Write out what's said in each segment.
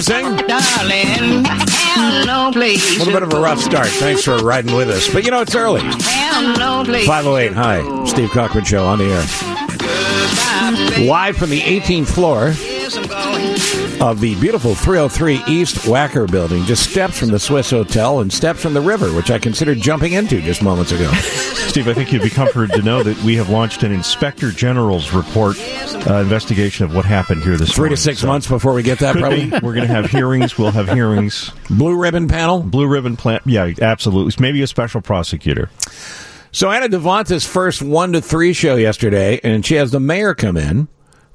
Was interesting. Darling, no place A little bit of a rough start. Thanks for riding with us. But you know, it's early. No place 508. Hi. Steve Cochran Show on the air. Live from the 18th floor of the beautiful 303 East Wacker building, just steps from the Swiss Hotel and steps from the river, which I considered jumping into just moments ago. Steve, I think you'd be comforted to know that we have launched an Inspector General's report uh, investigation of what happened here this Three morning. to six So months before we get that, probably. be. We're going to have hearings. We'll have hearings. Blue ribbon panel. Blue ribbon plant. Yeah, absolutely. Maybe a special prosecutor. So Anna Davlantes' first one to three show yesterday, and she has the mayor come in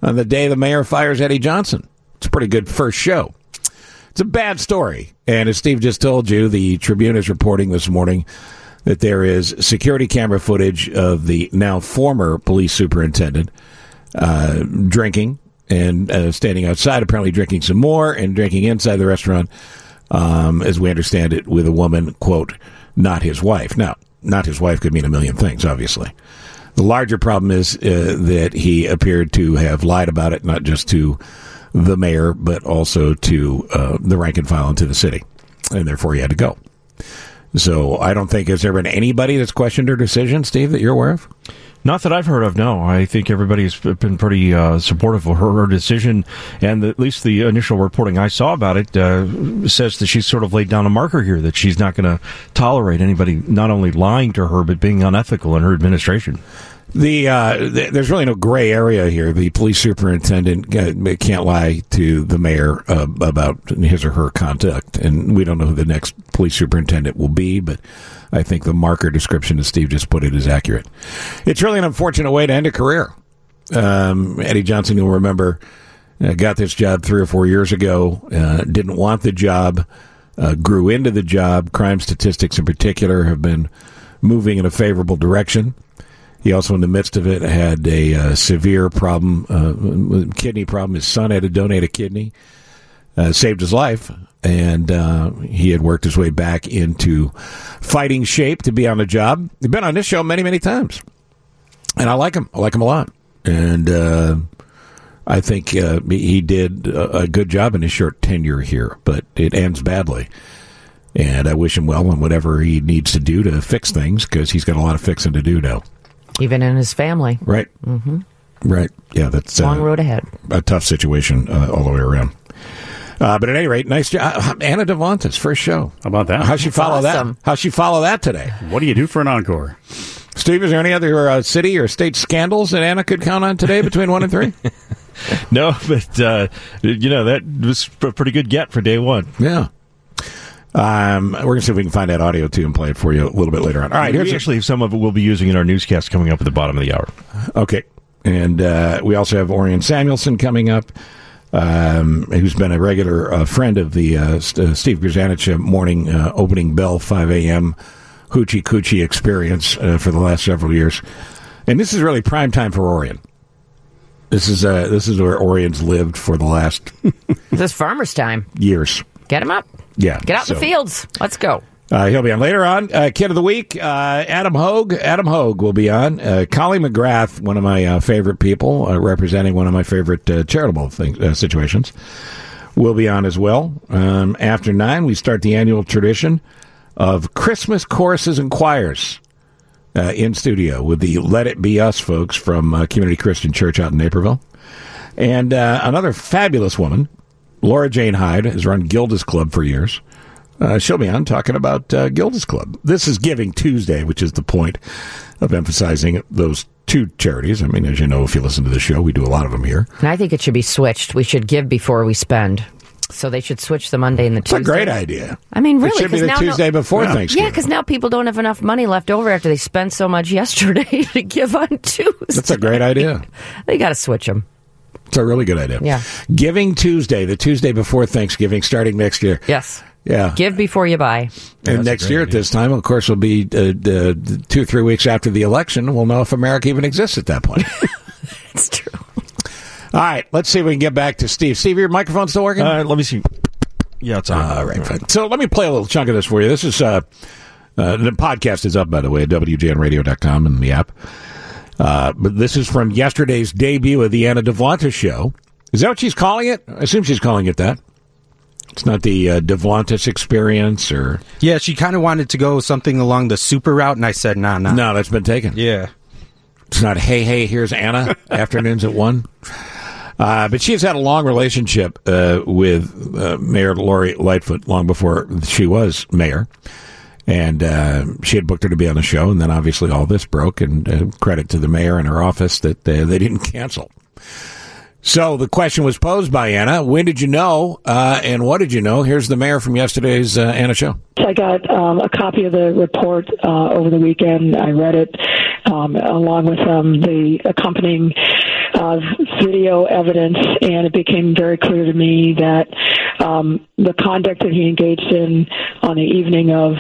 on the day the mayor fires Eddie Johnson. It's a pretty good first show. It's a bad story, and as Steve just told you, the Tribune is reporting this morning that there is security camera footage of the now former police superintendent uh, drinking and uh, standing outside, apparently drinking some more and drinking inside the restaurant, um, as we understand it, with a woman, quote, not his wife. Now, not his wife could mean a million things, obviously. The larger problem is uh, that he appeared to have lied about it, not just to the mayor, but also to uh, the rank and file and to the city. And therefore, he had to go. So I don't think, has there been anybody that's questioned her decision, Steve, that you're aware of? Not that I've heard of. No, I think everybody's been pretty uh, supportive of her, her decision, and at least the initial reporting I saw about it uh, says that she's sort of laid down a marker here that she's not going to tolerate anybody not only lying to her but being unethical in her administration. The uh, th- there's really no gray area here. The police superintendent uh, can't lie to the mayor uh, about his or her conduct, and we don't know who the next police superintendent will be. But I think the marker description, that Steve just put it, is accurate. It's really an unfortunate way to end a career. Um, Eddie Johnson, you'll remember, uh, got this job three or four years ago. Uh, didn't want the job, uh, grew into the job. Crime statistics, in particular, have been moving in a favorable direction. He also, in the midst of it, had a uh, severe problem, uh, kidney problem. His son had to donate a kidney, uh, saved his life, and uh, he had worked his way back into fighting shape to be on the job. He's been on this show many, many times, and I like him. I like him a lot, and uh, I think uh, he did a a good job in his short tenure here. But it ends badly. And I wish him well in whatever he needs to do to fix things because he's got a lot of fixing to do now. Even in his family. Right. Mm-hmm. Right. Yeah, that's Long uh, road ahead. a tough situation uh, all the way around. Uh, but at any rate, nice job, Uh, Anna Davlantes' first show. How about that? How she follow awesome. that? How she follow that today? What do you do for an encore? Steve, is there any other uh, city or state scandals that Anna could count on today between one and three? No, but uh, you know that was a pretty good get for day one. yeah. Um, we're gonna see if we can find that audio too and play it for you a little bit later on. All right, we here's a- actually some of it we'll be using in our newscast coming up at the bottom of the hour. Okay. And uh, we also have Orion Samuelson coming up, um, who's been a regular uh, friend of the uh, St- uh, Steve Grzanich morning uh, opening bell, 5 a.m. hoochie coochie experience uh, for the last several years. And this is really prime time for Orion. This is uh, this is where Orion's lived for the last This is farmer's time. years. Get him up. Yeah, Get out in the fields. Let's go. Uh, he'll be on later on. Uh, Kid of the week, uh, Adam Hogue. Adam Hogue will be on. Uh, Colleen McGrath, one of my uh, favorite people, uh, representing one of my favorite uh, charitable things, uh, situations, will be on as well. Um, after nine, we start the annual tradition of Christmas choruses and choirs uh, in studio with the Let It Be Us folks from uh, Community Christian Church out in Naperville. And uh, another fabulous woman, Laura Jane Hyde, has run Gilda's Club for years. Uh, she'll be on talking about uh, Gilda's Club. This is Giving Tuesday, which is the point of emphasizing those two charities. I mean, as you know, if you listen to the show, we do a lot of them here. And I think it should be switched. We should give before we spend. So they should switch the Monday and the Tuesday. It's a great idea. I mean, really, it should be the now Tuesday no- before Yeah, Thanksgiving. Yeah, because now people don't have enough money left over after they spent so much yesterday to give on Tuesday. That's a great idea. They got to switch them. It's a really good idea. Yeah. Giving Tuesday, the Tuesday before Thanksgiving, starting next year. Yes. Yeah. Give before you buy. and next year at this time, of course, will be uh, uh, two or three weeks after the election. We'll know if America even exists at that point. It's true. All right, let's see if we can get back to Steve. Steve, your microphone still working? Uh, let me see. Yeah, it's on. All right, fine. So let me play a little chunk of this for you. This is uh, uh, the podcast is up by the way at wgnradio.com and the app. Uh, but this is from yesterday's debut of the Anna Davlantes show. Is that what she's calling it? I assume she's calling it that. It's not the uh, Davlantes experience or. Yeah, she kind of wanted to go something along the super route, and I said, nah, nah. No, that's been taken. Yeah. It's not, hey, hey, here's Anna, afternoons at 1. Uh, but she has had a long relationship uh, with uh, Mayor Lori Lightfoot long before she was mayor. And uh, she had booked her to be on the show, and then obviously all this broke, and uh, credit to the mayor and her office that uh, they didn't cancel. So the question was posed by Anna When did you know, uh, and what did you know? Here's the mayor from yesterday's uh, Anna show. I got um, a copy of the report over the weekend. I read it um, along with um, the accompanying video evidence, and it became very clear to me that um, the conduct that he engaged in on the evening of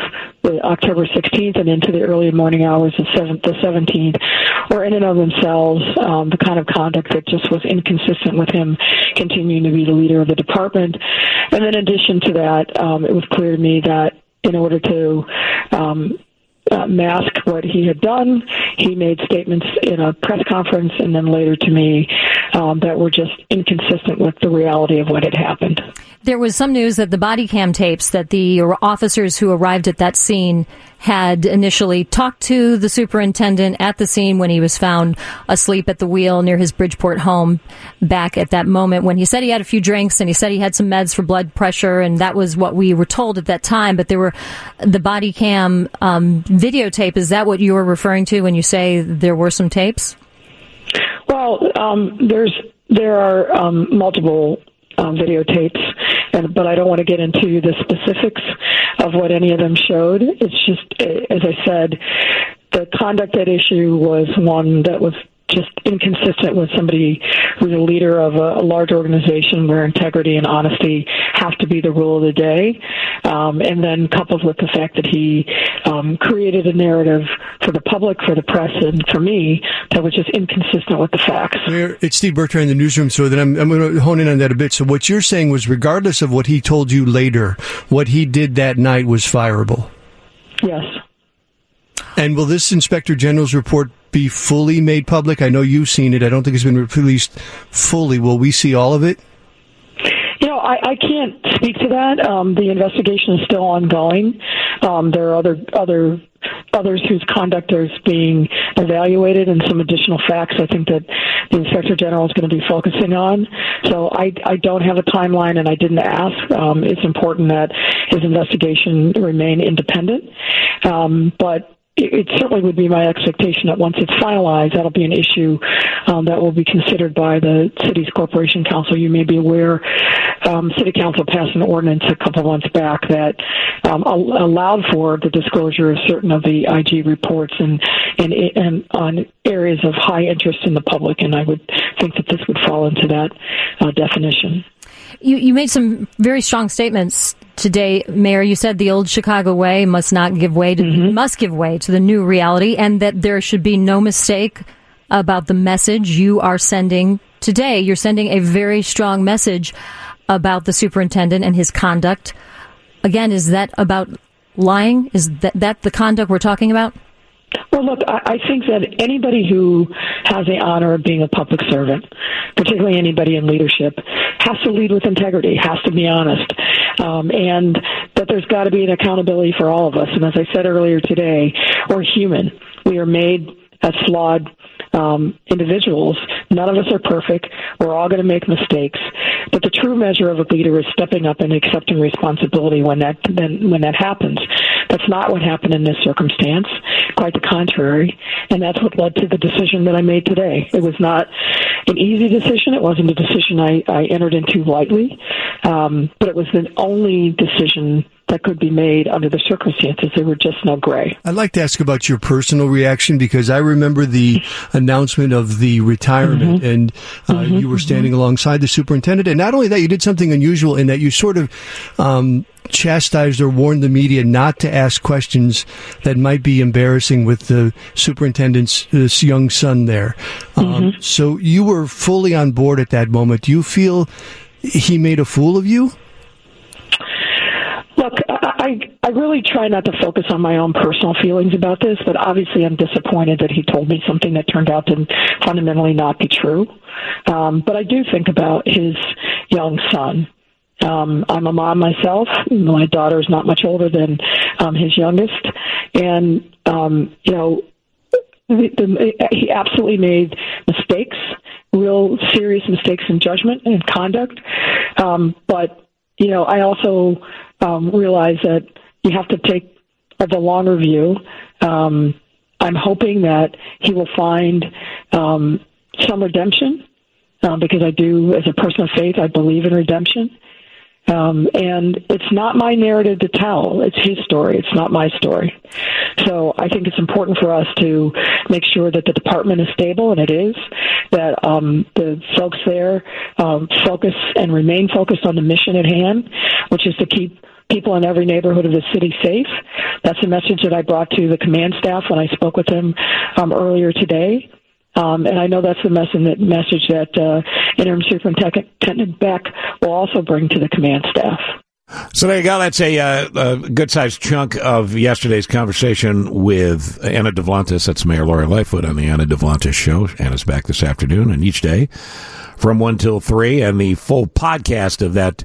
the October 16th and into the early morning hours of the 17th were in and of themselves um, the kind of conduct that just was inconsistent with him continuing to be the leader of the department. And in addition to that, um, it was clear to me that in order to um, uh, mask what he had done. He made statements in a press conference and then later to me um, that were just inconsistent with the reality of what had happened. There was some news that the body cam tapes that the officers who arrived at that scene had initially talked to the superintendent at the scene when he was found asleep at the wheel near his Bridgeport home back at that moment when he said he had a few drinks and he said he had some meds for blood pressure and that was what we were told at that time. But there were the body cam um, videotape. Is that what you were referring to when you say there were some tapes? Well, um, there's there are um, multiple um, videotapes, and but I don't want to get into the specifics of what any of them showed. It's just, eh, as I said, the conduct at issue was one that was just inconsistent with somebody who's a leader of a, a, large organization where integrity and honesty have to be the rule of the day. Um, and then coupled with the fact that he um, created a narrative for the public, for the press, and for me that was just inconsistent with the facts. It's Steve Bertrand in the newsroom, so then I'm, I'm going to hone in on that a bit. So what you're saying was regardless of what he told you later, what he did that night was fireable. Yes. And will this Inspector General's report be fully made public? I know you've seen it. I don't think it's been released fully. Will we see all of it? You know, I, I can't speak to that. Um, the investigation is still ongoing. Um, there are other other others whose conduct is being evaluated and some additional facts I think that the Inspector General is going to be focusing on. So I, I don't have a timeline and I didn't ask. Um, it's important that his investigation remain independent. Um, but it certainly would be my expectation that once it's finalized, that'll be an issue um, that will be considered by the city's corporation council. You may be aware, um, city council passed an ordinance a couple months back that um, allowed for the disclosure of certain of the IG reports and, and and on areas of high interest in the public, and I would think that this would fall into that uh, definition. You, you made some very strong statements today, Mayor. You said the old Chicago way must not give way to mm-hmm. must give way to the new reality, and that there should be no mistake about the message you are sending today. You're sending a very strong message about the superintendent and his conduct. Again, is that about lying? Is that, that the conduct we're talking about? Well, look, I think that anybody who has the honor of being a public servant, particularly anybody in leadership, has to lead with integrity, has to be honest, um, and that there's got to be an accountability for all of us. And as I said earlier today, we're human. We are made as flawed um, individuals. None of us are perfect. We're all going to make mistakes. But the true measure of a leader is stepping up and accepting responsibility when that when that happens. That's not what happened in this circumstance. Quite the contrary. And that's what led to the decision that I made today. It was not an easy decision. It wasn't a decision I, I entered into lightly. Um, but it was the only decision that could be made under the circumstances. There were just no gray. I'd like to ask about your personal reaction because I remember the announcement of the retirement mm-hmm. and uh, mm-hmm. you were standing mm-hmm. alongside the superintendent. And not only that, you did something unusual in that you sort of um, chastised or warned the media not to ask questions that might be embarrassing with the superintendent's uh, young son there. Um, mm-hmm. So you were fully on board at that moment. Do you feel he made a fool of you? Look, I, I really try not to focus on my own personal feelings about this, but obviously I'm disappointed that he told me something that turned out to fundamentally not be true. Um, but I do think about his young son. Um, I'm a mom myself. My daughter is not much older than um, his youngest, and um, you know, the, the, he absolutely made mistakes, real serious mistakes in judgment and conduct. Um, but you know, I also um, realize that you have to take the longer view. Um, I'm hoping that he will find um, some redemption um, because I do, as a person of faith, I believe in redemption. Um, and it's not my narrative to tell. It's his story. It's not my story. So I think it's important for us to make sure that the department is stable, and it is. That um, the folks there um, focus and remain focused on the mission at hand, which is to keep people in every neighborhood of the city safe. That's a message that I brought to the command staff when I spoke with them um, earlier today. Um, and I know that's the message that, uh, Interim Superintendent Beck will also bring to the command staff. So there you go. That's a, uh, a good sized chunk of yesterday's conversation with Anna Davlantes. That's Mayor Lori Lightfoot on the Anna Davlantes show. Anna's back this afternoon and each day from 1 till 3. And the full podcast of that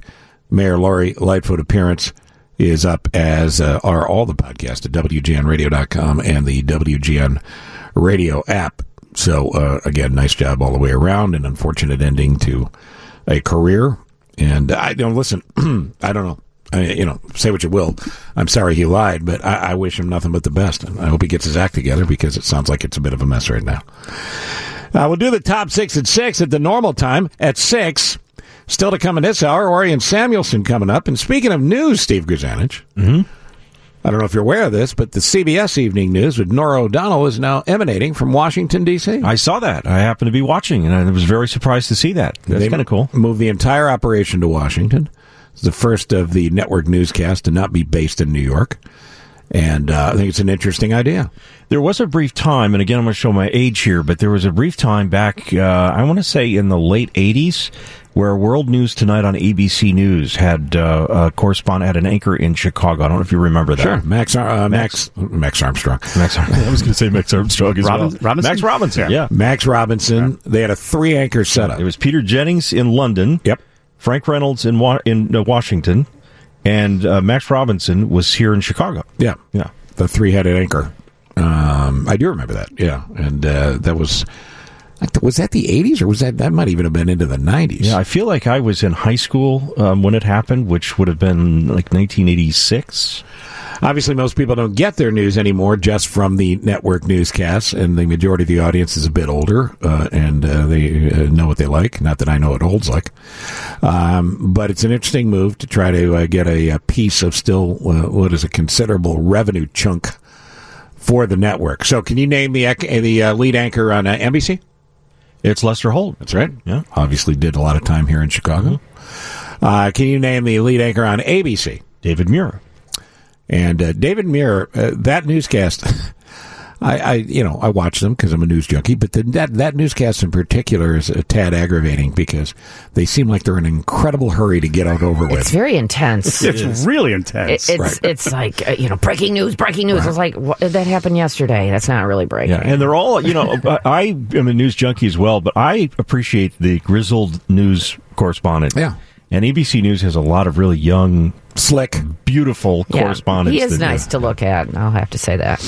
Mayor Lori Lightfoot appearance is up as uh, are all the podcasts at WGNradio.com and the WGN radio app. So, uh, again, nice job all the way around. An unfortunate ending to a career. And I don't listen. I don't know. I, you know, say what you will. I'm sorry he lied, but I, I wish him nothing but the best. I hope he gets his act together because it sounds like it's a bit of a mess right now. Uh, we'll do the top six at six at the normal time at six. Still to come in this hour, Orion Samuelson coming up. And speaking of news, Steve Grzanich, mm-hmm. I don't know if you're aware of this, but the CBS Evening News with Norah O'Donnell is now emanating from Washington, D.C. I saw that. I happened to be watching, and I was very surprised to see that. That's kind of cool. Moved the entire operation to Washington. It's the first of the network newscasts to not be based in New York. And uh, I think it's an interesting idea. There was a brief time, and again, I'm going to show my age here, but there was a brief time back, uh, I want to say in the late 80s, where World News Tonight on ABC News had uh, a correspondent, had an anchor in Chicago. I don't know if you remember that. Sure, Max, uh, Max, Max Armstrong. Max, I was going to say Max Armstrong as Robin, well. Robinson? Max Robinson, yeah. Max Robinson. They had a three anchor setup. It was Peter Jennings in London. Yep. Frank Reynolds in Wa- in uh, Washington, and uh, Max Robinson was here in Chicago. Yeah, Yeah. the three headed anchor. Um, I do remember that. Yeah, and uh, that was was that the '80s or was that that might even have been into the '90s? Yeah, I feel like I was in high school um, when it happened, which would have been like 1986. Obviously, most people don't get their news anymore just from the network newscasts, and the majority of the audience is a bit older, uh, and uh, they uh, know what they like. Not that I know what old's like, um, but it's an interesting move to try to uh, get a, a piece of still uh, what is a considerable revenue chunk for the network. So, can you name the the uh, lead anchor on uh, NBC? It's Lester Holt. That's right. Yeah. obviously did a lot of time here in Chicago. Uh, can you name the lead anchor on ABC? David Muir. And uh, David Muir, uh, that newscast, I, I, you know, I watch them because I'm a news junkie, but the, that that newscast in particular is a tad aggravating because they seem like they're in an incredible hurry to get out over with. It's very intense. It's really It, intense. it's Right. it's like uh, you know breaking news, breaking news. It's like what, that happened yesterday. That's not really breaking. Yeah, and they're all, you know, I am a news junkie as well, but I appreciate the grizzled news correspondent. Yeah. And ABC News has a lot of really young, Slick, beautiful Yeah, correspondents. He is that- nice to look at. I'll have to say that.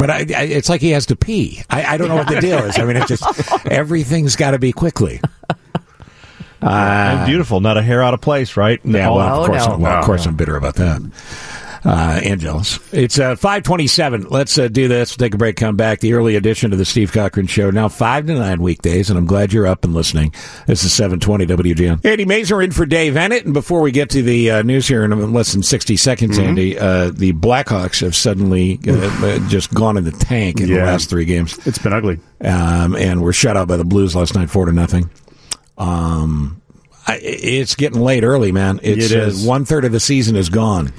But I, I, it's like he has to pee. I, I don't know what the deal is. I mean, it's just everything's got to be quickly. And beautiful, not a hair out of place, right? Yeah, well, Oh, of course, no. well, of course, I'm bitter about that. Uh, and jealous. It's uh, 527. Let's uh, do this. Take a break, come back. The early edition of the Steve Cochran Show, now 5 to 9 weekdays, and I'm glad you're up and listening. This is 720 WGN. Andy Masur in for Dave Eanet, and before we get to the uh, news here in less than 60 seconds, Mm-hmm. Andy, uh, the Blackhawks have suddenly uh, uh, just gone in the tank in the last three games. it's been ugly. Um, and were shut out by the Blues last night, 4 to nothing. Um, I, it's getting late early, man. It's It is. Uh, one third of the season is gone.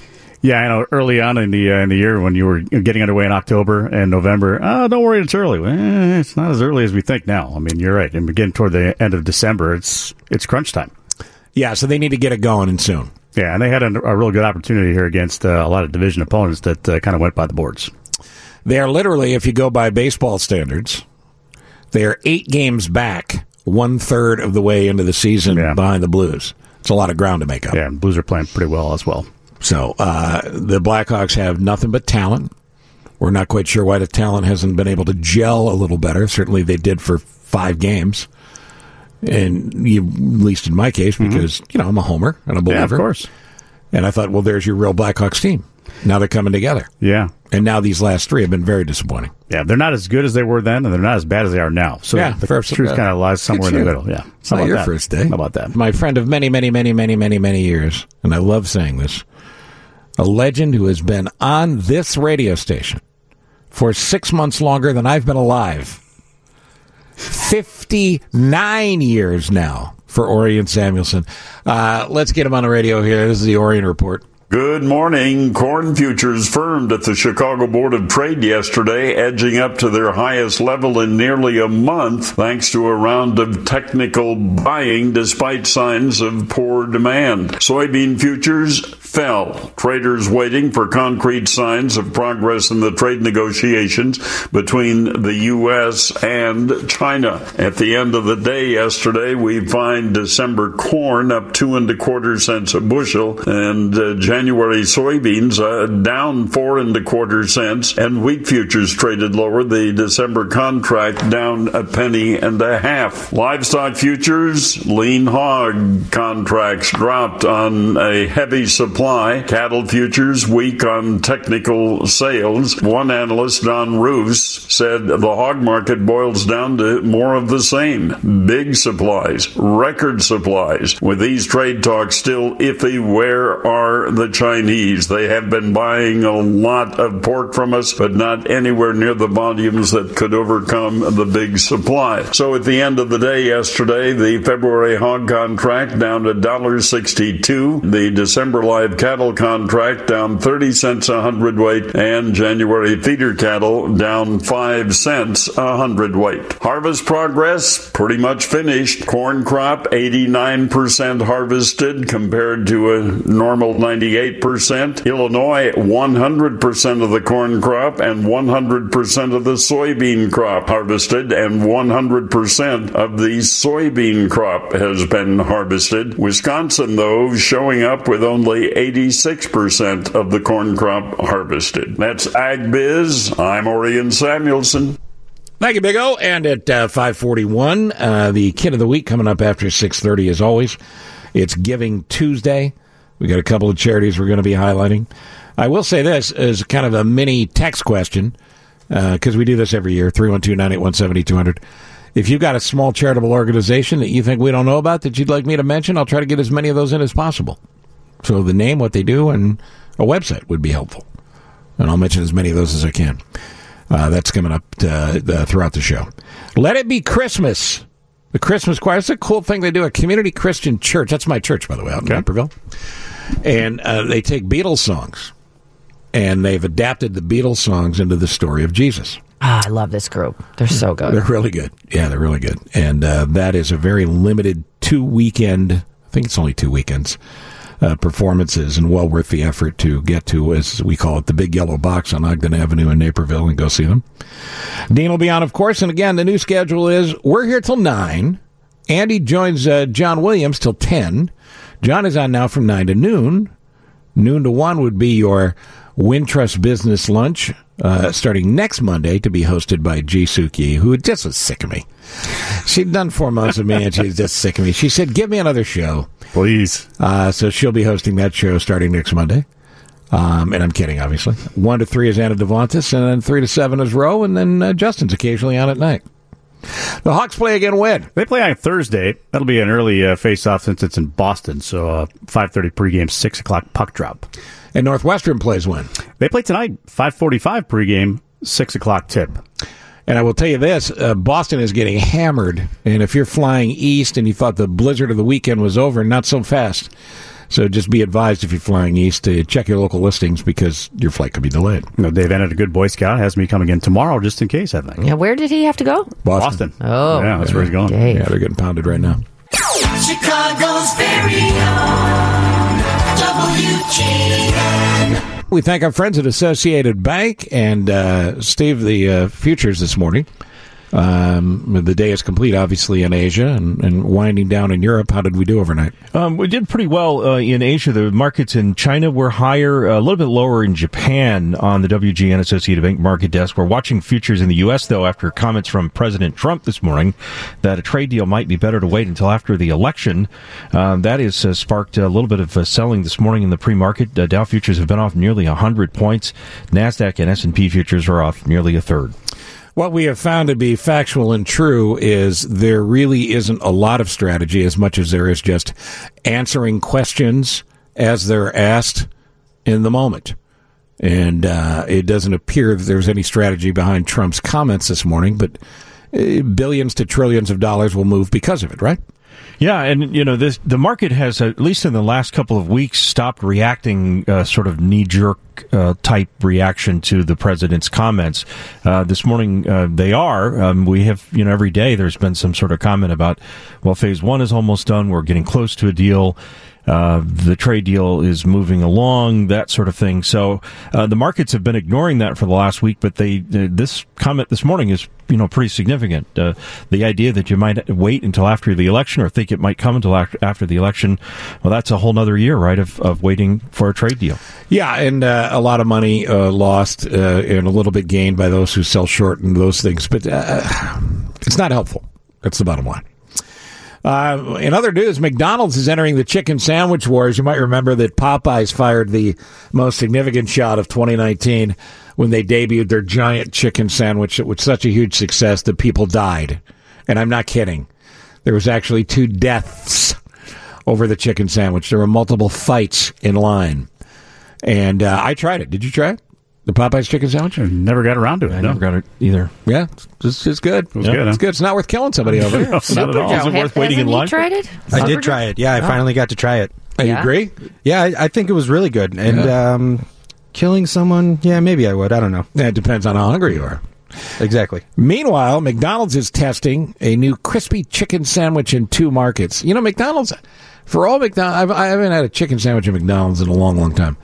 Yeah, I know. Early on in the uh, in the year, when you were getting underway in October and November, oh, don't worry, it's early. Eh, it's not as early as we think now. I mean, you're right. And getting toward the end of December, it's it's crunch time. Yeah, so they need to get it going and soon. Yeah, and they had a, a real good opportunity here against uh, a lot of division opponents that uh, kind of went by the boards. They are literally, if you go by baseball standards, they are eight games back, one third of the way into the season Yeah. behind the Blues. It's a lot of ground to make up. Yeah, and Blues are playing pretty well as well. So uh, the Blackhawks have nothing but talent. We're not quite sure why the talent hasn't been able to gel a little better. Certainly, they did for five games, and you, at least in my case, because you know I'm a homer and a believer. Mm-hmm. Yeah, of course. And I thought, well, there's your real Blackhawks team. Now they're coming together, Yeah. and now these last three have been very disappointing. Yeah, they're not as good as they were then, and they're not as bad as they are now. So Yeah, the first- truth uh, kind of lies somewhere in the middle. Yeah. It's How not about your that? first day. How about that? My friend of many, many, many, many, many, many years, and I love saying this, a legend who has been on this radio station for six months longer than I've been alive. 59 years now for Orion Samuelson. Uh, let's get him on the radio here. This is the Orion Report. Good morning. Corn futures firmed at the Chicago Board of Trade yesterday, edging up to their highest level in nearly a month, thanks to a round of technical buying despite signs of poor demand. Soybean futures fell. Traders waiting for concrete signs of progress in the trade negotiations between the U.S. and China. At the end of the day yesterday, we find December corn up two and a quarter cents a bushel and uh, January soybeans uh, down four and a quarter cents and wheat futures traded lower. The December contract down a penny and a half. Livestock futures, lean hog contracts dropped on a heavy supply. Cattle futures weak on technical sales. One analyst, Don Roos, said the hog market boils down to more of the same. Big supplies, record supplies. With these trade talks still iffy, where are the Chinese? They have been buying a lot of pork from us, but not anywhere near the volumes that could overcome the big supply. So at the end of the day yesterday, the February hog contract down to $1.62. The December live cattle contract down 30 cents a hundredweight, and January feeder cattle down 5 cents a hundredweight. Harvest progress pretty much finished. Corn crop 89% harvested compared to a normal 98%. Illinois 100% of the corn crop and 100% of the soybean crop harvested and 100% of the soybean crop has been harvested. Wisconsin though showing up with only 86% of the corn crop harvested. That's Ag Biz. I'm Orion Samuelson. Thank you, Big O. And at uh, 541, uh, the kid of the week coming up after 630 as always. It's Giving Tuesday. We got a couple of charities we're going to be highlighting. I will say this as kind of a mini text question, because we do this every year, 312-981-7200. If you've got a small charitable organization that you think we don't know about that you'd like me to mention, I'll try to get as many of those in as possible. So the name, what they do, and a website would be helpful. And I'll mention as many of those as I can. Uh, that's coming up uh, uh, throughout the show. Let it be Christmas. The Christmas choir. It's a cool thing they do. A community Christian church. That's my church, by the way, out in Naperville. And uh, they take Beatles songs, and they've adapted the Beatles songs into the story of Jesus. Ah, I love this group. They're so good. They're really good. Yeah, they're really good. And uh, that is a very limited two weekend, I think it's only two weekends, uh, performances and well worth the effort to get to, as we call it, the Big Yellow Box on Ogden Avenue in Naperville and go see them. Dean will be on, of course. And again, the new schedule is we're here till 9. Andy joins uh, John Williams till 10. John is on now from 9 to noon. Noon to 1 would be your Wintrust Business Lunch, uh, starting next Monday to be hosted by Ji Suk Yi, who just was sick of me. She'd done four months with me and she's just sick of me. She said, give me another show. Please. Uh, so she'll be hosting that show starting next Monday. Um, and I'm kidding, obviously. One to three is Anna Davlantes, and then three to seven is Roe, and then uh, Justin's occasionally on at night. The Hawks play again when? They play on Thursday. That'll be an early uh, face-off since it's in Boston. So uh, 5.30 pregame, 6 o'clock puck drop. And Northwestern plays when? They play tonight, 5.45 pregame, 6 o'clock tip. And I will tell you this uh, Boston is getting hammered. And if you're flying east and you thought the blizzard of the weekend was over, not so fast. So just be advised if you're flying east to check your local listings because your flight could be delayed. You know, Dave Eanet, a good Boy Scout, has me coming in tomorrow just in case, I think. Yeah, where did he have to go? Boston. Boston. Oh, Yeah, that's where he's going. Dave. Yeah, they're getting pounded right now. Chicago's very own We thank our friends at Associated Bank and uh, Steve, the uh, futures this morning. Um, the day is complete, obviously, in Asia and, and winding down in Europe. How did we do overnight? Um, we did pretty well uh, in Asia. The markets in China were higher, a little bit lower in Japan on the WGN Associated Bank market desk. We're watching futures in the U.S., though, after comments from President Trump this morning that a trade deal might be better to wait until after the election. Um, that has uh, sparked a little bit of uh, selling this morning in the pre-market. Uh, Dow futures have been off nearly 100 points. NASDAQ and S&P futures are off nearly a third. What we have found to be factual and true is there really isn't a lot of strategy as much as there is just answering questions as they're asked in the moment. And uh, it doesn't appear that there's any strategy behind Trump's comments this morning, but uh, billions to trillions of dollars will move because of it, right? Yeah, and you know this the market has at least in the last couple of weeks stopped reacting uh, sort of knee jerk uh, type reaction to the president's comments. Uh, this morning uh, they are. Um, we have you know every day there's been some sort of comment about well phase one is almost done. We're getting close to a deal. Uh, the trade deal is moving along, that sort of thing. So uh, the markets have been ignoring that for the last week, but they uh, this comment this morning is you know pretty significant. Uh, the idea that you might wait until after the election or think it might come until after, the election, well, that's a whole other year, right, of, of waiting for a trade deal. Yeah, and uh, a lot of money lost and a little bit gained by those who sell short and those things, but it's not helpful. That's the bottom line. Uh, in other news, McDonald's is entering the chicken sandwich wars. You might remember that Popeyes fired the most significant shot of 2019 when they debuted their giant chicken sandwich. It was such a huge success that people died. And I'm not kidding. There was actually two deaths over the chicken sandwich. There were multiple fights in line. And uh, I tried it. Did you try it? The Popeyes chicken sandwich? I never got around to it. I no. never got it either. Yeah, it's, it's good. It was good. It's good. It's not worth killing somebody over. No, not at all. Is it worth waiting in Hasn't he line? tried it? I did try it. Yeah, I finally got to try it. You Yeah. agree? Yeah, I, I think it was really good. And Yeah. um, killing someone, yeah, maybe I would. I don't know. Yeah, it depends on how hungry you are. Exactly. Meanwhile, McDonald's is testing a new crispy chicken sandwich in two markets. You know, McDonald's, for all McDonald's, I've, I haven't had a chicken sandwich at McDonald's in a long, long time.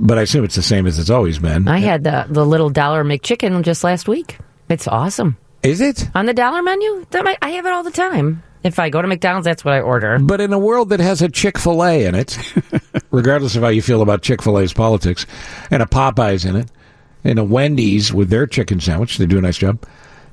But I assume it's the same as it's always been. I had the the little dollar McChicken just last week. It's awesome Is it? on the dollar menu. I have it all the time. If I go to McDonald's, that's what I order. But in a world that has a Chick fil A in it, regardless of how you feel about Chick fil A's politics, and a Popeyes in it, and a Wendy's with their chicken sandwich, they do a nice job.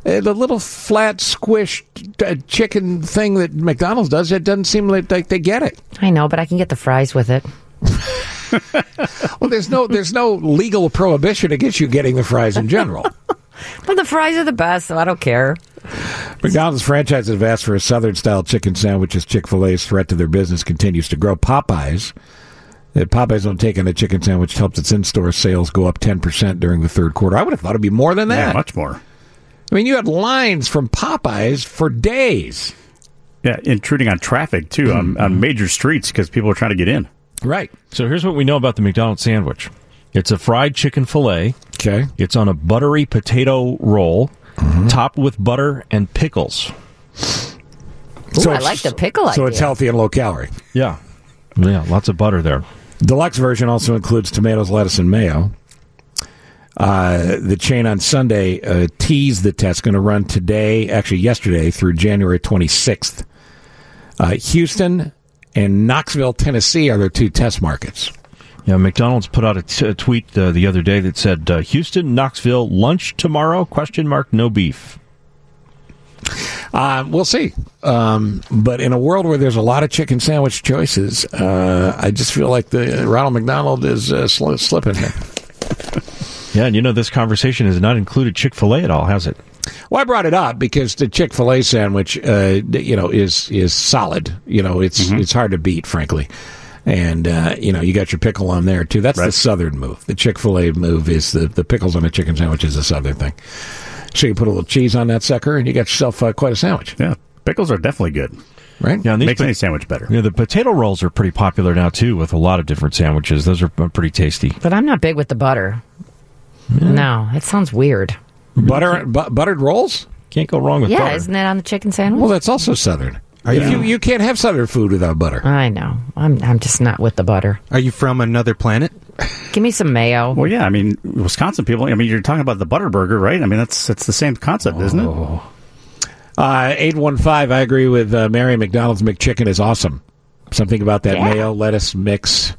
Uh, The little flat, squished uh, chicken thing that McDonald's does, it doesn't seem like they get it. I know, but I can get the fries with it. Well, there's no there's no legal prohibition against you getting the fries in general. But the fries are the best, so I don't care. McDonald's franchises have asked for a Southern style chicken sandwich as Chick fil A's threat to their business continues to grow. Popeyes, that Popeyes on taking a chicken sandwich helped its in store sales go up 10% during the third quarter. I would have thought it'd be more than Yeah, that. much more. I mean, you had lines from Popeyes for days. Yeah, intruding on traffic too on, mm-hmm. on major streets because people are trying to get in. Right. So here's what we know about the McDonald's sandwich. It's a fried chicken fillet. Okay. It's on a buttery potato roll, Mm-hmm. topped with butter and pickles. Ooh, I like the pickle So idea. it's healthy and low calorie. Yeah. Yeah, lots of butter there. Deluxe version also includes tomatoes, lettuce, and mayo. Uh, the chain on Sunday uh, teased the test going to run today, actually yesterday, through January 26th. Uh, Houston and Knoxville, Tennessee are their two test markets. Yeah, McDonald's put out a, t- a tweet uh, the other day that said, uh, "Houston, Knoxville, lunch tomorrow? Question mark, no beef." Uh, we'll see. Um, but in a world where there's a lot of chicken sandwich choices, uh, I just feel like the Ronald McDonald is uh, sli- slipping here. Yeah, and you know this conversation has not included Chick Fil A at all, has it? Well, I brought it up because the Chick Fil A sandwich, uh, you know, is is solid. You know, it's it's hard to beat, frankly. And uh, you know, you got your pickle on there too. That's the Southern move. The Chick Fil A move is the the pickles on a chicken sandwich is a Southern thing. So you put a little cheese on that sucker, and you got yourself uh, quite a sandwich, Yeah, pickles are definitely good. right? Yeah, and these Makes po- any sandwich better. you know, the potato rolls are pretty popular now too, with a lot of different sandwiches. Those are uh, pretty tasty. But I'm not big with the butter. No, it sounds weird. Butter bu- buttered rolls. Can't go wrong with Yeah, butter. isn't that on the chicken sandwich? Well, that's also Southern. Are you you, you can't have Southern food without butter. I know. I'm I'm just not with the butter. are you from another planet? Give me some mayo. Well, yeah, I mean, Wisconsin people. I mean, you're talking about the butter burger, right? I mean, that's that's the same concept, isn't it? Uh, 815, I agree with uh, Mary. McDonald's McChicken is awesome. Something about that Yeah. mayo, lettuce mix,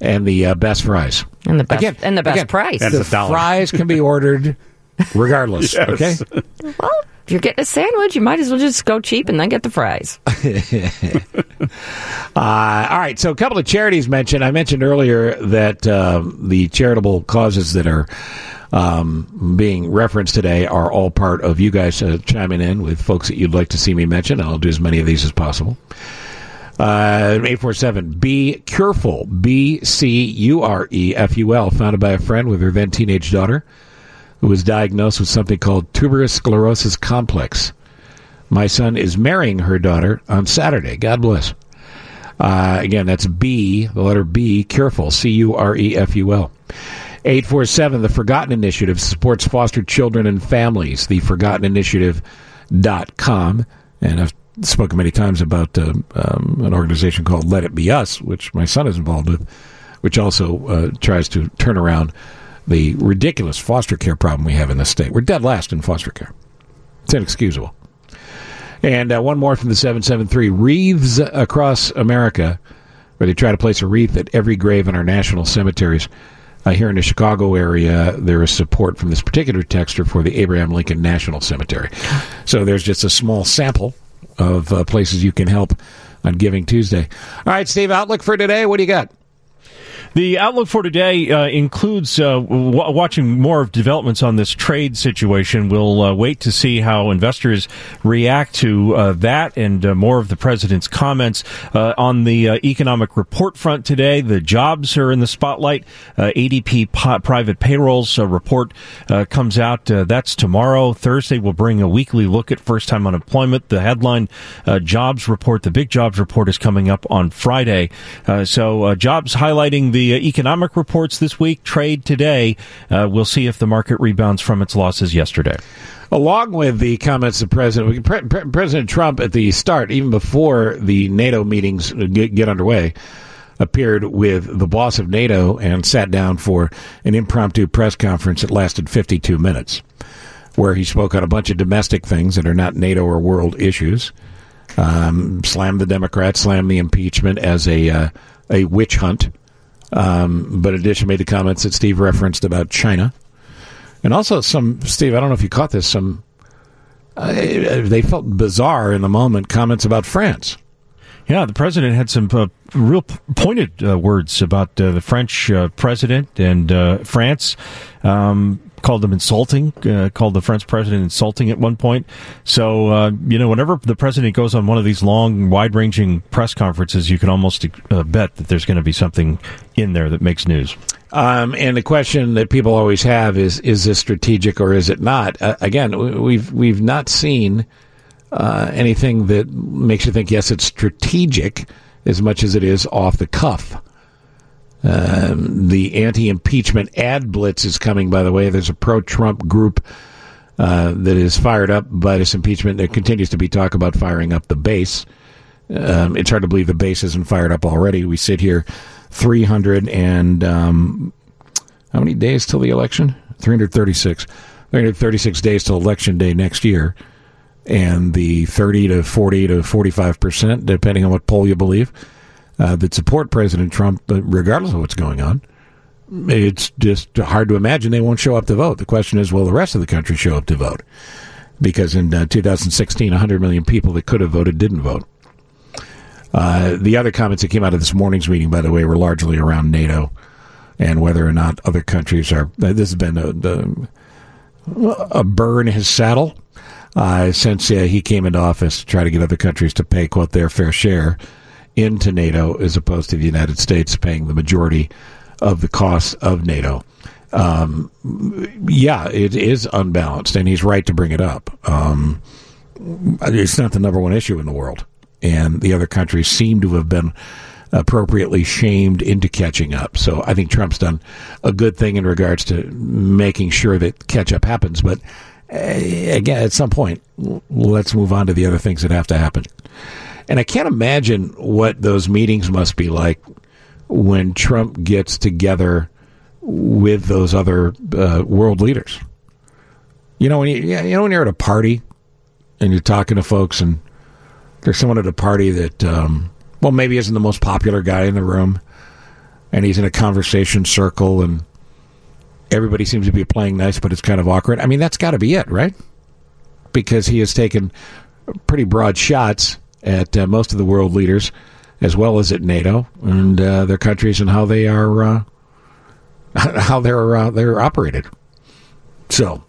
and the uh, best fries. And the best Again, and the best again, price. And The a dollar. fries can be ordered regardless, Yes. okay? Well, if you're getting a sandwich, you might as well just go cheap and then get the fries. Uh, all right, so a couple of charities mentioned. I mentioned earlier that um, the charitable causes that are um, being referenced today are all part of you guys uh, chiming in with folks that you'd like to see me mention, and I'll do as many of these as possible. Uh, 847 Be Careful, B C U R E F U L, founded by a friend with her then teenage daughter who was diagnosed with something called tuberous sclerosis complex. My son is marrying her daughter on Saturday. God bless. Uh, again, that's B, the letter B, careful, C U R E F U L. 847, the Forgotten Initiative supports foster children and families. The Forgotten ForgottenInitiative.com. And I've spoken many times about uh, um, an organization called Let It Be Us, which my son is involved with, which also uh, tries to turn around the ridiculous foster care problem we have in this state. We're dead last in foster care. It's inexcusable. And uh, one more from the 773 Wreaths Across America, where they try to place a wreath at every grave in our national cemeteries. Uh, here in the Chicago area, there is support from this particular texter for the Abraham Lincoln National Cemetery. So there's just a small sample of uh, places you can help on Giving Tuesday. All right, Steve, outlook for today. What do you got? The outlook for today uh, includes uh, w- watching more of developments on this trade situation. We'll uh, wait to see how investors react to uh, that and uh, more of the president's comments uh, on the economic report front today. The jobs are in the spotlight. ADP po- private payrolls report comes out. That's tomorrow. Thursday, we'll bring a weekly look at first time unemployment. The headline jobs report, the big jobs report, is coming up on Friday. So jobs highlighting the uh, economic reports this week. Trade today. Uh, we'll see if the market rebounds from its losses yesterday. Along with the comments of President Pre- Pre- President Trump at the start, even before the NATO meetings get, get underway, appeared with the boss of NATO and sat down for an impromptu press conference that lasted 52 minutes, where he spoke on a bunch of domestic things that are not NATO or world issues. Um, slammed the Democrats, slammed the impeachment as a uh, a witch hunt. Um, but addition, made the comments that Steve referenced about China. And also, some Steve, I don't know if you caught this. Some uh, they felt bizarre in the moment. Comments about France. Yeah, the president had some uh, real pointed uh, words about uh, the French uh, president and uh, France. Um, called them insulting. Uh, called the French president insulting at one point. So uh, you know, whenever the president goes on one of these long, wide-ranging press conferences, you can almost uh, bet that there's going to be something in there that makes news. Um, and the question that people always have is: Is this strategic or is it not? Uh, again, we've we've not seen uh, anything that makes you think yes, it's strategic as much as it is off the cuff. Um, the anti-impeachment ad blitz is coming. By the way, there's a pro-Trump group uh, that is fired up by this impeachment. There continues to be talk about firing up the base. Um, it's hard to believe the base isn't fired up already. We sit here 300 and um, how many days till the election? 336. 336 days till election day next year. And the 30 to 40 to 45 percent, depending on what poll you believe, uh, that support President Trump, regardless of what's going on, it's just hard to imagine they won't show up to vote. The question is, will the rest of the country show up to vote? Because in uh, 2016, 100 million people that could have voted didn't vote. Uh, the other comments that came out of this morning's meeting, by the way, were largely around NATO and whether or not other countries are. Uh, this has been a, a, burr in his saddle uh, since uh, he came into office to try to get other countries to pay, quote, their fair share into NATO as opposed to the United States paying the majority of the costs of NATO. Um, yeah, it is unbalanced, and he's right to bring it up. Um, it's not the number one issue in the world, and the other countries seem to have been appropriately shamed into catching up. So I think Trump's done a good thing in regards to making sure that catch up happens. But uh, again, at some point, let's move on to the other things that have to happen. And I can't imagine what those meetings must be like when Trump gets together with those other uh, world leaders. You know when you you know when you're at a party and you're talking to folks and there's someone at a party that um, well maybe isn't the most popular guy in the room and he's in a conversation circle and everybody seems to be playing nice but it's kind of awkward. I mean that's got to be it, right? Because he has taken pretty broad shots at uh, most of the world leaders as well as at NATO and uh, their countries and how they are uh, how they're uh, they're operated. So,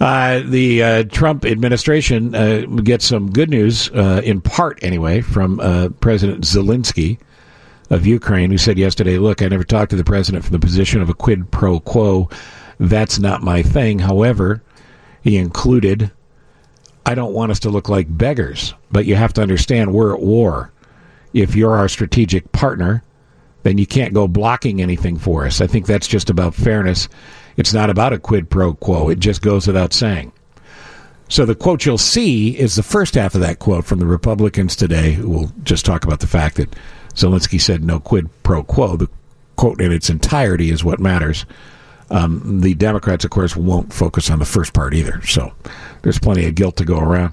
uh, the Trump administration gets some good news, in part anyway, from President Zelensky of Ukraine, who said yesterday, "Look, I never talked to the president from the position of a quid pro quo. That's not my thing." However, he included, "I don't want us to look like beggars, but you have to understand we're at war. If you're our strategic partner." then you can't go blocking anything for us. I think that's just about fairness. It's not about a quid pro quo. It just goes without saying. So the quote you'll see is the first half of that quote from the Republicans today, will just talk about the fact that Zelensky said no quid pro quo. The quote in its entirety is what matters. Um, the Democrats, of course, won't focus on the first part either. So there's plenty of guilt to go around.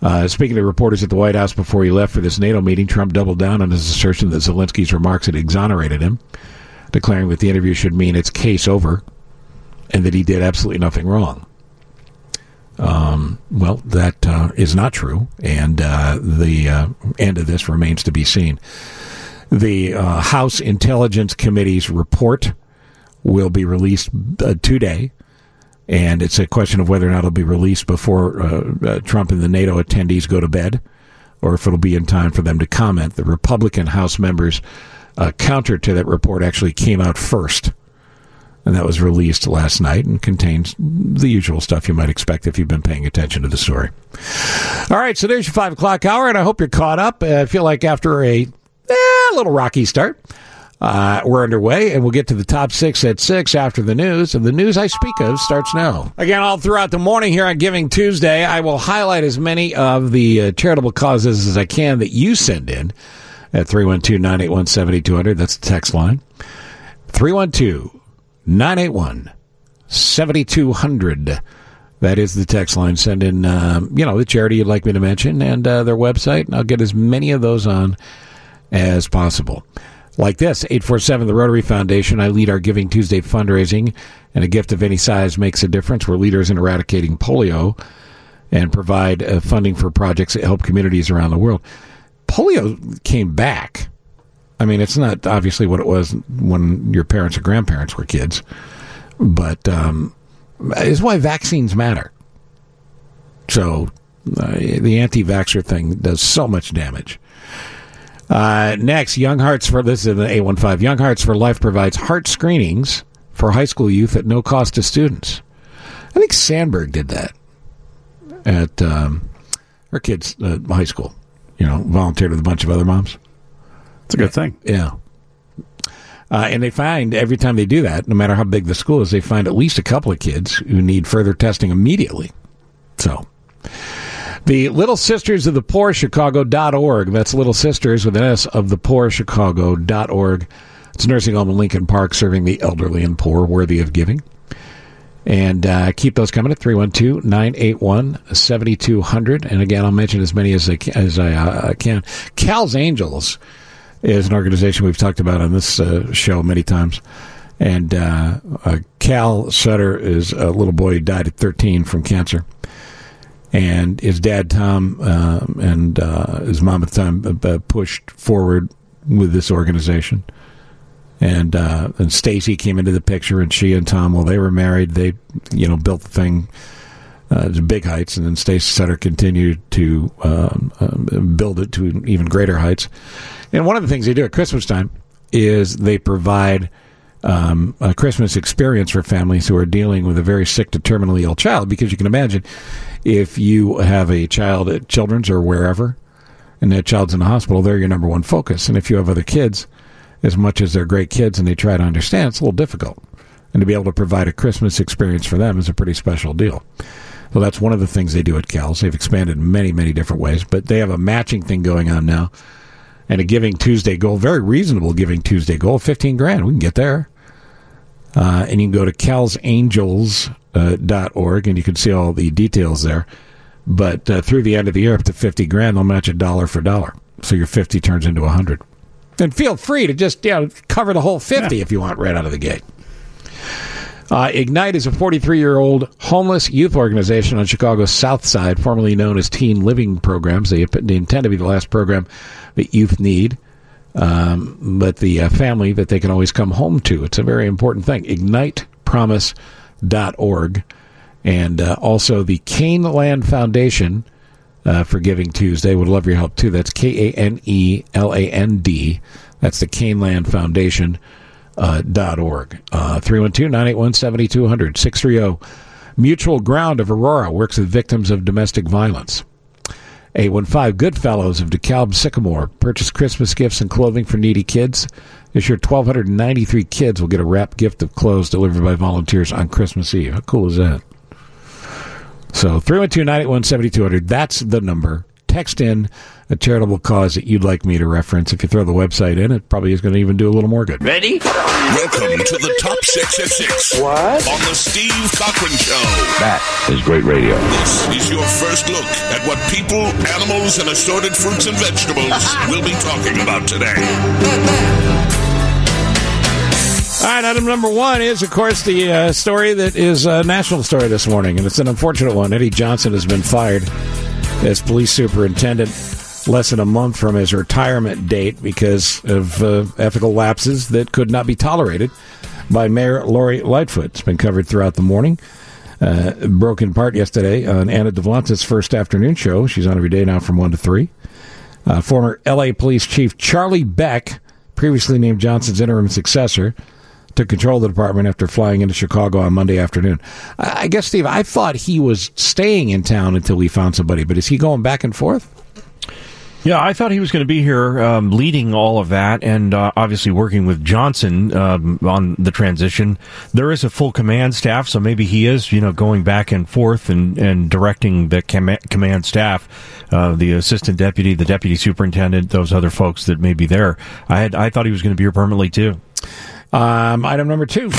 Uh, speaking to reporters at the White House before he left for this NATO meeting, Trump doubled down on his assertion that Zelensky's remarks had exonerated him, declaring that the interview should mean it's case over and that he did absolutely nothing wrong. Um, well, that uh, is not true, and uh, the uh, end of this remains to be seen. The uh, House Intelligence Committee's report will be released uh, today and it's a question of whether or not it'll be released before uh, uh, Trump and the NATO attendees go to bed, or if it'll be in time for them to comment. The Republican House members' uh, counter to that report actually came out first, and that was released last night and contains the usual stuff you might expect if you've been paying attention to the story. All right, so there's your five o'clock hour, and I hope you're caught up. I feel like after a eh, little rocky start. Uh, we're underway, and we'll get to the top six at six after the news. And the news I speak of starts now. Again, all throughout the morning here on Giving Tuesday, I will highlight as many of the uh, charitable causes as I can that you send in at 312 981 7200. That's the text line. 312 981 7200. That is the text line. Send in, um, you know, the charity you'd like me to mention and uh, their website, and I'll get as many of those on as possible like this 847 the Rotary Foundation. I lead our Giving Tuesday fundraising, and a gift of any size makes a difference. We're leaders in eradicating polio and provide uh, funding for projects that help communities around the world. Polio came back. I mean, it's not obviously what it was when your parents or grandparents were kids, but um, it's why vaccines matter. So uh, the anti vaxxer thing does so much damage. Uh, next, Young Hearts for this is the A15. Young Hearts for Life provides heart screenings for high school youth at no cost to students. I think Sandberg did that at um, her kids' uh, high school. You know, volunteered with a bunch of other moms. It's a good thing. Yeah. Uh, and they find every time they do that, no matter how big the school is, they find at least a couple of kids who need further testing immediately. So, the Little Sisters of the Poor Chicago.org. That's Little Sisters with an S of the Poor Chicago.org. It's a nursing home in Lincoln Park serving the elderly and poor worthy of giving. And uh, keep those coming at 312 981 7200. And again, I'll mention as many as I, as I uh, can. Cal's Angels is an organization we've talked about on this uh, show many times. And uh, uh, Cal Sutter is a little boy who died at 13 from cancer and his dad Tom uh, and uh, his mom at the time uh, pushed forward with this organization. And uh, and Stacy came into the picture, and she and Tom, while they were married, they you know built the thing uh, to big heights, and then Stacy Sutter continued to um, um, build it to even greater heights. And one of the things they do at Christmas time is they provide um, a Christmas experience for families who are dealing with a very sick to terminally ill child, because you can imagine if you have a child at Children's or wherever, and that child's in the hospital, they're your number one focus. And if you have other kids, as much as they're great kids and they try to understand, it's a little difficult. And to be able to provide a Christmas experience for them is a pretty special deal. So that's one of the things they do at Cal's. They've expanded in many, many different ways, but they have a matching thing going on now and a Giving Tuesday goal, very reasonable Giving Tuesday goal, 15 grand. We can get there. Uh, and you can go to Cal's uh, dot org and you can see all the details there. But uh, through the end of the year, up to 50 grand, they'll match a dollar for dollar. So your 50 turns into a 100. And feel free to just you know, cover the whole 50 yeah. if you want right out of the gate. Uh, Ignite is a 43 year old homeless youth organization on Chicago's South Side, formerly known as Teen Living Programs. They, they intend to be the last program that youth need, um, but the uh, family that they can always come home to. It's a very important thing. IgnitePromise.org. And uh, also the Kaneland Foundation uh, for Giving Tuesday would love your help too. That's K A N E L A N D. That's the Kaneland Foundation uh, dot org. Uh, 312 981 7200 630 Mutual Ground of Aurora works with victims of domestic violence. 815 Goodfellows of DeKalb Sycamore purchase Christmas gifts and clothing for needy kids. This year, 1,293 kids will get a wrapped gift of clothes delivered by volunteers on Christmas Eve. How cool is that? So 312 981 7200. That's the number text in a charitable cause that you'd like me to reference. If you throw the website in, it probably is going to even do a little more good. Ready? Welcome to the Top 6 at 6. What? On the Steve Cochran Show. That is great radio. This is your first look at what people, animals, and assorted fruits and vegetables will be talking about today. All right, item number one is, of course, the uh, story that is a national story this morning, and it's an unfortunate one. Eddie Johnson has been fired as police superintendent less than a month from his retirement date because of uh, ethical lapses that could not be tolerated by Mayor Lori Lightfoot. It's been covered throughout the morning. Uh, broke in part yesterday on Anna Davlantes' first afternoon show. She's on every day now from 1 to 3. Uh, former LA Police Chief Charlie Beck, previously named Johnson's interim successor, took control of the department after flying into Chicago on Monday afternoon. I guess, Steve, I thought he was staying in town until we found somebody, but is he going back and forth? Yeah, I thought he was going to be here um, leading all of that and uh, obviously working with Johnson um, on the transition. There is a full command staff, so maybe he is, you know, going back and forth and, and directing the com- command staff, uh, the assistant deputy, the deputy superintendent, those other folks that may be there. I had I thought he was going to be here permanently too. Um, item number two.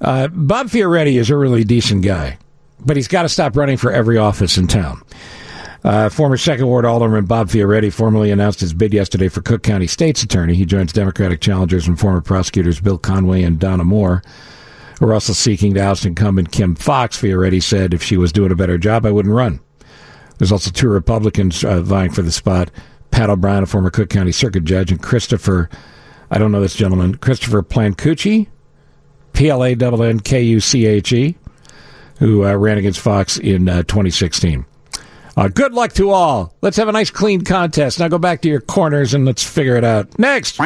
Uh, Bob Fioretti is a really decent guy, but he's got to stop running for every office in town. Uh, former Second Ward Alderman Bob Fioretti formally announced his bid yesterday for Cook County State's Attorney. He joins Democratic challengers and former prosecutors Bill Conway and Donna More, who are also seeking to oust incumbent Kim Foxx. Fioretti said, if she was doing a better job, I wouldn't run. There's also two Republicans uh, vying for the spot Pat O'Brien, a former Cook County Circuit Judge, and Christopher I don't know this gentleman, Christopher Pfannkuche, P L A N N K U C H E, who uh, ran against Foxx in uh, 2016. Uh, good luck to all. Let's have a nice, clean contest. Now go back to your corners and let's figure it out. Next.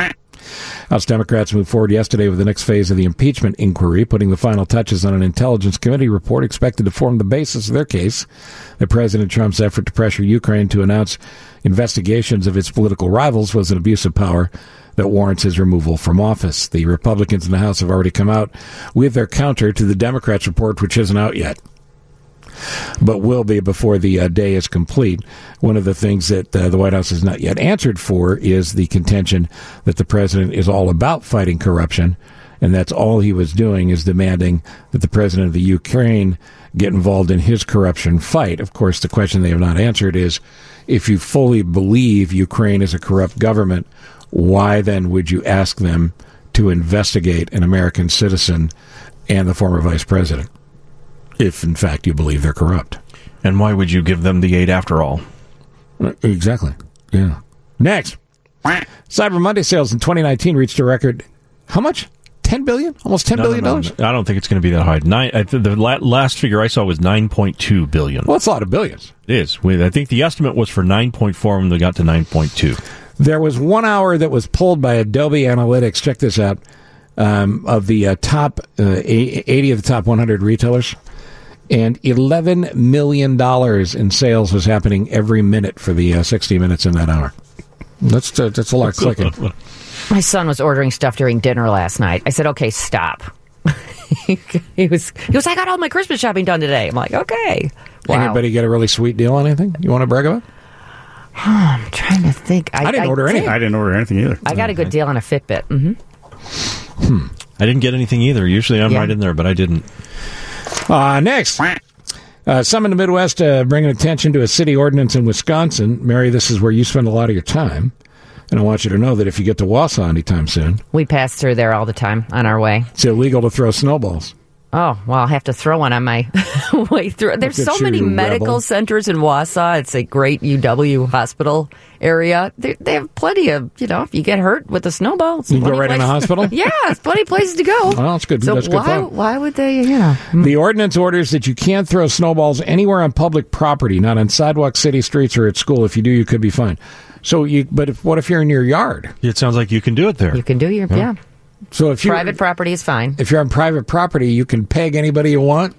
House Democrats moved forward yesterday with the next phase of the impeachment inquiry, putting the final touches on an intelligence committee report expected to form the basis of their case that President Trump's effort to pressure Ukraine to announce investigations of its political rivals was an abuse of power that warrants his removal from office. The Republicans in the House have already come out with their counter to the Democrats' report, which isn't out yet but will be before the uh, day is complete. One of the things that uh, the White House has not yet answered for is the contention that the president is all about fighting corruption, and that's all he was doing is demanding that the president of the Ukraine get involved in his corruption fight. Of course, the question they have not answered is if you fully believe Ukraine is a corrupt government, why then would you ask them to investigate an American citizen and the former vice president? If, in fact, you believe they're corrupt. And why would you give them the aid after all? Exactly. Yeah. Next. Cyber Monday sales in 2019 reached a record. How much? Ten billion, almost ten no, billion no, no, dollars. I don't think it's going to be that high. Nine. I th- the la- last figure I saw was nine point two billion. Well, it's a lot of billions. It is. I think the estimate was for nine point four when they got to nine point two. There was one hour that was pulled by Adobe Analytics. Check this out. Um, of the uh, top uh, 80 of the top 100 retailers, and eleven million dollars in sales was happening every minute for the uh, 60 minutes in that hour. That's uh, that's a lot of clicking. My son was ordering stuff during dinner last night. I said, "Okay, stop." he was he was. I got all my Christmas shopping done today. I'm like, okay. Wow. Anybody get a really sweet deal on anything you want to brag about? I'm trying to think. I, I didn't order did. anything. I didn't order anything either. I got a good deal on a Fitbit. hmm I didn't get anything either. Usually I'm Yeah. right in there, but I didn't. Uh, next. Uh, some in the Midwest uh, bringing attention to a city ordinance in Wisconsin. Mary, this is where you spend a lot of your time. And I want you to know that if you get to Wausau anytime soon, We pass through there all the time on our way. it's illegal to throw snowballs. Oh well, I'll have to throw one on my way through. There's Look at so many you, medical rebel. centers in Wausau. It's a great UW hospital area. They, they have plenty of, you know, if you get hurt with a snowball, it's You go plenty right in a places- hospital? yeah, it's plenty of places to go. Well, that's good. So That's good why fun. why would they? You know, hmm. The ordinance orders that you can't throw snowballs anywhere on public property, not on sidewalks, city streets, or at school. If you do, you could be fined. So, you, but if, what if you're in your yard? It sounds like you can do it there. you can do your yeah. So if you Private property is fine. if you're on private property, you can peg anybody you want.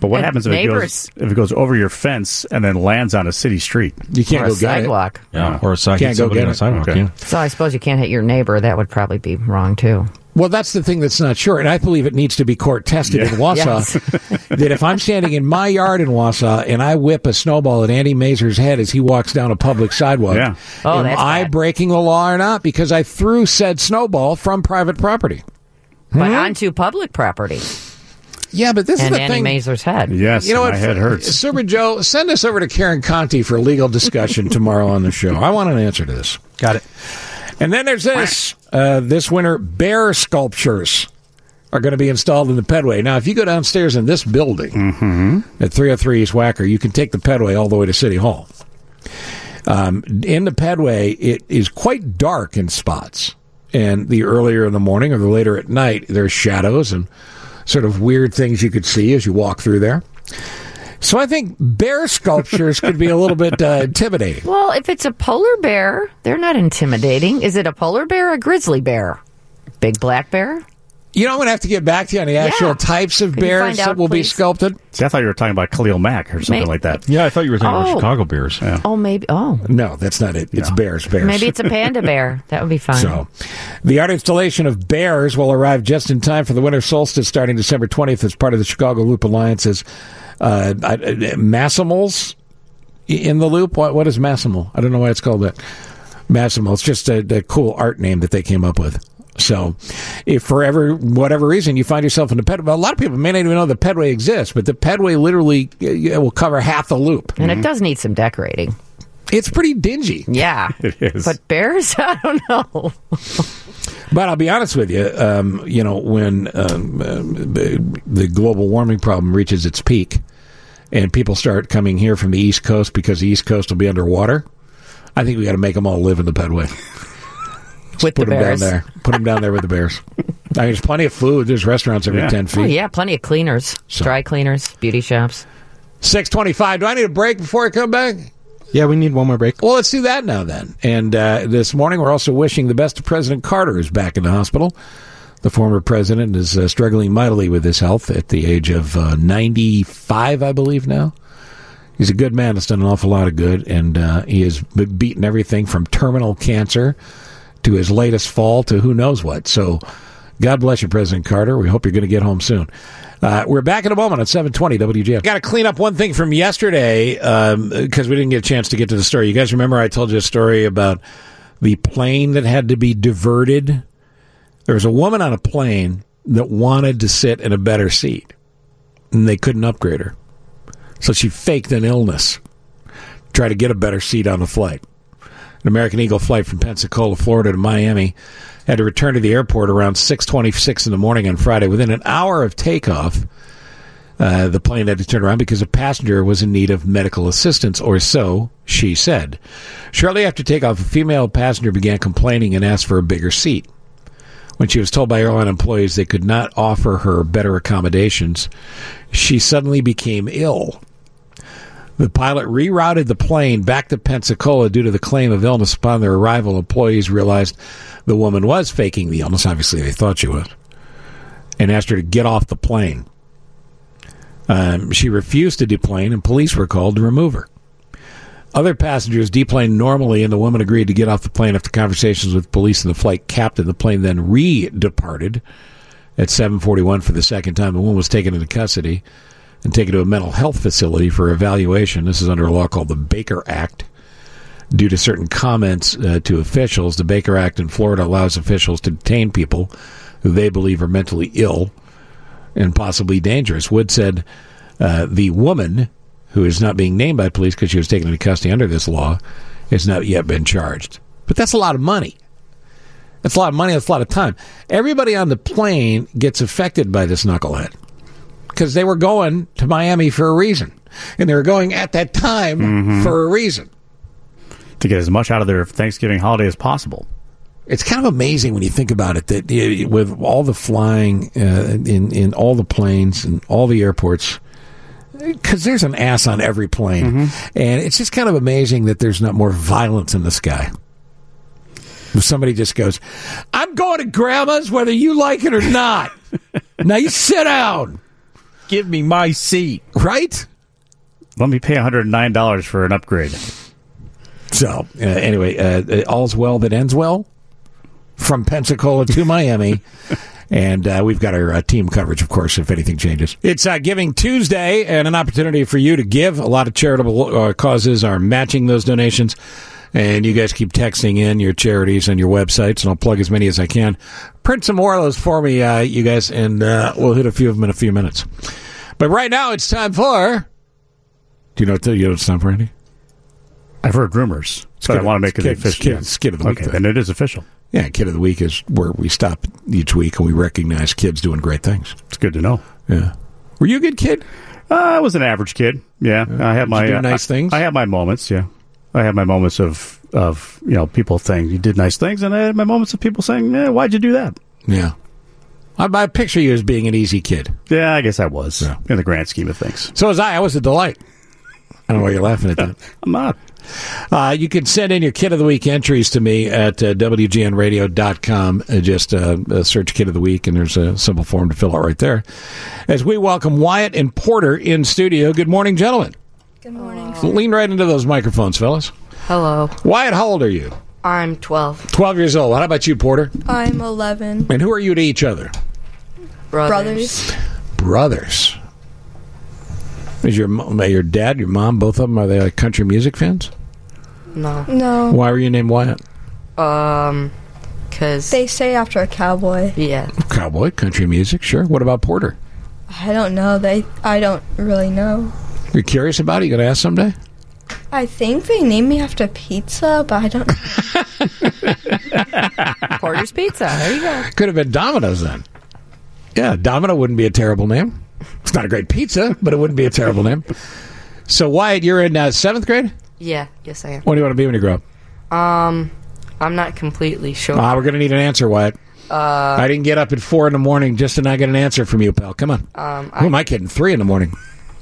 But what happens if it neighbors. goes if it goes over your fence and then lands on a city street? You can't or go a get it. sidewalk. Yeah, or a side Can't go somebody get on a it. sidewalk. Okay. Yeah. So I suppose you can't hit your neighbor. That would probably be wrong too. Well, that's the thing that's not sure, and I believe it needs to be court tested in Wausau. Yes. that if I'm standing in my yard in Wausau and I whip a snowball at Andy Masur's head as he walks down a public sidewalk, Yeah. Oh, am I bad. breaking the law or not? Because I threw said snowball from private property. But hmm? onto public property Yeah, but this and is the Annie thing. Masur's head. Yes, You know what? my head hurts. Super Joe, send us over to Karen Conti for legal discussion tomorrow on the show. I want an answer to this. Got it. And then there's this. Uh, this winter, bear sculptures are going to be installed in the pedway. Now, if you go downstairs in this building at 303 East Wacker, you can take the pedway all the way to City Hall. Um, in the pedway, it is quite dark in spots. And the earlier in the morning or the later at night, there's shadows and sort of weird things you could see as you walk through there. So I think bear sculptures could be a little bit uh, intimidating. Well, if it's a polar bear, they're not intimidating. Is it a polar bear or a grizzly bear? Big black bear? You know, I'm going to have to get back to you on the actual Yeah. types of Can bears find that out, will be sculpted. See, I thought you were talking about Khalil Mack or something May- like that. Yeah, I thought you were talking Oh. about Chicago Bears. Oh, maybe. Oh, No, that's not it. It's bears, bears. maybe it's a panda bear. That would be fine. So, the art installation of bears will arrive just in time for the winter solstice starting December 20th as part of the Chicago Loop Alliance's uh, uh, Massimals in the loop. What, what is Massimal? I don't know why it's called that. Massimal. It's just a, a cool art name that they came up with. So, if for ever whatever reason you find yourself in the pedway, a lot of people may not even know the pedway exists, but the pedway literally uh, will cover half the loop. and it does need some decorating. It's pretty dingy. Yeah. It is. But bears, I don't know. But I'll be honest with you, um, you know, when um, um, the global warming problem reaches its peak and people start coming here from the East Coast because the East Coast will be underwater, I think we got to make them all live in the Pedway. With Put the them down there. Put them down there with the bears. I mean, there's plenty of food. There's restaurants every Yeah. 10 feet. Oh, yeah, plenty of cleaners, So- dry cleaners, beauty shops. 625. Do I need a break before I come back? Yeah, we need one more break. Well, let's do that now then. And uh, this morning, we're also wishing the best to President Carter, who's back in the hospital. The former president is uh, struggling mightily with his health at the age of uh, 95, I believe now. He's a good man that's done an awful lot of good, and uh, he has beaten everything from terminal cancer to his latest fall to who knows what. So, God bless you, President Carter. We hope you're going to get home soon. Uh, we're back in a moment at 720 WGN. Got to clean up one thing from yesterday because we didn't get a chance to get to the story. You guys remember I told you a story about the plane that had to be diverted? There was a woman on a plane that wanted to sit in a better seat, and they couldn't upgrade her. So she faked an illness, tried to get a better seat on the flight. An American Eagle flight from Pensacola, Florida to Miami had to return to the airport around 6:26 in the morning on Friday. Within an hour of takeoff, uh, the plane had to turn around because a passenger was in need of medical assistance, or so she said. Shortly after takeoff, a female passenger began complaining and asked for a bigger seat. When she was told by airline employees they could not offer her better accommodations, she suddenly became ill. The pilot rerouted the plane back to Pensacola due to the claim of illness. Upon their arrival, employees realized the woman was faking the illness. Obviously, they thought she was, and asked her to get off the plane. Um, she refused to deplane, and police were called to remove her. Other passengers deplaned normally, and the woman agreed to get off the plane after conversations with police and the flight captain. The plane then re departed at 7:41 for the second time. The woman was taken into custody and taken to a mental health facility for evaluation. This is under a law called the Baker Act. Due to certain comments uh, to officials, the Baker Act in Florida allows officials to detain people who they believe are mentally ill and possibly dangerous. Wood said uh, the woman, who is not being named by police because she was taken into custody under this law, has not yet been charged. But that's a lot of money. That's a lot of money. That's a lot of time. Everybody on the plane gets affected by this knucklehead because they were going to Miami for a reason, and they were going at that time for a reason. to get as much out of their Thanksgiving holiday as possible. It's kind of amazing when you think about it that with all the flying uh, in in all the planes and all the airports, because there's an ass on every plane, and it's just kind of amazing that there's not more violence in the sky. If somebody just goes, "I'm going to Grandma's, whether you like it or not," now you sit down, Give me my seat. right? Let me pay $109 for an upgrade. So uh, anyway, uh, all's well that ends well from Pensacola to Miami. And uh, we've got our uh, team coverage, of course, if anything changes. It's uh, Giving Tuesday and an opportunity for you to give. A lot of charitable uh, causes are matching those donations. And you guys keep texting in your charities and your websites, and I'll plug as many as I can. Print some more of those for me, uh, you guys, and uh, we'll hit a few of them in a few minutes. But right now, it's time for. Do you know what, the, you know what it's time for, Andy? I've heard rumors, but Skid I want to make it official. skid- skid of the week, Okay, then it is official. Yeah, Kid of the Week is where we stop each week and we recognize kids doing great things. It's good to know. Yeah. Were you a good kid? Uh, I was an average kid. Yeah, I had my you do uh, nice I- things? I, had my moments. Yeah, I had my moments of of you know people saying you did nice things, and I had my moments of people saying, eh, "Why'd you do that?" Yeah. I, I picture you as being an easy kid. Yeah, I guess I was Yeah. in the grand scheme of things. So was I. I was a delight. I don't know why you're laughing at that. I'm not. Uh, you can send in your Kid of the Week entries to me at uh, WGNradio.com. Uh, just uh, uh, search Kid of the Week, and there's a simple form to fill out right there. As we welcome Wyatt and Porter in studio. Good morning, gentlemen. Good morning. Lean right into those microphones, fellas. Hello. Wyatt, how old are you? I'm 12. 12 years old. How about you, Porter? I'm 11. And who are you to each other? Brothers. Brothers. Is your your dad, your mom, both of them are they like country music fans? No. No. Why were you named Wyatt? Um, cause They say after a cowboy. yeah. Cowboy, country music, sure. What about Porter? I don't know. They. I don't really know. You're curious about it? You gonna ask someday? I think they named me after pizza, but I don't. Porter's Pizza. There you go. Could have been Domino's then. Yeah, Domino wouldn't be a terrible name. It's not a great pizza, but it wouldn't be a terrible name. So Wyatt, you're in uh, seventh grade. Yeah. Yes, I am. What do you want to be when you grow up? Um, I'm not completely sure. Ah, we're gonna need an answer, Wyatt. Uh, I didn't get up at four in the morning just to not get an answer from you, pal. Come on. um, Who am I kidding? Three in the morning.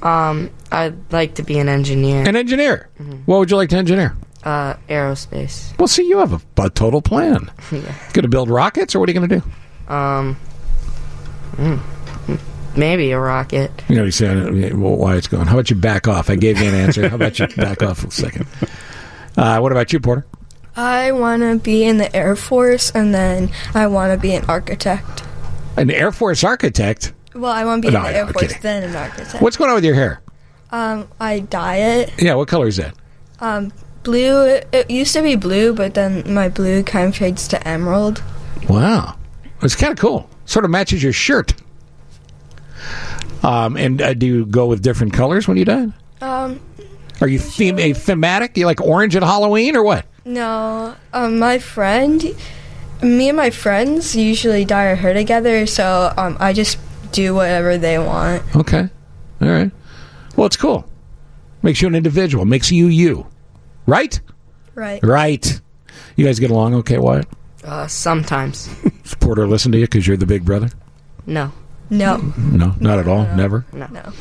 um, I'd like to be an engineer. An engineer. What would you like to engineer? Uh, aerospace. Well, see, you have a, a total plan. Yeah. Going to build rockets, or what are you going to do? Um, mm, maybe a rocket. You know, you say well, why it's going. How about you back off? I gave you an answer. How about you back off for a second? Uh, what about you, Porter? I want to be in the Air Force, and then I want to be an architect. An Air Force architect. Well, I want to be No, in the Air I'm Force, kidding. then an architect. What's going on with your hair? Um, I dye it. Yeah, what color is that? Um, blue. It, it used to be blue, but then my blue kind of fades to emerald. Wow, it's kind of cool. Sort of matches your shirt. Um, and uh, do you go with different colors when you dye? Um, Are you theme a thematic? You like orange at Halloween or what? no. Um, my friend, me and my friends usually dye our hair together, so um, I just do whatever they want. Okay, all right. Well, it's cool. Makes you an individual. Makes you you. Right? Right. Right. You guys get along okay, Wyatt? Uh, sometimes. Does Porter listen to you because you're the big brother? No. No. No, not at all. Never. No. No.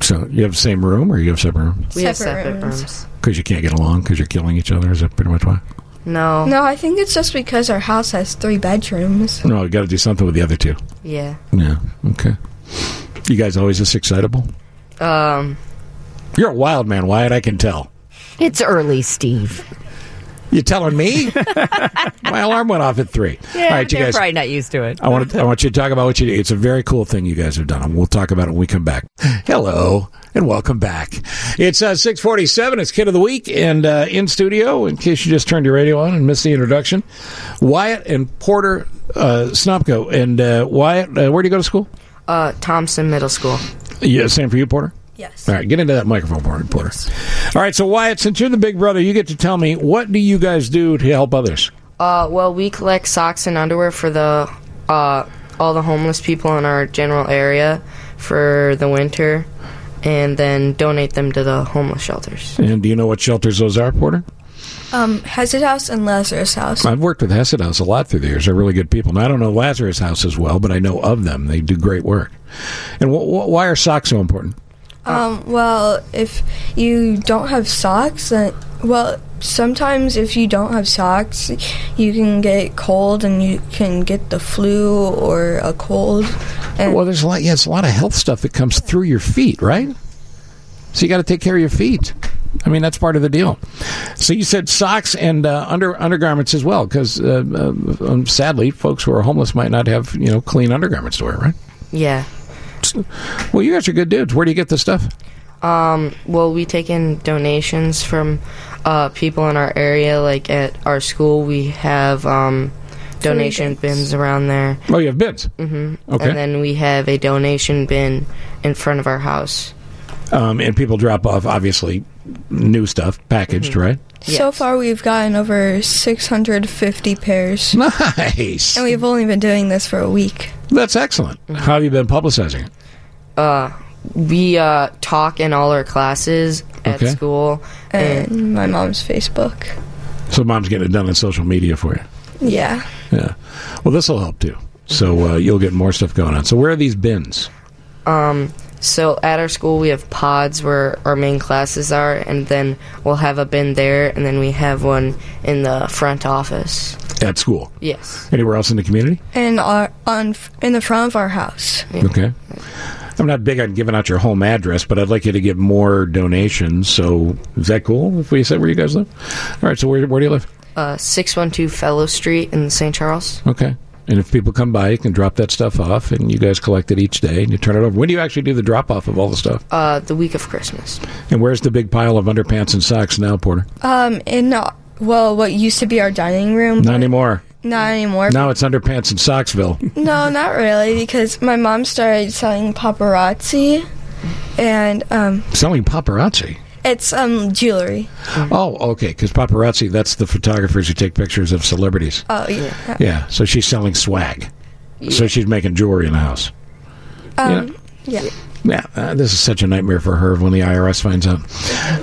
So you have the same room, or you have separate rooms? We have Separate separate rooms. rooms. Because you can't get along because you're killing each other. Is that pretty much why? No. No, I think it's just because our house has three bedrooms. No, you got to do something with the other two. Yeah. Yeah. Okay. You guys always this excitable? Um, You're a wild man, Wyatt. I can tell. it's early, Steve. You telling me? My alarm went off at three. Yeah, All right, you they're guys. probably not used to it. I want to, I want you to talk about what you do. It's a very cool thing you guys have done, and we'll talk about it when we come back. Hello and welcome back. It's uh, six forty seven. It's Kid of the Week, and uh, in studio, in case you just turned your radio on and missed the introduction, Wyatt and Porter uh, Snopko. And uh, Wyatt, uh, where do you go to school? Uh, Thompson Middle School. Yeah, same for you, Porter. Yes. All right, get into that microphone, Porter. Porter. All right, so Wyatt, since you're the big brother, you get to tell me what do you guys do to help others? Uh, well, we collect socks and underwear for the uh, all the homeless people in our general area for the winter, and then donate them to the homeless shelters. And do you know what shelters those are, Porter? Um, Hesed House and Lazarus House. I've worked with Hesed House a lot through the years. They're really good people. Now, I don't know Lazarus House as well, but I know of them. They do great work. And wh- wh- why are socks so important? Um, well, if you don't have socks, then well, sometimes if you don't have socks, you can get cold and you can get the flu or a cold. And well, there's a lot. Yeah, it's a lot of health stuff that comes through your feet, right? So you got to take care of your feet. I mean, that's part of the deal. So you said socks and uh, under undergarments as well, because uh, uh, um, sadly, folks who are homeless might not have you know clean undergarments to wear, right? Yeah. Well, you guys are good dudes. Where do you get this stuff? Um, well, we take in donations from uh, people in our area. Like at our school, we have um, donation bins around there. Oh, you have bins. hmm Okay. And then we have a donation bin in front of our house. Um, and people drop off, obviously, new stuff packaged, right? So far we've gotten over 650 pairs. Nice. And we've only been doing this for a week. That's excellent. How have you been publicizing it? Uh, we uh, talk in all our classes at Okay. school. And my mom's Facebook. So mom's getting it done on social media for you. Yeah. Yeah. Well, this will help too. So uh, you'll get more stuff going on. So where are these bins? Um, so at our school, we have pods where our main classes are, and then we'll have a bin there, and then we have one in the front office. At school. Yes. Anywhere else in the community? In our, on in the front of our house. Okay. I'm not big on giving out your home address, but I'd like you to get more donations. So is that cool if we say where you guys live? All right. So where, where do you live? Uh, 612 Fellow Street in St. Charles. Okay. And if people come by, you can drop that stuff off, and you guys collect it each day, and you turn it over. When do you actually do the drop off of all the stuff? Uh, the week of Christmas. And where's the big pile of underpants and socks now, Porter? Um, in, uh, well, what used to be our dining room. Not anymore. Not anymore. Now it's underpants and socksville. No, not really, because my mom started selling paparazzi, and um, Selling paparazzi. It's um jewelry. Oh, okay. Because paparazzi, that's the photographers who take pictures of celebrities. Oh yeah. Yeah. So she's selling swag. So she's making jewelry in the house. Um, yeah. Yeah. Uh, this is such a nightmare for her when the IRS finds out.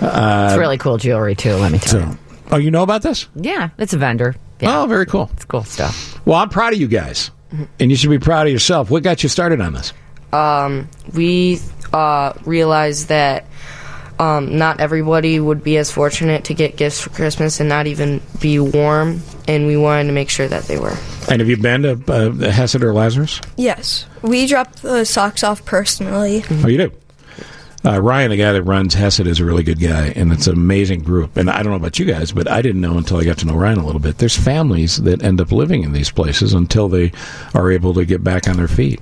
Uh, It's really cool jewelry too. Let me tell you. Oh, you know about this? Yeah, it's a vendor. Yeah. Oh, very cool. It's cool stuff. Well, I'm proud of you guys, and you should be proud of yourself. What got you started on this? Um, we uh, realized that um, not everybody would be as fortunate to get gifts for Christmas and not even be warm, and we wanted to make sure that they were. And have you been to uh, Hesed or Lazarus? Yes, we dropped the socks off personally. Oh, you do. Uh, Ryan, the guy that runs Hesed, is a really good guy, and it's an amazing group. And I don't know about you guys, but I didn't know until I got to know Ryan a little bit. There's families that end up living in these places until they are able to get back on their feet.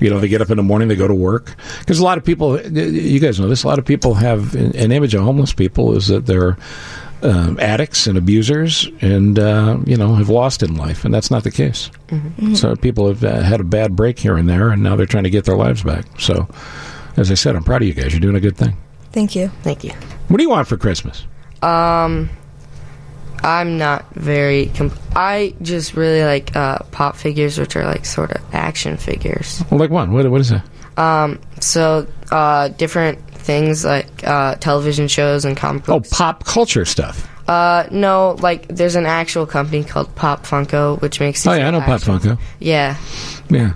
You know, they get up in the morning, they go to work. Because a lot of people, you guys know this, a lot of people have an an image of homeless people is that they're um, addicts and abusers and, uh, you know, have lost in life. And that's not the case. So people have uh, had a bad break here and there, and now they're trying to get their lives back. So, as I said, I'm proud of you guys. You're doing a good thing. Thank you. Thank you. What do you want for Christmas? Um, I'm not very. Comp- I just really like uh, pop figures, which are like sort of action figures. Well, like what? What, what is it? Um, so uh, different things like uh, television shows and comic books. Oh, pop culture stuff. Uh, no, like there's an actual company called Pop Funko, which makes. Oh, yeah, I know Pop Funko. Yeah, Yeah.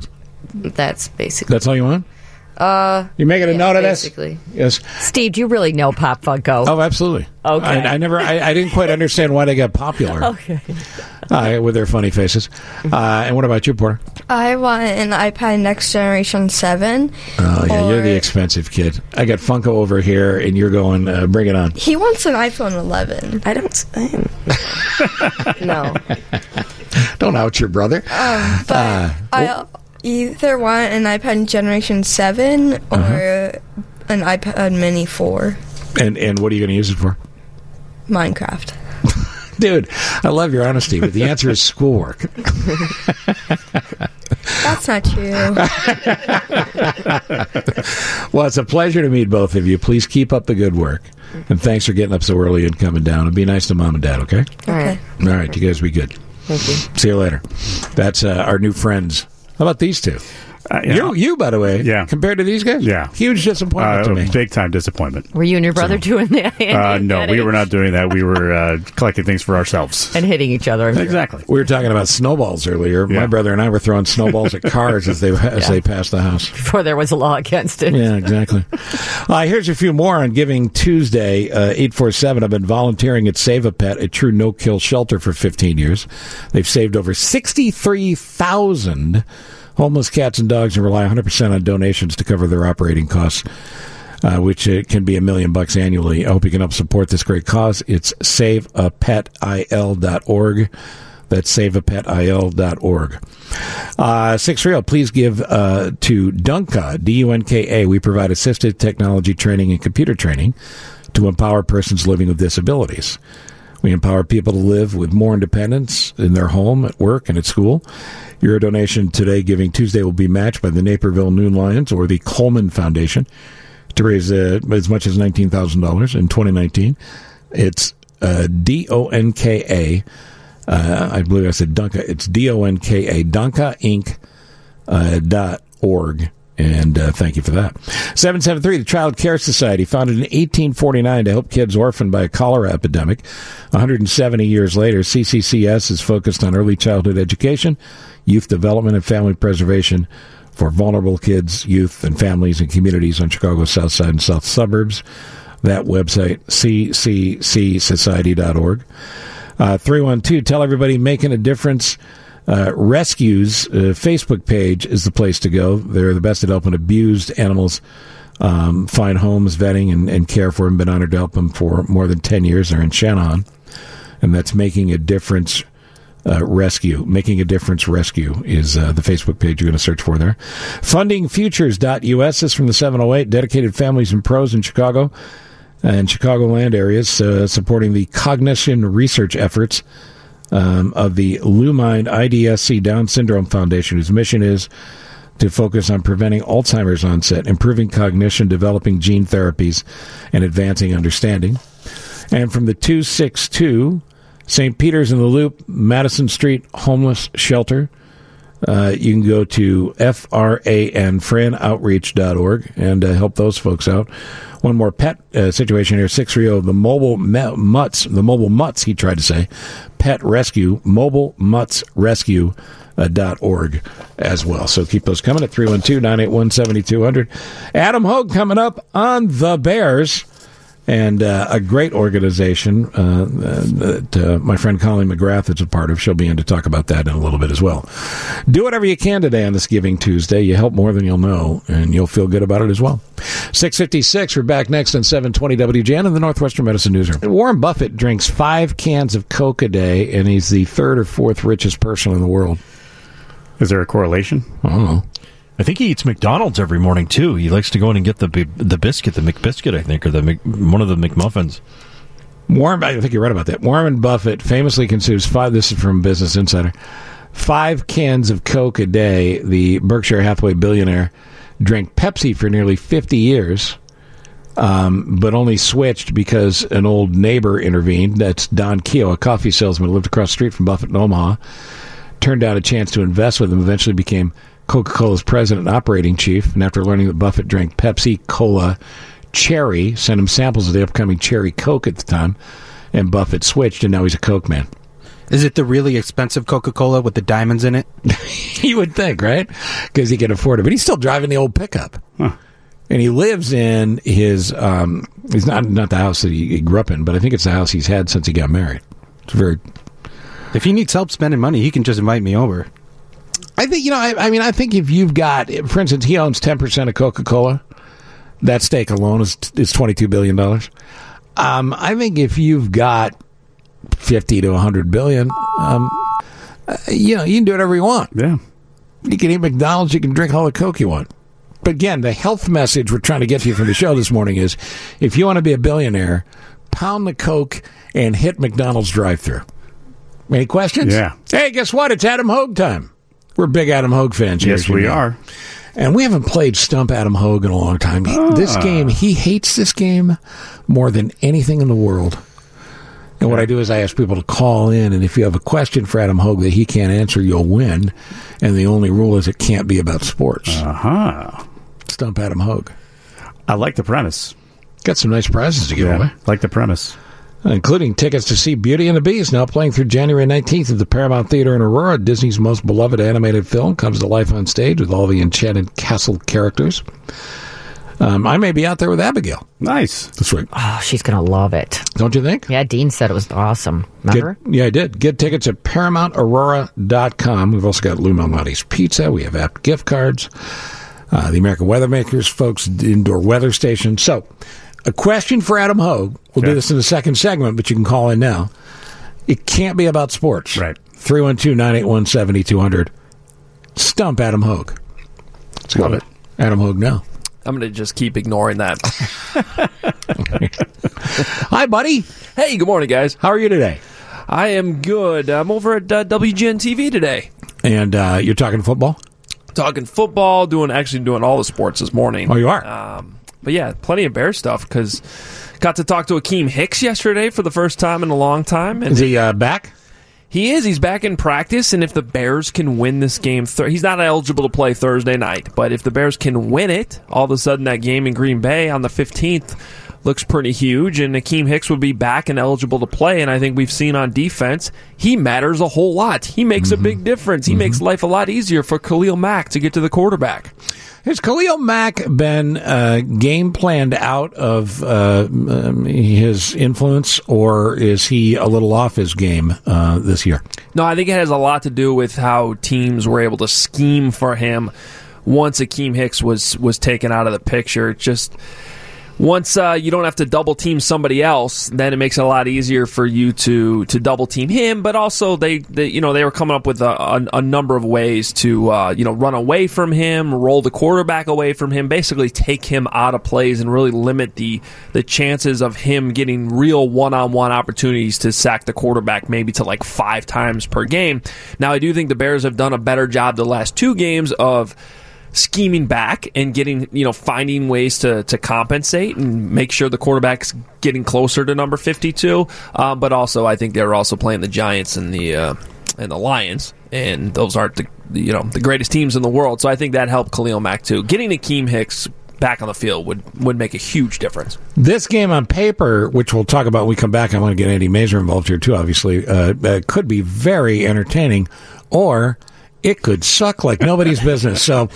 that's basically. That's all you want? Uh, You making a yeah, note of this? basically. Yes. Steve, do you really know Pop Funko? Oh, absolutely. Okay. I, I never. I, I didn't quite understand why they got popular Okay. uh, with their funny faces. Uh, and what about you, Porter? I want an iPad Next Generation 7. Oh yeah, you're the expensive kid. I got Funko over here, and you're going. Uh, bring it on. He wants an iPhone 11. I don't. no. Don't out your brother. Um, but Uh, I either want an iPad Generation 7 or Uh-huh. an iPad Mini 4. and and what are you going to use it for? Minecraft. Dude, I love your honesty, but the answer is schoolwork. That's not true. well, it's a pleasure to meet both of you. Please keep up the good work. And thanks for getting up so early and coming down. And be nice to mom and dad, okay? All right. All right, you guys be good. Thank you. See you later. That's uh, our new friends. How about these two? You, you, by the way, yeah. compared to these guys, Yeah. huge disappointment Uh, to me. Big time disappointment. Were you and your brother doing that? Uh, no, At we age? were not doing that. We were uh, collecting things for ourselves. And hitting each other. Exactly. We were talking about snowballs earlier. My brother and I were throwing snowballs at cars as they as Yeah. they passed the house. Before there was a law against it. Yeah, exactly. uh, here's a few more on Giving Tuesday, uh, 847. I've been volunteering at Save a Pet, a true no kill shelter, for 15 years. They've saved over 63,000 homeless cats and dogs and rely 100% on donations to cover their operating costs. Uh, which uh, can be a million bucks annually. I hope you can help support this great cause. It's saveapetil.org. That's saveapetil.org. Uh, six real, please give uh, to Dunka, D-U-N-K-A. We provide assisted technology training and computer training to empower persons living with disabilities. We empower people to live with more independence in their home, at work, and at school. Your donation today, Giving Tuesday, will be matched by the Naperville Noon Lions or the Coleman Foundation to raise uh, as much as $19,000 in 2019. It's uh, D-O-N-K-A. Uh, I believe I said Dunka. It's D-O-N-K-A. Dunka Inc. Uh, dot org. And uh, thank you for that. 773, the Child Care Society, founded in 1849 to help kids orphaned by a cholera epidemic. 170 years later, CCCS is focused on early childhood education, youth development, and family preservation for vulnerable kids, youth, and families and communities on Chicago's south side and south suburbs. That website, cccsociety.org. Uh, 312, tell everybody making a difference. Uh, Rescues uh, Facebook page is the place to go. They're the best at helping abused animals um, find homes, vetting, and, and care for them. Been honored to help them for more than 10 years. They're in Shannon, and that's Making a Difference uh, Rescue. Making a Difference Rescue is uh, the Facebook page you're going to search for there. Fundingfutures.us is from the 708, dedicated families and pros in Chicago and Chicagoland areas, uh, supporting the cognition research efforts um, of the Lumind IDSC Down Syndrome Foundation, whose mission is to focus on preventing Alzheimer's onset, improving cognition, developing gene therapies, and advancing understanding. And from the 262, St. Peter's in the Loop, Madison Street Homeless Shelter. Uh, you can go to FRAN, franoutreach.org, and uh, help those folks out. One more pet uh, situation here, 630, the mobile me- mutts, the mobile mutts, he tried to say, pet rescue, mobile mutts rescue. Uh, dot org as well. So keep those coming at 312 981 7200. Adam Hoge coming up on the Bears and uh, a great organization uh, that uh, my friend Colleen McGrath is a part of. She'll be in to talk about that in a little bit as well. Do whatever you can today on this Giving Tuesday. You help more than you'll know, and you'll feel good about it as well. 656, we're back next on 720 WGN in the Northwestern Medicine Newsroom. Warren Buffett drinks five cans of Coke a day, and he's the third or fourth richest person in the world. Is there a correlation? I don't know. I think he eats McDonald's every morning too. He likes to go in and get the the biscuit, the McBiscuit, I think, or the one of the McMuffins. Warren, I think you're right about that. Warren Buffett famously consumes five. This is from Business Insider. Five cans of Coke a day. The Berkshire Hathaway billionaire drank Pepsi for nearly 50 years, um, but only switched because an old neighbor intervened. That's Don Keough, a coffee salesman who lived across the street from Buffett in Omaha. Turned down a chance to invest with him. Eventually became Coca Cola's president and operating chief. And after learning that Buffett drank Pepsi Cola Cherry, sent him samples of the upcoming Cherry Coke at the time, and Buffett switched, and now he's a Coke man. Is it the really expensive Coca Cola with the diamonds in it? you would think, right? Because he can afford it, but he's still driving the old pickup, and he lives in his. Um, he's not not the house that he, he grew up in, but I think it's the house he's had since he got married. It's very. If he needs help spending money, he can just invite me over. I think you know. I, I mean, I think if you've got, for instance, he owns ten percent of Coca Cola. That stake alone is is twenty two billion dollars. Um, I think if you've got fifty to hundred billion, um, uh, you know, you can do whatever you want. Yeah, you can eat McDonald's, you can drink all the Coke you want. But again, the health message we're trying to get to you from the show this morning is: if you want to be a billionaire, pound the Coke and hit McDonald's drive-through. Any questions? Yeah. Hey, guess what? It's Adam Hoge time. We're big Adam Hoge fans. Yes, we know. are. And we haven't played Stump Adam Hoge in a long time. He- This Ah. game, he hates this game more than anything in the world. And what I do is I ask people to call in, and if you have a question for Adam Hoge that he can't answer, you'll win. And the only rule is it can't be about sports. Uh huh. Stump Adam Hoge. I like the premise. Got some nice prizes to give Yeah, away. like the premise. Including tickets to see Beauty and the Beast, now playing through January 19th at the Paramount Theater in Aurora. Disney's most beloved animated film comes to life on stage with all the enchanted castle characters. Um, I may be out there with Abigail. Nice. That's right. Oh, she's going to love it. Don't you think? Yeah, Dean said it was awesome. Remember? Get, yeah, I did. Get tickets at ParamountAurora.com. We've also got Lou Malnati's Pizza. We have app gift cards. Uh, the American Weather Makers, folks, indoor weather station. So, a question for Adam Hoge. We'll do this in the second segment, but you can call in now. It can't be about sports. Right. 312 981 7200. Stump Adam Hoge. Let's Love it. Adam Hoge now. I'm going to just keep ignoring that. Hi, buddy. Hey, good morning, guys. How are you today? I am good. I'm over at uh, WGN TV today. And uh, you're talking football? Talking football, doing actually doing all the sports this morning. Oh, you are? Um, but yeah, plenty of Bear stuff because got to talk to Akiem Hicks yesterday for the first time in a long time. And Is he uh, back? He is. He's back in practice, and if the Bears can win this game, th- he's not eligible to play Thursday night. But if the Bears can win it, all of a sudden that game in Green Bay on the fifteenth looks pretty huge, and Akiem Hicks would be back and eligible to play. And I think we've seen on defense, he matters a whole lot. He makes a big difference. He makes life a lot easier for Khalil Mack to get to the quarterback. Has Khalil Mack been uh, game planned out of uh, um, his influence, or is he a little off his game uh, this year? No, I think it has a lot to do with how teams were able to scheme for him once Akiem Hicks was was taken out of the picture. Just once uh, you don't have to double team somebody else, then it makes it a lot easier for you to to double team him. But also, they, they you know they were coming up with a, a, a number of ways to uh, you know run away from him, roll the quarterback away from him, basically take him out of plays and really limit the the chances of him getting real one on one opportunities to sack the quarterback, maybe to like five times per game. Now, I do think the Bears have done a better job the last two games of scheming back and getting you know finding ways to to compensate and make sure the quarterback's getting closer to number 52 uh, but also I think they're also playing the Giants and the uh, and the Lions and those aren't the you know the greatest teams in the world. So I think that helped Khalil Mack too. Getting Akiem Hicks back on the field would would make a huge difference. This game on paper, which we'll talk about when we come back, I want to get Andy Masur involved here too. Obviously, uh, uh, could be very entertaining, or it could suck like nobody's business. So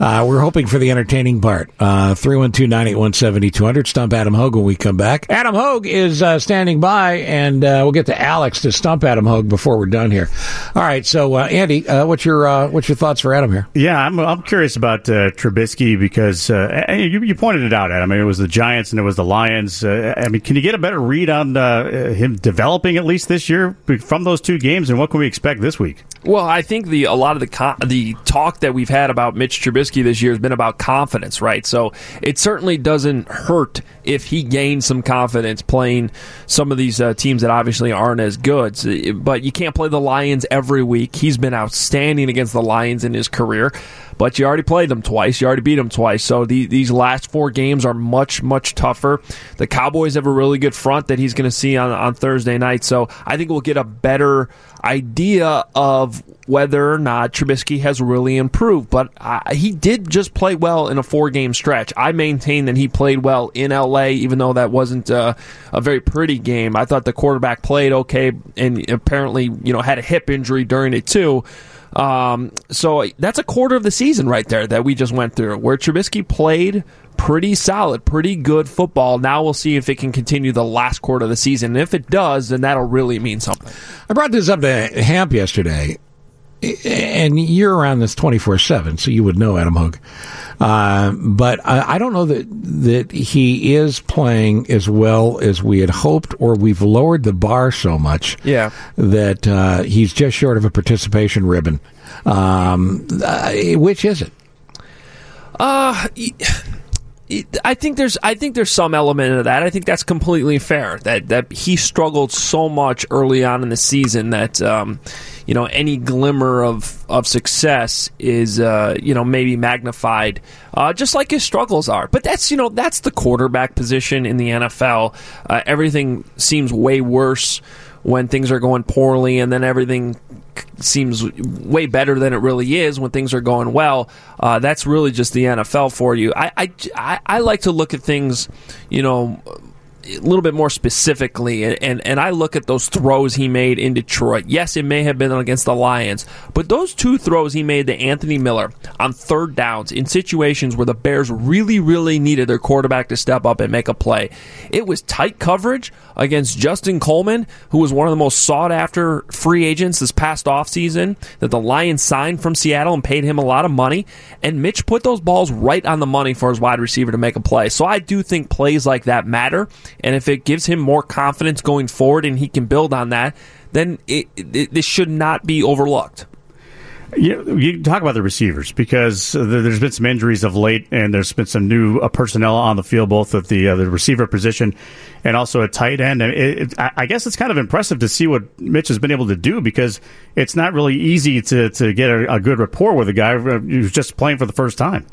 uh, we're hoping for the entertaining part. Uh, 312-981-7200. Stump Adam Hoge when we come back. Adam Hoge is uh, standing by, and uh, we'll get to Alex to stump Adam Hoge before we're done here. All right, so uh, Andy, uh, what's your uh, what's your thoughts for Adam here? Yeah, I'm, I'm curious about uh, Trubisky because uh, you, you pointed it out, Adam. I mean, it was the Giants and it was the Lions. Uh, I mean, can you get a better read on uh, him developing at least this year from those two games, and what can we expect this week? Well, I think the a lot of the the talk that we've had about Mitch Trubisky this year has been about confidence, right? So it certainly doesn't hurt if he gains some confidence playing some of these uh, teams that obviously aren't as good. But you can't play the Lions every week. He's been outstanding against the Lions in his career. But you already played them twice. You already beat them twice. So the, these last four games are much, much tougher. The Cowboys have a really good front that he's going to see on, on Thursday night. So I think we'll get a better idea of whether or not Trubisky has really improved. But uh, he did just play well in a four game stretch. I maintain that he played well in LA, even though that wasn't uh, a very pretty game. I thought the quarterback played okay and apparently, you know, had a hip injury during it too. Um, so that's a quarter of the season right there that we just went through, where Trubisky played pretty solid, pretty good football. Now we'll see if it can continue the last quarter of the season. And if it does, then that'll really mean something. I brought this up to Hamp yesterday, and you're around this 24 7, so you would know Adam Hoge. Uh, but I, I, don't know that, that he is playing as well as we had hoped, or we've lowered the bar so much yeah. that uh, he's just short of a participation ribbon. Um, uh, which is it? Uh, I think there's I think there's some element of that. I think that's completely fair. That that he struggled so much early on in the season that um, you know any glimmer of of success is uh, you know maybe magnified, uh, just like his struggles are. But that's you know that's the quarterback position in the NFL. Uh, everything seems way worse when things are going poorly, and then everything seems way better than it really is when things are going well. Uh, that's really just the NFL for you. I, I, I like to look at things, you know, a little bit more specifically, and, and I look at those throws he made in Detroit. Yes, it may have been against the Lions, but those two throws he made to Anthony Miller on third downs in situations where the Bears really, really needed their quarterback to step up and make a play. It was tight coverage against Justin Coleman, who was one of the most sought after free agents this past offseason that the Lions signed from Seattle and paid him a lot of money. And Mitch put those balls right on the money for his wide receiver to make a play. So I do think plays like that matter. And if it gives him more confidence going forward and he can build on that, then it, it, this should not be overlooked. You, you talk about the receivers because there's been some injuries of late, and there's been some new uh, personnel on the field, both at the uh, the receiver position and also at tight end. And it, it, I guess it's kind of impressive to see what Mitch has been able to do because it's not really easy to to get a, a good rapport with a guy who's just playing for the first time.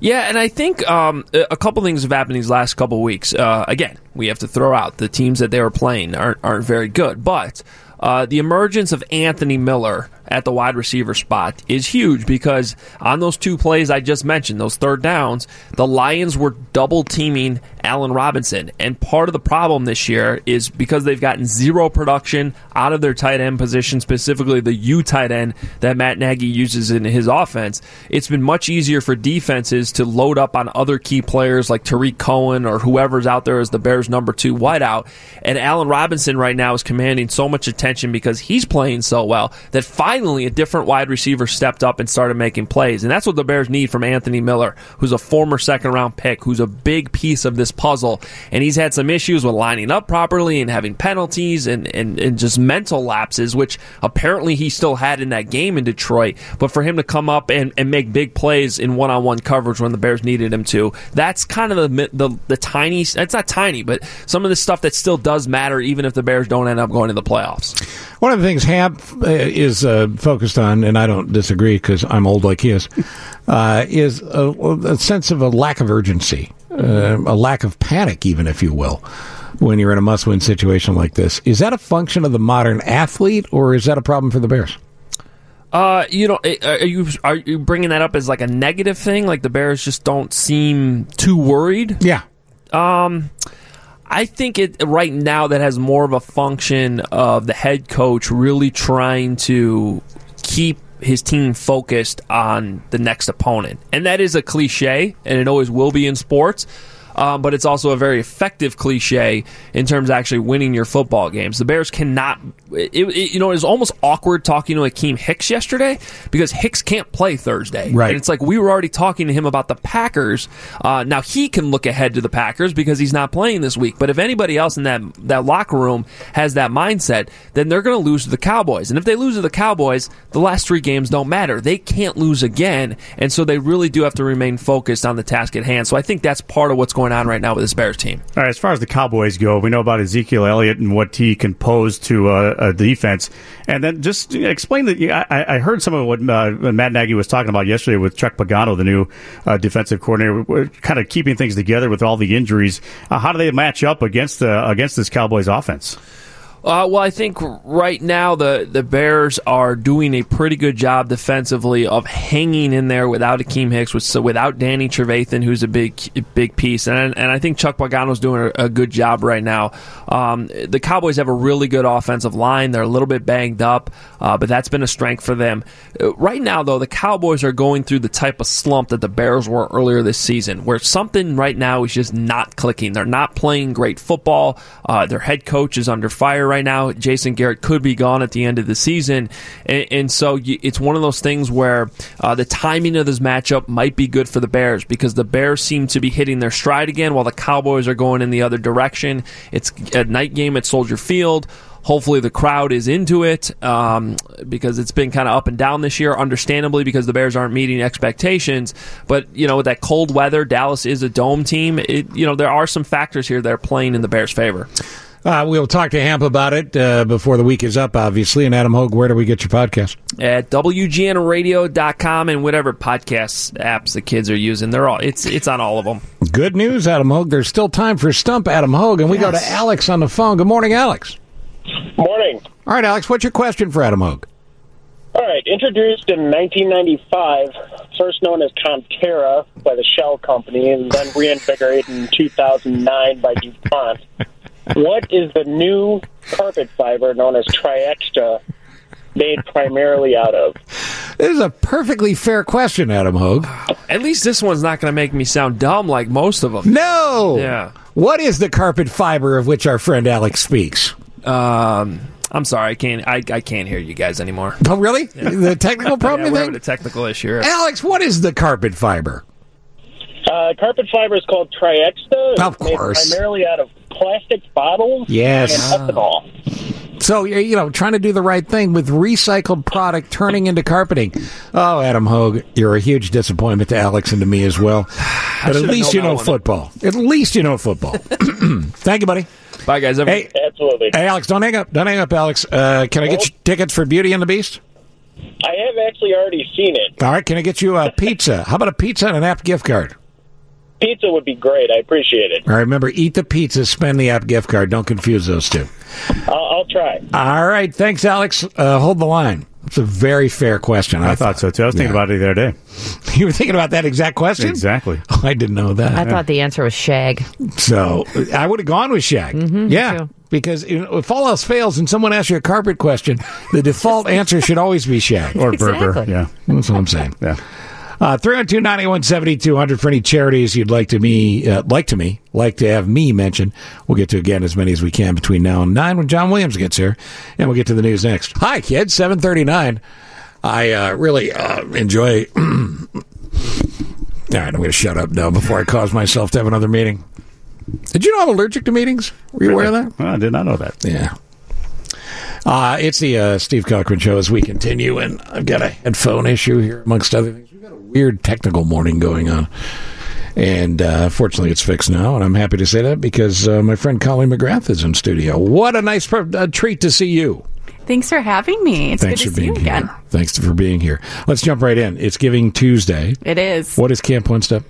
Yeah, and I think um, a couple things have happened these last couple weeks. Uh, again, we have to throw out the teams that they were playing aren't, aren't very good, but uh, the emergence of Anthony Miller at the wide receiver spot is huge because on those two plays I just mentioned, those third downs, the Lions were double teaming Allen Robinson. And part of the problem this year is because they've gotten zero production out of their tight end position, specifically the U tight end that Matt Nagy uses in his offense. It's been much easier for defenses to load up on other key players like Tarik Cohen or whoever's out there as the Bears' number two wideout. And Allen Robinson right now is commanding so much attention because he's playing so well that finally a different wide receiver stepped up and started making plays. And that's what the Bears need from Anthony Miller, who's a former second round pick, who's a big piece of this puzzle. And he's had some issues with lining up properly and having penalties and, and, and just mental lapses, which apparently he still had in that game in Detroit. But for him to come up and, and make big plays in one on one coverage when the Bears needed him to, that's kind of the, the, the tiny, it's not tiny, but some of the stuff that still does matter, even if the Bears don't end up going to the playoffs. One of the things Hamp uh, is uh, focused on, and I don't disagree because I'm old like he is, uh, is a, a, sense of a lack of urgency uh, a lack of panic, even if you will, when you're in a must-win situation like this. Is that a function of the modern athlete, or is that a problem for the Bears? Uh, you know, eh, are you are you bringing that up as like a negative thing? Like the Bears just don't seem too worried? Yeah. Um, I think it right now that has more of a function of the head coach really trying to keep his team focused on the next opponent. And that is a cliche, and it always will be in sports um, but it's also a very effective cliche in terms of actually winning your football games. The Bears cannot, it, it, you know, it was almost awkward talking to Akiem Hicks yesterday because Hicks can't play Thursday. Right. And it's like we were already talking to him about the Packers. Uh, now he can look ahead to the Packers because he's not playing this week. But if anybody else in that, that locker room has that mindset, then they're going to lose to the Cowboys. And if they lose to the Cowboys, the last three games don't matter. They can't lose again. And so they really do have to remain focused on the task at hand. So I think that's part of what's going going on right now with this Bears team. All right, as far as the Cowboys go, we know about Ezekiel Elliott and what he can pose to a, a defense. And then just explain that. I, I heard some of what uh, Matt Nagy was talking about yesterday with Chuck Pagano, the new uh, defensive coordinator, We're kind of keeping things together with all the injuries. Uh, how do they match up against uh, against this Cowboys offense? Uh, well, I think right now the, the Bears are doing a pretty good job defensively of hanging in there without Akiem Hicks, with, so without Danny Trevathan, who's a big big piece, and and I think Chuck Pagano's doing a, a good job right now. Um, the Cowboys have a really good offensive line; they're a little bit banged up, uh, but that's been a strength for them. Uh, right now, though, the Cowboys are going through the type of slump that the Bears were earlier this season, where something right now is just not clicking. They're not playing great football. Uh, their head coach is under fire right now. Jason Garrett could be gone at the end of the season, and, and so you, it's one of those things where uh, the timing of this matchup might be good for the Bears because the Bears seem to be hitting their stride again, while the Cowboys are going in the other direction. It's a night game at Soldier Field. Hopefully, the crowd is into it um, because it's been kind of up and down this year, understandably, because the Bears aren't meeting expectations. But, you know, with that cold weather, Dallas is a dome team. It, you know, there are some factors here that are playing in the Bears' favor. Uh, we'll talk to Hamp about it uh, before the week is up, obviously. And Adam Hoge, where do we get your podcast? At WGNradio.com and whatever podcast apps the kids are using. They're all it's it's on all of them. Good news, Adam Hoge. There's still time for Stump Adam Hoge, and we go to Alex on the phone. Good morning, Alex. Morning. All right, Alex, what's your question for Adam Hoge? All right, introduced in 1995, first known as Corterra by the Shell Company, and then reinvigorated in 2009 by DuPont. What is the new carpet fiber known as Triexta made primarily out of? This is a perfectly fair question, Adam Hoge. At least this one's not going to make me sound dumb like most of them. No. Yeah. What is the carpet fiber of which our friend Alex speaks? Um, I'm sorry, I can't. I, I can't hear you guys anymore. Oh, really? The technical problem? yeah, we're having a technical issue. Alex, what is the carpet fiber? Uh, carpet fiber is called Triexta. Of It's made course. primarily out of plastic bottles Yes. and ethanol. So you're, you know, trying to do the right thing with recycled product turning into carpeting. Oh, Adam Hoge, you're a huge disappointment to Alex and to me as well. But at least you know that one. football. At least you know football. Thank you, buddy. Bye, guys. Hey, Absolutely. hey, Alex, don't hang up. Don't hang up, Alex. Uh, can I get you tickets for Beauty and the Beast? I have actually already seen it. All right. Can I get you a pizza? How about a pizza and an app gift card? Pizza would be great. I appreciate it. All right. Remember, eat the pizza, spend the app gift card. Don't confuse those two. I'll, I'll try. All right. Thanks, Alex. Uh, hold the line. It's a very fair question. I thought so too. I was thinking about it the other day. You were thinking about that exact question? Exactly. Oh, I didn't know that. I thought the answer was Shag. So I would have gone with Shaq. Mhm, yeah. Because if all else fails and someone asks you a carpet question, the default answer should always be Shag. Or Berber. Exactly. Yeah. That's what I'm saying. Yeah. Uh, 302 91 7200 for any charities you'd like to me, uh, like to me, like to have me mention. We'll get to again as many as we can between now and 9 when John Williams gets here. And we'll get to the news next. Hi, kids. 739. I uh, really uh, enjoy. All right, I'm going to shut up now before I cause myself to have another meeting. Did you know I'm allergic to meetings? Were you aware of that? Oh, I did not know that. Yeah. Uh, it's the uh, Steve Cochran show as we continue, and I've got a headphone issue here, amongst other things. A weird technical morning going on. And uh, fortunately, it's fixed now, and I'm happy to say that because uh, my friend Colleen McGrath is in studio. What a nice pr- uh, treat to see you. Thanks for having me. It's Thanks good for to see being you again. here. Thanks for being here. Let's jump right in. It's Giving Tuesday. It is. What is Camp One Step?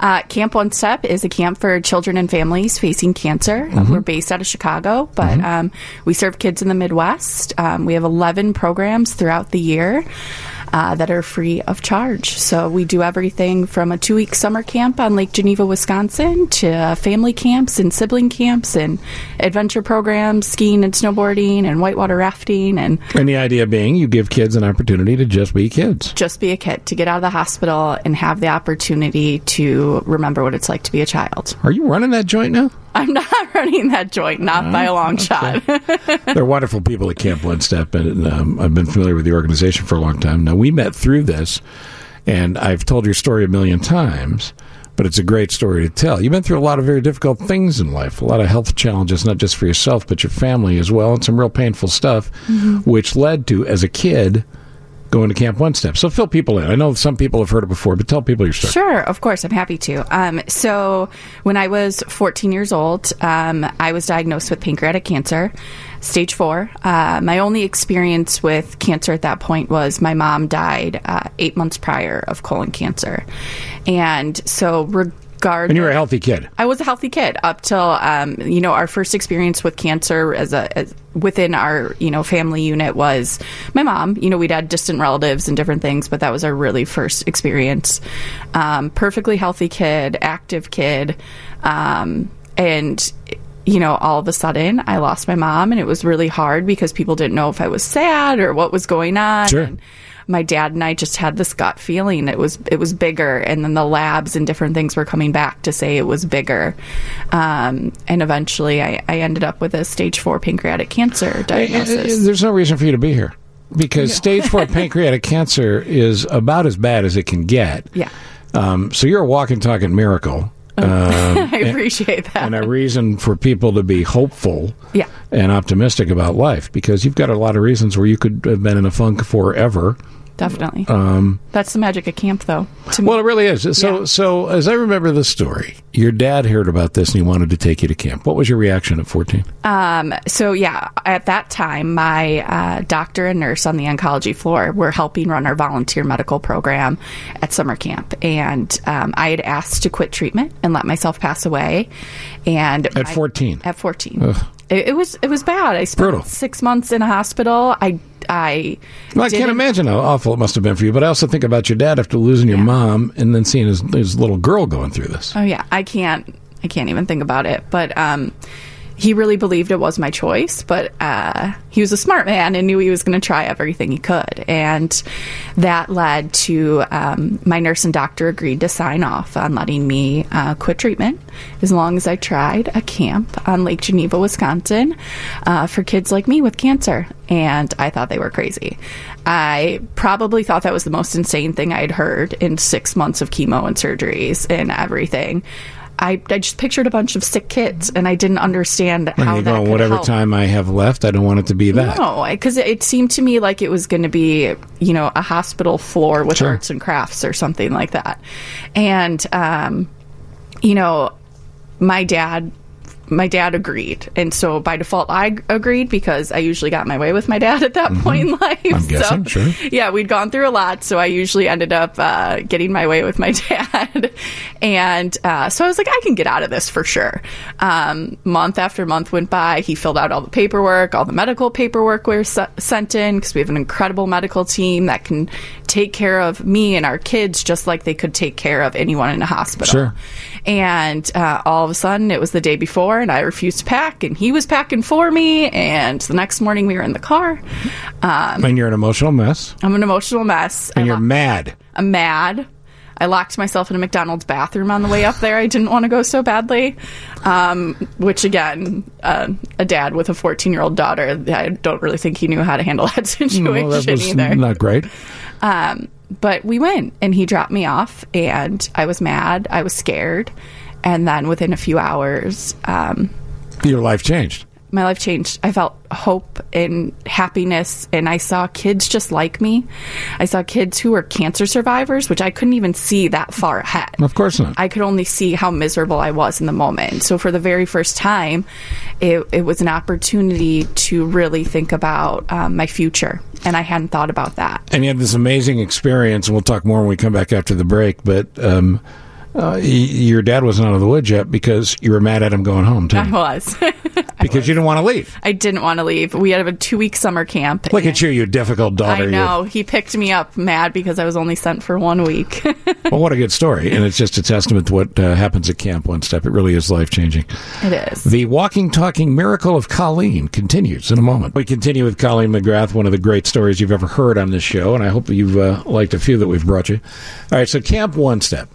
Uh, camp One Step is a camp for children and families facing cancer. Uh, Mhm. We're based out of Chicago, but Mhm. um, we serve kids in the Midwest. Um, we have 11 programs throughout the year. Uh, that are free of charge. So we do everything from a two week summer camp on Lake Geneva, Wisconsin, to family camps and sibling camps and adventure programs, skiing and snowboarding and whitewater rafting and And the idea being you give kids an opportunity to just be kids. just be a kid, to get out of the hospital and have the opportunity to remember what it's like to be a child. Are you running that joint now? I'm not running that joint, not by a long shot. They're wonderful people at Camp One Step, and um, I've been familiar with the organization for a long time. Now, we met through this, and I've told your story a million times, but it's a great story to tell. You've been through a lot of very difficult things in life, a lot of health challenges, not just for yourself, but your family as well, and some real painful stuff, Mhm. which led to, as a kid, going to Camp One Step. So fill people in. I know some people have heard it before, but tell people your story. Sure, of course, I'm happy to. Um, so, when I was 14 years old, um, I was diagnosed with pancreatic cancer, stage four. Uh, my only experience with cancer at that point was my mom died uh, eight months prior of colon cancer, and so regardless. And you were a healthy kid. I was a healthy kid up till um, you know our first experience with cancer as a as within our you know family unit was my mom. You know, we'd had distant relatives and different things, but that was our really first experience. Um, perfectly healthy kid, active kid, um, and you know, all of a sudden I lost my mom and it was really hard because people didn't know if I was sad or what was going on. Sure. And my dad and I just had this gut feeling it was it was bigger and then the labs and different things were coming back to say it was bigger. Um, and eventually I, I ended up with a stage four pancreatic cancer diagnosis. There's no reason for you to be here because stage four pancreatic cancer is about as bad as it can get. Yeah. Um, so you're a walking, talking miracle. Um, I appreciate that. and a reason for people to be hopeful Yeah. and optimistic about life because you've got a lot of reasons where you could have been in a funk forever. Definitely. Um, That's the magic of camp, though. To well, it really is. So, so as I remember the story, your dad heard about this and he wanted to take you to camp. What was your reaction at 14? Um, so yeah, at that time, my uh, doctor and nurse on the oncology floor were helping run our volunteer medical program at summer camp, and um, I had asked to quit treatment and let myself pass away. And At my- 14? at fourteen, it, it was it was bad. I spent Brutal. six months in a hospital. I I Well, I can't imagine how awful it must have been for you. But I also think about your dad after losing your mom and then seeing his, his little girl going through this. Oh yeah, I can't. I can't even think about it. But um, he really believed it was my choice. But uh, he was a smart man and knew he was going to try everything he could, and that led to um, my nurse and doctor agreed to sign off on letting me uh, quit treatment as long as I tried a camp on Lake Geneva, Wisconsin, uh, for kids like me with cancer. And I thought they were crazy. I probably thought that was the most insane thing I'd heard in six months of chemo and surgeries and everything. I, I just pictured a bunch of sick kids, and I didn't understand how that could whatever help. time I have left, I don't want it to be that. No, because it, it seemed to me like it was going to be, you know, a hospital floor with Sure. arts and crafts or something like that. And, um, you know, my dad. My dad agreed, and so by default, I agreed because I usually got my way with my dad at that point in life. Mm-hmm. I'm guessing, so, sure. yeah, we'd gone through a lot, so I usually ended up uh, getting my way with my dad. and uh, so I was like, I can get out of this for sure. Um, month after month went by. He filled out all the paperwork, all the medical paperwork we were s- sent in because we have an incredible medical team that can take care of me and our kids just like they could take care of anyone in a hospital. Sure. And uh, all of a sudden, it was the day before, and I refused to pack, and he was packing for me. And the next morning, we were in the car. Um, And you're an emotional mess. I'm an emotional mess. And I you're lo- mad. I'm mad. I locked myself in a McDonald's bathroom on the way up there. I didn't want to go so badly. Um, which, again, uh, a dad with a 14 year old daughter, I don't really think he knew how to handle that situation that was either. not great. Um, but we went and he dropped me off and I was mad. I was scared. And then within a few hours, um, Your life changed. my life changed. I felt hope and happiness, and I saw kids just like me. I saw kids who were cancer survivors, which I couldn't even see that far ahead. Of course not. I could only see how miserable I was in the moment. So for the very first time, it, it was an opportunity to really think about um, my future, and I hadn't thought about that. And you had this amazing experience, and we'll talk more when we come back after the break. But um, uh, your dad wasn't out of the woods yet because you were mad at him going home, too. I was. because you didn't want to leave. I didn't want to leave. We had a two week summer camp. Look at you, you difficult daughter. I you. know. He picked me up mad because I was only sent for one week. Well, what a good story. And it's just a testament to what uh, happens at Camp One Step. It really is life changing. it is. The walking, talking miracle of Colleen continues in a moment. We continue with Colleen McGrath, one of the great stories you've ever heard on this show, and I hope you've uh, liked a few that we've brought you. All right, so Camp One Step.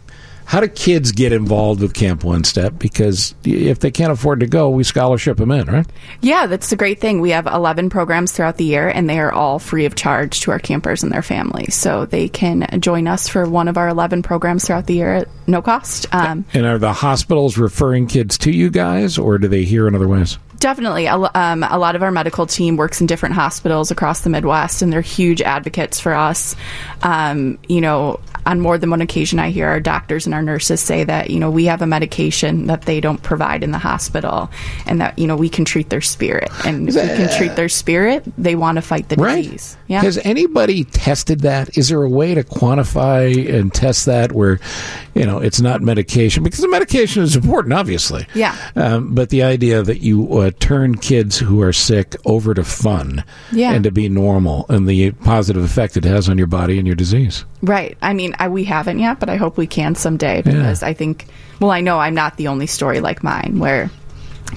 How do kids get involved with Camp One Step? Because if they can't afford to go, we scholarship them in, right? Yeah, that's the great thing. We have 11 programs throughout the year, and they are all free of charge to our campers and their families. So they can join us for one of our 11 programs throughout the year at no cost. Um, And are the hospitals referring kids to you guys, or do they hear in other ways? Definitely. A, um, a lot of our medical team works in different hospitals across the Midwest, and they're huge advocates for us. Um, you know, on more than one occasion, I hear our doctors and our nurses say that, you know, we have a medication that they don't provide in the hospital, and that, you know, we can treat their spirit. And if we can treat their spirit, they want to fight the disease. Yeah. Has anybody tested that? Is there a way to quantify and test that where, you know, it's not medication? Because the medication is important, obviously. Yeah. Um, but the idea that you uh, uh, turn kids who are sick over to fun Yeah. and to be normal and the positive effect it has on your body and your disease. Right. I mean, I, we haven't yet, but I hope we can someday because I think, well, I know I'm not the only story like mine where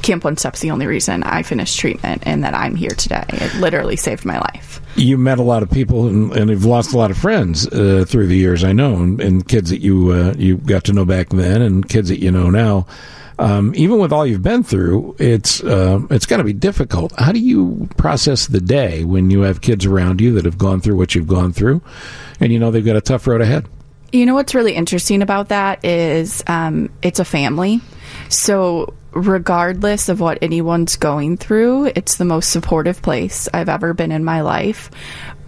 Camp One Step's the only reason I finished treatment and that I'm here today. It literally saved my life. You met a lot of people and, and have lost a lot of friends uh, through the years, I know, and, and kids that you uh, you got to know back then and kids that you know now. Um, even with all you've been through, it's uh, it's to be difficult. How do you process the day when you have kids around you that have gone through what you've gone through, and you know they've got a tough road ahead? You know what's really interesting about that is um, it's a family. So, regardless of what anyone's going through, it's the most supportive place I've ever been in my life.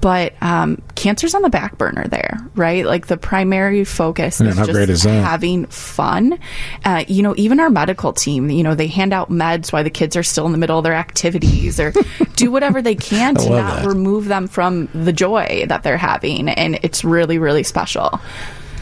But um, cancer's on the back burner there, right? Like the primary focus is how just great is that? having fun. Uh, you know, even our medical team, you know, they hand out meds while the kids are still in the middle of their activities or do whatever they can to not that. remove them from the joy that they're having. And it's really, really special.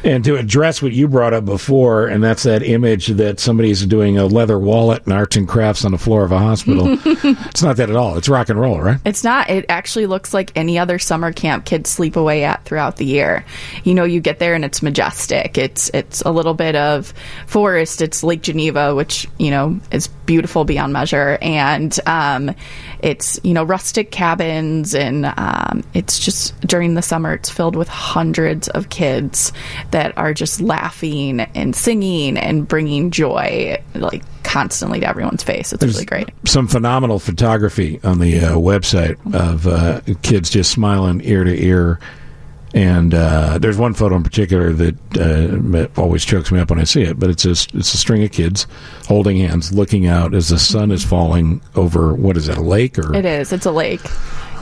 And to address what you brought up before, and that's that image that somebody's doing a leather wallet and arts and crafts on the floor of a hospital. it's not that at all. It's rock and roll, right? It's not. It actually looks like any other summer camp kids sleep away at throughout the year. You know, you get there and it's majestic. It's it's a little bit of forest. It's Lake Geneva, which you know is beautiful beyond measure, and um, it's you know rustic cabins, and um, it's just during the summer it's filled with hundreds of kids that are just laughing and singing and bringing joy like constantly to everyone's face. It's really great. Some phenomenal photography on the uh, website of uh, kids just smiling ear to ear. And uh, there's one photo in particular that uh, always chokes me up when I see it. But it's a it's a string of kids holding hands, looking out as the sun is falling over. What is it? A lake or It is. It's a lake.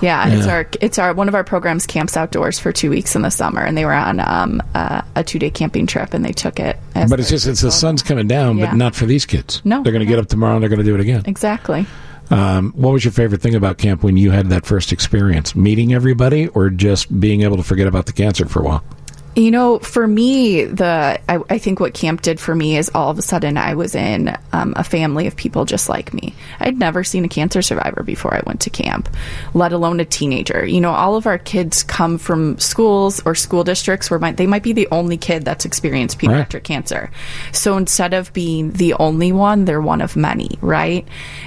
Yeah, it's our it's our one of our programs camps outdoors for two weeks in the summer, and they were on um, uh, a two day camping trip, and they took it. as But it's just it's the sun's coming down, Yeah. but not for these kids. No. they're going to get up tomorrow and they're going to do it again. exactly. Um, what was your favorite thing about camp when you had that first experience? Meeting everybody, or just being able to forget about the cancer for a while? You know, for me, the I, I think what camp did for me is all of a sudden I was in um, a family of people just like me. I'd never seen a cancer survivor before I went to camp, let alone a teenager. You know, all of our kids come from schools or school districts where might, they might be the only kid that's experienced pediatric cancer. So instead of being the only one, they're one of many, right?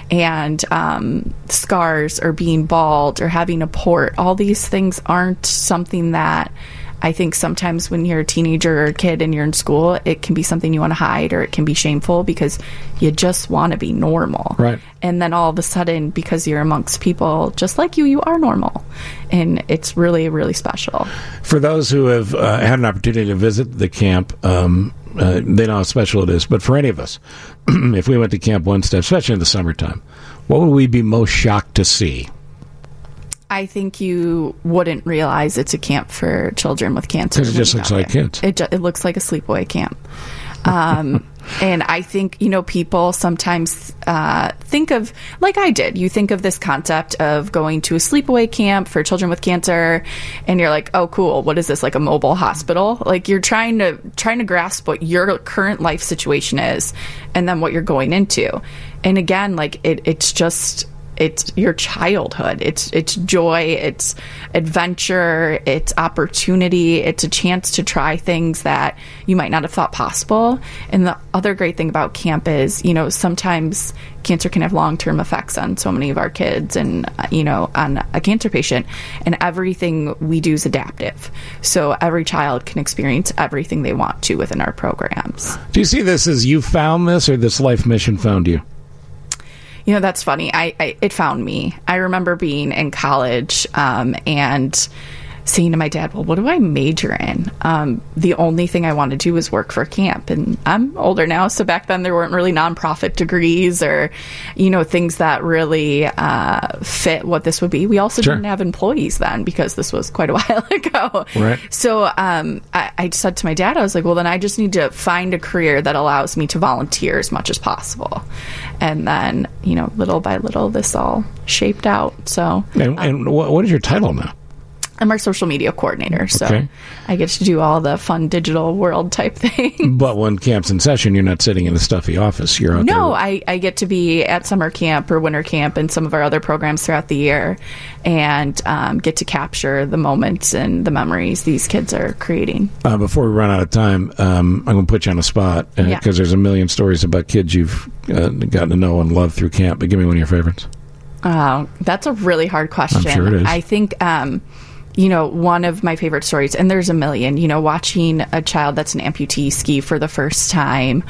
And um, scars or being bald or having a port, all these things aren't something that. I think sometimes when you're a teenager or a kid and you're in school, it can be something you want to hide or it can be shameful because you just want to be normal. Right. And then all of a sudden, because you're amongst people just like you, you are normal. And it's really, really special. For those who have uh, had an opportunity to visit the camp, um, uh, they know how special it is. But for any of us, if we went to Camp One Step, especially in the summertime, what would we be most shocked to see? I think you wouldn't realize it's a camp for children with cancer. 'Cause it just looks like there. kids. It, ju- it looks like a sleepaway camp. Um, and I think, you know, people sometimes uh, think of, like I did, you think of this concept of going to a sleepaway camp for children with cancer, and you're like, oh, cool, what is this, like a mobile hospital? Like you're trying to trying to grasp what your current life situation is, and then what you're going into. And again, like it, it's just it's your childhood. It's it's joy it's adventure it's opportunity. It's a chance to try things that you might not have thought possible. And the other great thing about camp is you know sometimes cancer can have long-term effects on so many of our kids and uh, you know on a cancer patient. And everything we do is adaptive. So every child can experience everything they want to within our programs. Do you see this as you found this, or this life mission found you? You know, that's funny. I, I it found me. I remember being in college um, and saying to my dad, "Well, what do I major in?" Um, the only thing I want to do is work for camp, and I'm older now, so back then there weren't really nonprofit degrees or, you know, things that really uh, fit what this would be. We also Sure. didn't have employees then because this was quite a while ago. Right. So um, I, I said to my dad, I was like, well, then I just need to find a career that allows me to volunteer as much as possible. And then, you know, little by little, this all shaped out. So And, and what, what is your title now? I'm our social media coordinator, so Okay. I get to do all the fun digital world type thing. But when camp's in session, you're not sitting in the stuffy office. You're out No, there. I, I get to be at summer camp or winter camp and some of our other programs throughout the year and um, get to capture the moments and the memories these kids are creating. Uh, before we run out of time, um, I'm going to put you on the spot because Yeah. there's a million stories about kids you've uh, gotten to know and love through camp. But give me one of your favorites. Uh, that's a really hard question. sure it is. I think, um, you know, one of my favorite stories, and there's a million, you know, watching a child that's an amputee ski for the first time.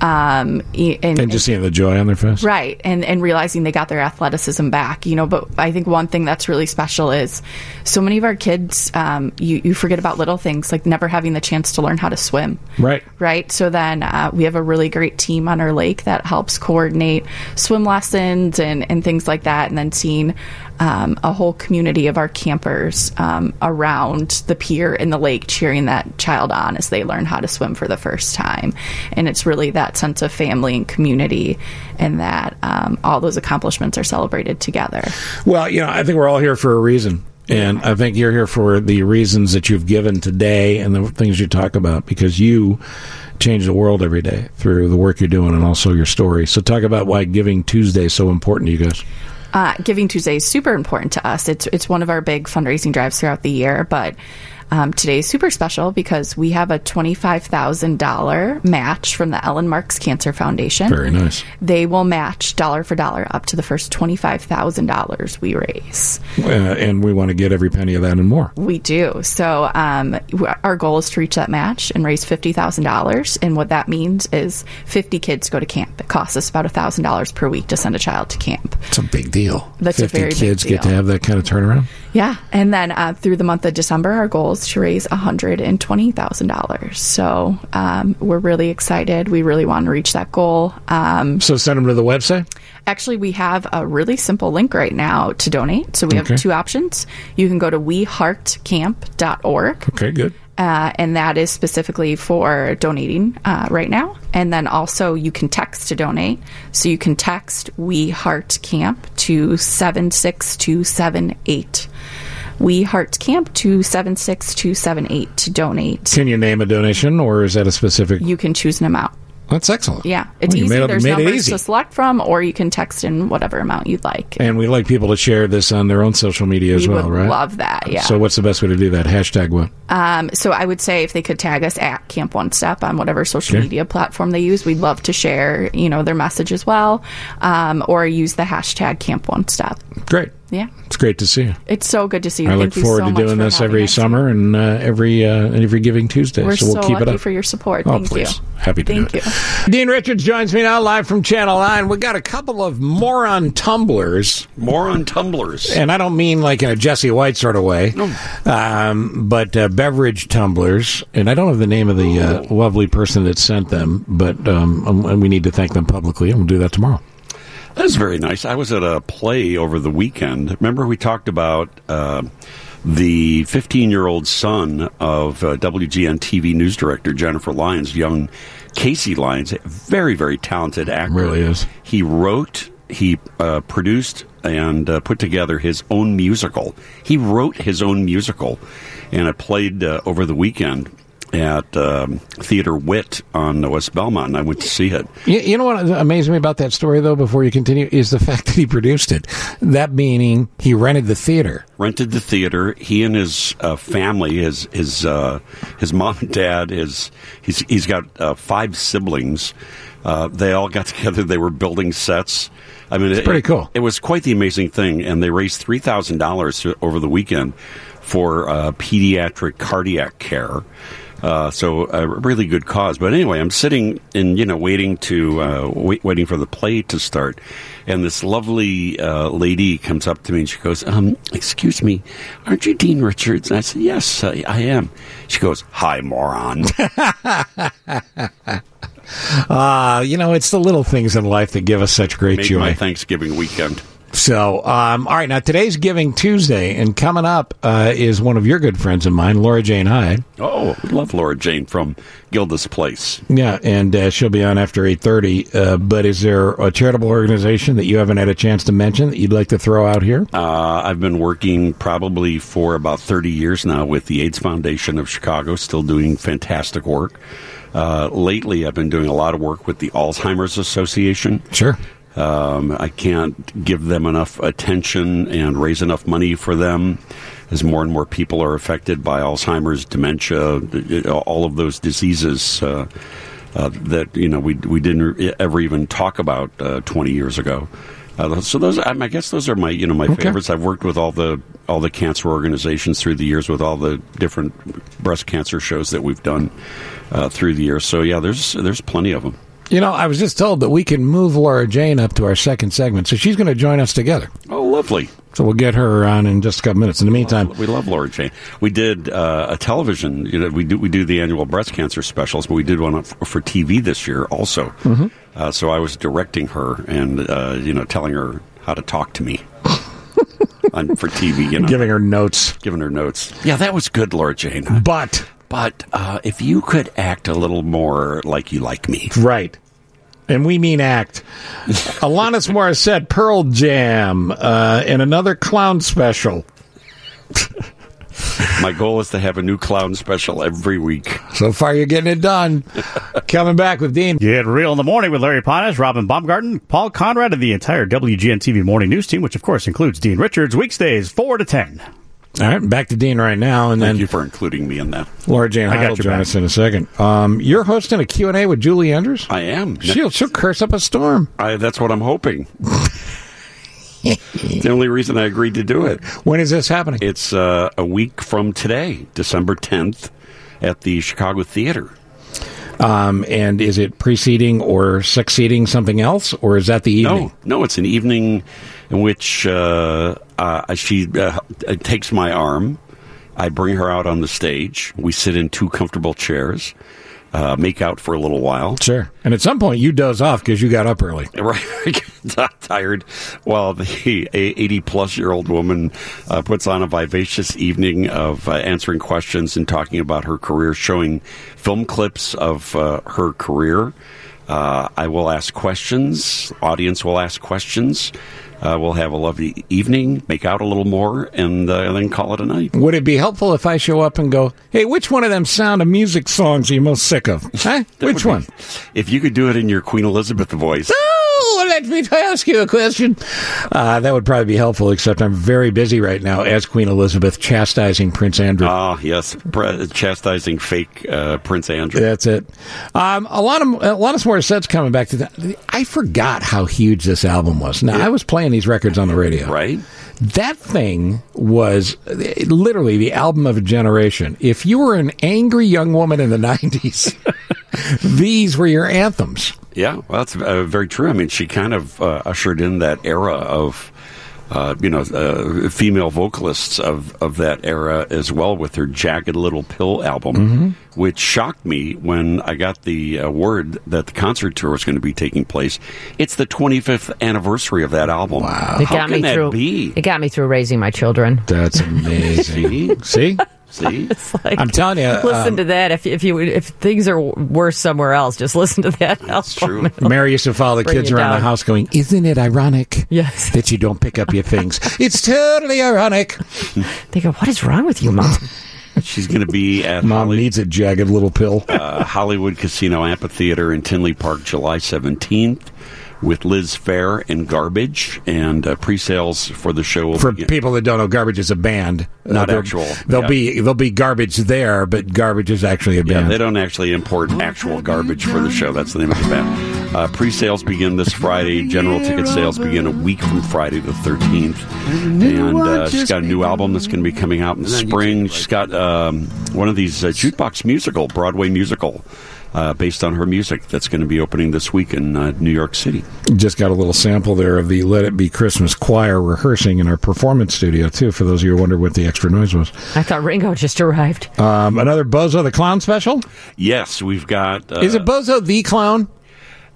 Um, and, And just seeing the joy on their face. Right, and and realizing they got their athleticism back, you know. But I think one thing that's really special is so many of our kids, um, you you forget about little things like never having the chance to learn how to swim. Right. Right. So then uh, we have a really great team on our lake that helps coordinate swim lessons and and things like that, and then seeing. Um, a whole community of our campers um, around the pier in the lake cheering that child on as they learn how to swim for the first time. And it's really that sense of family and community, and that um, all those accomplishments are celebrated together. Well, you know, I think we're all here for a reason. And I think you're here for the reasons that you've given today and the things you talk about because you change the world every day through the work you're doing and also your story. So, talk about why Giving Tuesday is so important to you guys. Uh, Giving Tuesday is super important to us. It's it's one of our big fundraising drives throughout the year, but um, today is super special because we have a twenty five thousand dollar match from the Ellen Marks Cancer Foundation. Very nice. They will match dollar for dollar up to the first twenty five thousand dollars we raise. Uh, and we want to get every penny of that and more. We do. So um, our goal is to reach that match and raise fifty thousand dollars. And what that means is fifty kids go to camp. It costs us about thousand dollars per week to send a child to camp. It's a big deal. That's a 50 very big kids get to have that kind of turnaround. Yeah, and then uh, through the month of December, our goal is to raise one hundred and twenty thousand dollars. So um, we're really excited. We really want to reach that goal. Um, So, send them to the website. Actually, we have a really simple link right now to donate. So we have Okay. two options. You can go to weheartcamp.org. Okay, good. Uh, and that is specifically for donating uh, right now. And then also you can text to donate. So you can text We Heart Camp to 76278. We Heart Camp to 76278 to donate. Can you name a donation or is that a specific? You can choose an amount. That's excellent. Yeah, it's Well, easy. made There's numbers to select from, or you can text in whatever amount you'd like. And we like people to share this on their own social media as well, would right? love that, yeah. So, what's the best way to do that? Hashtag what? Um, so I would say if they could tag us at Camp One Step on whatever social Okay. media platform they use, we'd love to share, you know, their message as well, um, or use the hashtag Camp One Step. Great. Yeah, It's great to see you. it's so good to see you. I look you forward so to doing this every us. summer and uh, every uh, every Giving Tuesday. We're so so, we'll keep it up. for your support. Oh, Thank please. you. Happy to Thank do you. it. Dean Richards joins me now live from Channel 9. We got a couple of moron tumblers. Moron tumblers. And I don't mean like in a Jesse White sort of way, um, but uh, beverage tumblers. And I don't have the name of the uh, lovely person that sent them, but um, um, and we need to thank them publicly, and we'll do that tomorrow. That's very nice. I was at a play over the weekend. Remember, we talked about uh, the 15 year old son of uh, WGN TV news director Jennifer Lyons, young Casey Lyons, very, very talented actor. Really is. He wrote, he uh, produced, and uh, put together his own musical. He wrote his own musical, and it played uh, over the weekend at um, Theater Wit on West Belmont. And I went to see it. You, you know what amazed me about that story, though, before you continue, is the fact that he produced it. That meaning he rented the theater. rented the theater. He and his uh, family, his his uh, his mom and dad, his he's he's got uh, five siblings. Uh, they all got together. They were building sets. I mean, It's it- pretty cool. It was quite the amazing thing, and they raised three thousand dollars over the weekend for uh, pediatric cardiac care. Uh, so a really good cause. But anyway, I'm sitting and you know waiting to uh, wait, waiting for the play to start, and this lovely uh, lady comes up to me and she goes, um, "Excuse me, aren't you Dean Richards?" And I said, "Yes, I, I am." She goes, "Hi, moron." Ah, you know, it's the little things in life that give us such great joy. my Thanksgiving weekend. So, um, all right, now today's Giving Tuesday, and coming up uh, is one of your good friends of mine, Laura Jane Hyde. Oh, we love Laura Jane from Gilda's Place. Yeah, and uh, she'll be on after eight thirty. Uh, but is there a charitable organization that you haven't had a chance to mention that you'd like to throw out here? Uh, I've been working probably for about 30 years now with the AIDS Foundation of Chicago, still doing fantastic work. Uh, lately, I've been doing a lot of work with the Alzheimer's Association. Sure. Um, I can't give them enough attention and raise enough money for them as more and more people are affected by Alzheimer's, dementia, all of those diseases uh, uh, that you know we we didn't ever even talk about uh, 20 years ago. Uh, so those, I guess, those are my you know my Okay. favorites. I've worked with all the all the cancer organizations through the years, with all the different breast cancer shows that we've done uh, through the years. So yeah, there's there's plenty of them. You know, I was just told that we can move Laura Jane up to our second segment, so she's going to join us together. Oh, lovely. So we'll get her on in just a couple minutes. In the meantime, we love Laura Jane. We did uh, a television. You know, we do we do the annual breast cancer specials, but we did one for, for TV this year also. Mhm. Uh, so I was directing her and uh, you know telling her how to talk to me on, for TV. You know, giving her notes, giving her notes. Yeah, that was good, Laura Jane. But but uh, if you could act a little more like you like me, right? And we mean act. Alanis Morissette, Pearl Jam, uh, and another clown special. My goal is to have a new clown special every week. So far, you're getting it done. Coming back with Dean. Get real in the morning with Larry Potash, Robin Baumgarten, Paul Konrad, and the entire WGN TV morning news team, which of course includes Dean Richards, weekdays four to ten. All right, back to Dean right now, and Thank then you for including me in that. Laura Jane I got Hyde will your join back. us in a second. Um, you're hosting a Q&A with Julie Andrews? I am. She'll, she'll curse up a storm. I, that's what I'm hoping. It's the only reason I agreed to do it. When is this happening? It's uh, a week from today, December 10th, at the Chicago Theater. Um, and is it preceding or succeeding something else, or is that the evening? No, no, it's an evening in which uh, uh, she uh, takes my arm. I bring her out on the stage. We sit in two comfortable chairs, uh, make out for a little while. Sure. And at some point, you doze off because you got up early. Right, I tired. While the eighty-plus-year-old woman uh, puts on a vivacious evening of uh, answering questions and talking about her career, showing film clips of uh, her career. Uh, I will ask questions. Audience will ask questions. Uh, we'll have a lovely evening, make out a little more, and, uh, then call it a night. Would it be helpful if I show up and go, hey, which one of them sound of music songs are you most sick of? Huh? Which one? If you could do it in your Queen Elizabeth voice. Oh, let me ask you a question. Uh, that would probably be helpful, except I'm very busy right now as Queen Elizabeth chastising Prince Andrew. Ah, yes, pre- chastising fake uh, Prince Andrew. That's it. Um, a lot of a lot of Morissette's coming back to that. I forgot how huge this album was. Now I was playing these records on the radio. Right. That thing was literally the album of a generation. If you were an angry young woman in the '90s, these were your anthems. Yeah, well, that's uh, very true. I mean, she kind of uh, ushered in that era of, uh, you know, uh, female vocalists of, of that era as well with her Jagged Little Pill album, Mhm. which shocked me when I got the uh, word that the concert tour was going to be taking place. It's the 25th anniversary of that album. Wow. It How got can me that through. be? It got me through raising my children. That's amazing. See? See? Like, I'm telling you, listen um, to that. If if you if things are worse somewhere else, just listen to that. That's true. Mary used to follow the kids you around the house going, Isn't it ironic yes. that you don't pick up your things? it's totally ironic. They go, "What is wrong with you, mom?" She's going to be at Mom needs a jagged little pill. uh, Hollywood Casino Amphitheater in Tinley Park, July 17th, with Liz Phair and Garbage. And uh, pre-sales for the show will For begin- people that don't know, Garbage is a band. Not actual, There'll yeah. be there'll be Garbage there, but Garbage is actually a Yeah, band. they don't actually import actual garbage for the show. That's the name of the band. Uh, pre-sales begin this Friday. General ticket sales begin a week from Friday the 13th. And uh, she's got a new album that's going to be coming out in the spring. She's got um, one of these uh, jukebox musical, Broadway musical, uh, based on her music that's going to be opening this week in uh, New York City. Just got a little sample there of the Let It Be Christmas choir rehearsing in our performance studio too. For those of you who wonder what the extra noise was, I thought Ringo just arrived. um, another Bozo the Clown special. Yes, we've got. Uh, is it Bozo the Clown?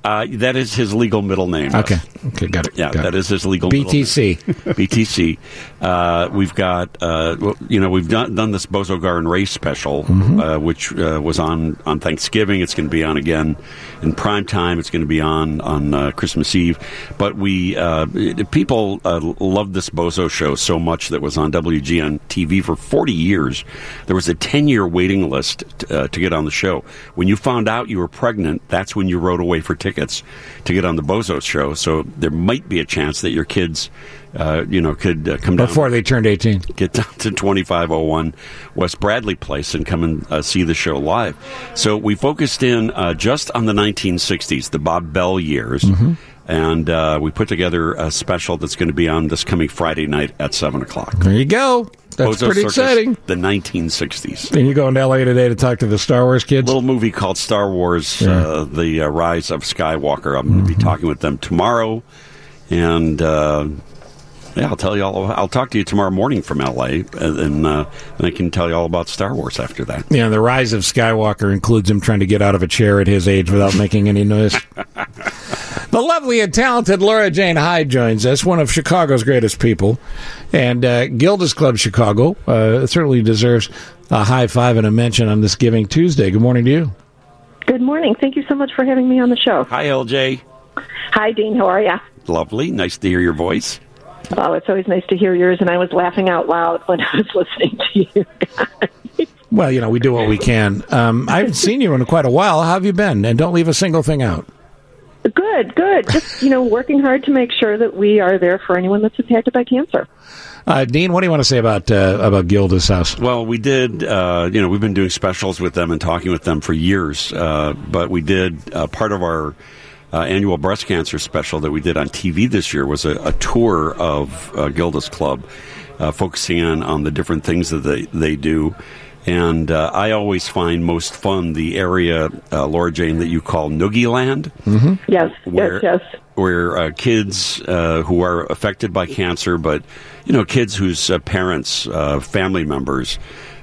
Uh, that is his legal middle name. Okay. Okay, got it. Yeah, got that it. is his legal BTC. middle name. BTC. Uh, we've got, uh, you know, we've done, done this Bozo Gar and Ray special, Mm-hmm. uh, which uh, was on on Thanksgiving. It's going to be on again in prime time. It's going to be on on uh, Christmas Eve. But we uh, people uh, loved this Bozo show so much that was on WGN TV for 40 years. There was a 10 year waiting list uh, to get on the show. When you found out you were pregnant, that's when you wrote away for tickets to get on the Bozo show. So there might be a chance that your kids, uh, you know, could uh, come down Before they turned 18. get down to 2501 West Bradley Place and come and uh, see the show live. So we focused in uh, just on the 1960s, the Bob Bell years. Mm-hmm. And uh, we put together a special that's going to be on this coming Friday night at 7 o'clock. There you go. That's Bozo pretty Circus, exciting. The 1960s. And you going to LA today to talk to the Star Wars kids? Little movie called Star Wars: uh, The uh, Rise of Skywalker. I'm going to be Mm-hmm. talking with them tomorrow, and uh, yeah, I'll tell you all. I'll talk to you tomorrow morning from LA, and, and, uh, and I can tell you all about Star Wars after that. Yeah, the rise of Skywalker includes him trying to get out of a chair at his age without making any noise. the lovely and talented Laura Jane Hyde joins us, one of Chicago's greatest people. And uh, Gilda's Club Chicago uh, certainly deserves a high five and a mention on this Giving Tuesday. Good morning to you. Good morning. Thank you so much for having me on the show. Hi, LJ. Hi, Dean. How are you? Lovely. Nice to hear your voice. Oh, it's always nice to hear yours, and I was laughing out loud when I was listening to you. Well, you know, we do what we can. Um, I haven't seen you in quite a while. How have you been? And don't leave a single thing out. Good, good. Just, you know, working hard to make sure that we are there for anyone that's impacted by cancer. Uh, Dean, what do you want to say about uh, about Gilda's house? Well, we did. Uh, you know, we've been doing specials with them and talking with them for years. Uh, but we did uh, part of our uh, annual breast cancer special that we did on TV this year was a, a tour of uh, Gilda's Club, uh, focusing on on the different things that they they do. And uh, I always find most fun the area, uh, Laura Jane, that you call Noogie Land Mm-hmm. Yes, where, yes, yes. where uh, kids uh, who are affected by cancer, but you know, kids whose uh, parents, uh, family members,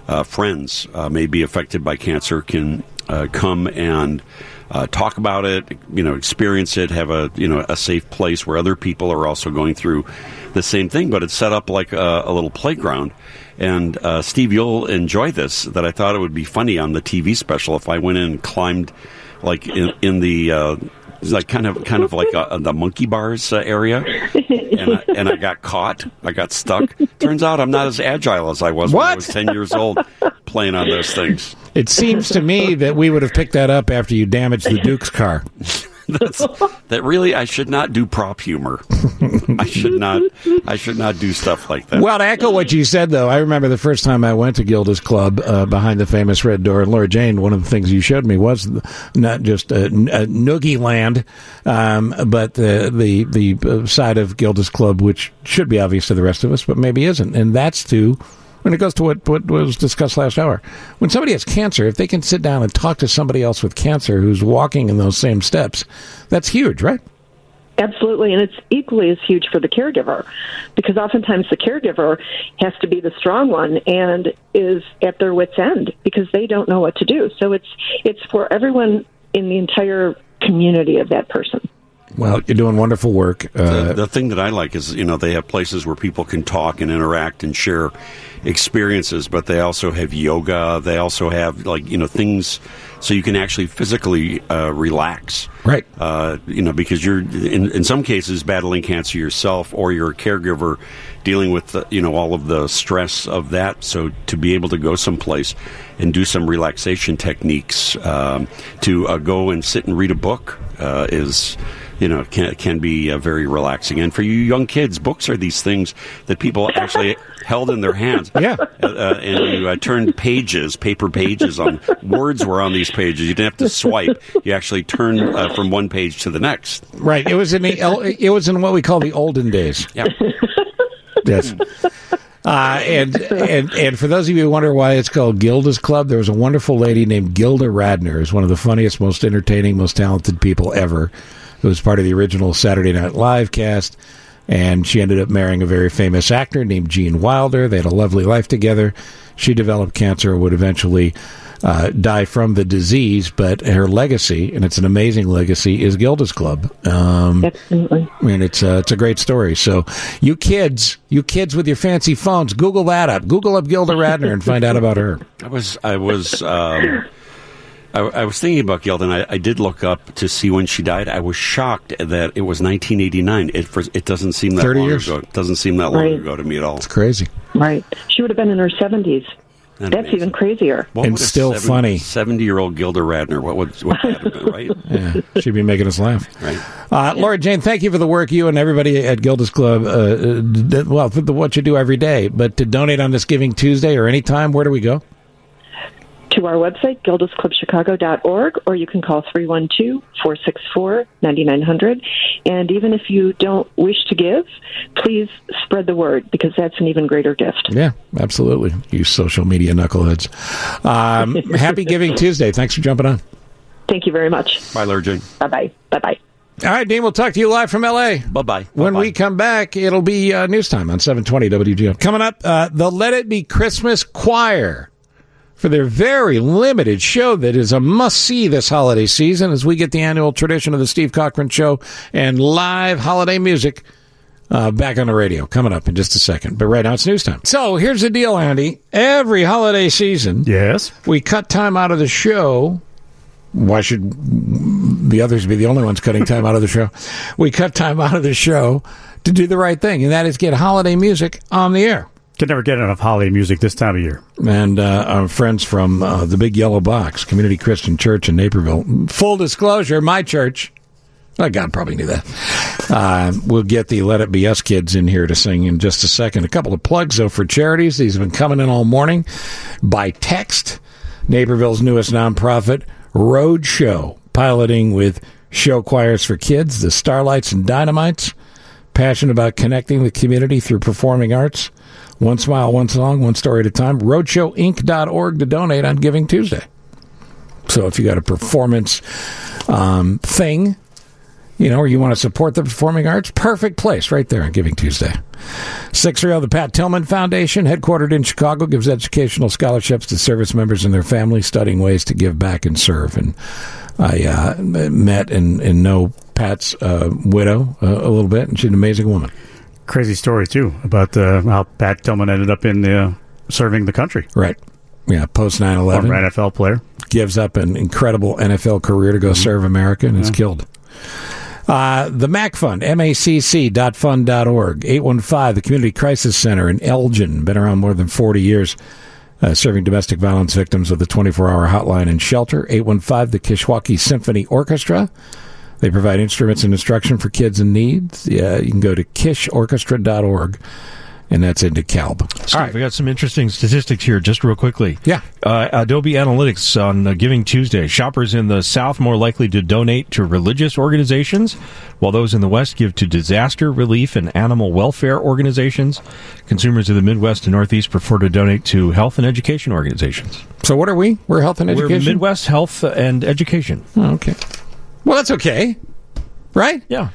uh, friends uh, may be affected by cancer can uh, come and uh, talk about it, you know, experience it, have a you know a safe place where other people are also going through the same thing, but it's set up like a, a little playground. And uh, Steve, you'll enjoy this. That I thought it would be funny on the TV special if I went in and climbed like in, in the uh, like kind of kind of like uh the monkey bars uh, area, and I, and I got caught. I got stuck. Turns out I'm not as agile as I was when I was ten years old playing on those things. It seems to me that we would have picked that up after you damaged the Duke's car. That's, that really I should not do prop humor. I should not. I should not do stuff like that. Well, to echo what you said, though, I remember the first time I went to Gilda's Club uh, behind the famous Red Door. And Laura Jane, one of the things you showed me was not just a, a noogie land, um, but the the the uh, side of Gilda's Club, which should be obvious to the rest of us, but maybe isn't, and that's to. When it goes to what, what was discussed last hour, when somebody has cancer, if they can sit down and talk to somebody else with cancer who's walking in those same steps, that's huge, right? Absolutely, and it's equally as huge for the caregiver because oftentimes the caregiver has to be the strong one and is at their wits' end because they don't know what to do. So it's it's for everyone in the entire community of that person. Well, you're doing wonderful work. Uh, the, the thing that I like is, you know, they have places where people can talk and interact and share experiences, but they also have yoga. They also have, like, you know, things so you can actually physically uh, relax. Right. Uh, you know, because you're, in, in some cases, battling cancer yourself or you're a caregiver dealing with, the, you know, all of the stress of that. So to be able to go someplace and do some relaxation techniques, um, to uh, go and sit and read a book uh, is you know can can be uh, very relaxing. And for you young kids, books are these things that people actually held in their hands. Yeah, uh, uh, and you uh, turned pages, paper pages on words were on these pages. You didn't have to swipe. You actually turned uh, from one page to the next. Right. It was in the it was in what we call the olden days. Yeah. Yes. Uh, and and and for those of you who wonder why it's called Gilda's Club, there was a wonderful lady named Gilda Radner, who's one of the funniest, most entertaining, most talented people ever, who was part of the original Saturday Night Live cast. And she ended up marrying a very famous actor named Gene Wilder. They had a lovely life together. She developed cancer and would eventually uh, die from the disease, but her legacy, and it's an amazing legacy, is Gilda's Club. Um, Absolutely. and it's a, it's a great story. So, you kids, you kids with your fancy phones, Google that up. Google up Gilda Radner and find out about her. I was I was um, I, I was thinking about Gilda, and I, I did look up to see when she died. I was shocked that it was 1989. It for, it doesn't seem that 30 long years. ago. It doesn't seem that long Right. ago to me at all. It's crazy. Right. She would have been in her 70s. Isn't That's even crazier. What And would a still funny. Seventy-year-old Gilda Radner. What would what would that have been, right? Yeah, she'd be making us laugh. Right. Uh, Laura Jane, thank you for the work you and everybody at Gilda's Club, uh, uh, d- well, for the, what you do every day. But to donate on this Giving Tuesday or any time, where do we go? To our website, gildasclubchicago.org, or you can call 312 464 9900. And even if you don't wish to give, please spread the word because that's an even greater gift. Yeah, absolutely. You social media knuckleheads. Um, happy Giving Tuesday. Thanks for jumping on. Thank you very much. Bye, Laura Jane. Bye bye. Bye bye. All right, Dean, we'll talk to you live from L.A. Bye bye. When we come back, it'll be uh, news time on 720 WGN. Coming up, uh, the Let It Be Christmas Choir for their very limited show that is a must see this holiday season as we get the annual tradition of the Steve Cochran Show and live holiday music uh, back on the radio. Coming up in just a second. But right now it's news time. So here's the deal, Andy. Every holiday season, yes, we cut time out of the show. Why should the others be the only ones cutting time out of the show? We cut time out of the show to do the right thing, and that is get holiday music on the air. Can never get enough holiday music this time of year. And uh, our friends from uh, the Big Yellow Box, Community Christian Church in Naperville. Full disclosure, my church. Well, God probably knew that. Uh, we'll get the Let It Be Us kids in here to sing in just a second. A couple of plugs, though, for charities. These have been coming in all morning by text. Naperville's newest nonprofit, Road Show, piloting with show choirs for kids, the Starlights and Dynamites. Passionate about connecting the community through performing arts. One smile, one song, one story at a time. RoadshowInc.org to donate on Giving Tuesday. So if you got a performance um, thing, you know, or you want to support the performing arts, perfect place right there on Giving Tuesday. 630, the Pat Tillman Foundation, headquartered in Chicago, gives educational scholarships to service members and their families studying ways to give back and serve. And I uh, met and, and know Pat's uh, widow uh, a little bit, and she's an amazing woman. Crazy story too about uh, how Pat Tillman ended up in the, uh, serving the country. Right. Yeah, post 9 11. Former NFL player. Gives up an incredible NFL career to go serve America and is killed. Uh, the MAC Fund, macc.fund.org, 815, the Community Crisis Center in Elgin, been around more than 40 years, uh, serving domestic violence victims with a 24 hour hotline and shelter. 815, the Kishwaukee Symphony Orchestra. They provide instruments and instruction for kids in need. Yeah, you can go to kishorchestra.org, and that's in DeKalb. Steve, we got some interesting statistics here, just real quickly. Yeah. Uh, Adobe Analytics on uh, Giving Tuesday. Shoppers in the South more likely to donate to religious organizations, while those in the West give to disaster relief and animal welfare organizations. Consumers in the Midwest and Northeast prefer to donate to health and education organizations. So, what are we? We're health and We're education? Midwest Health and Education. Oh, okay. Well, that's okay, right? Yeah.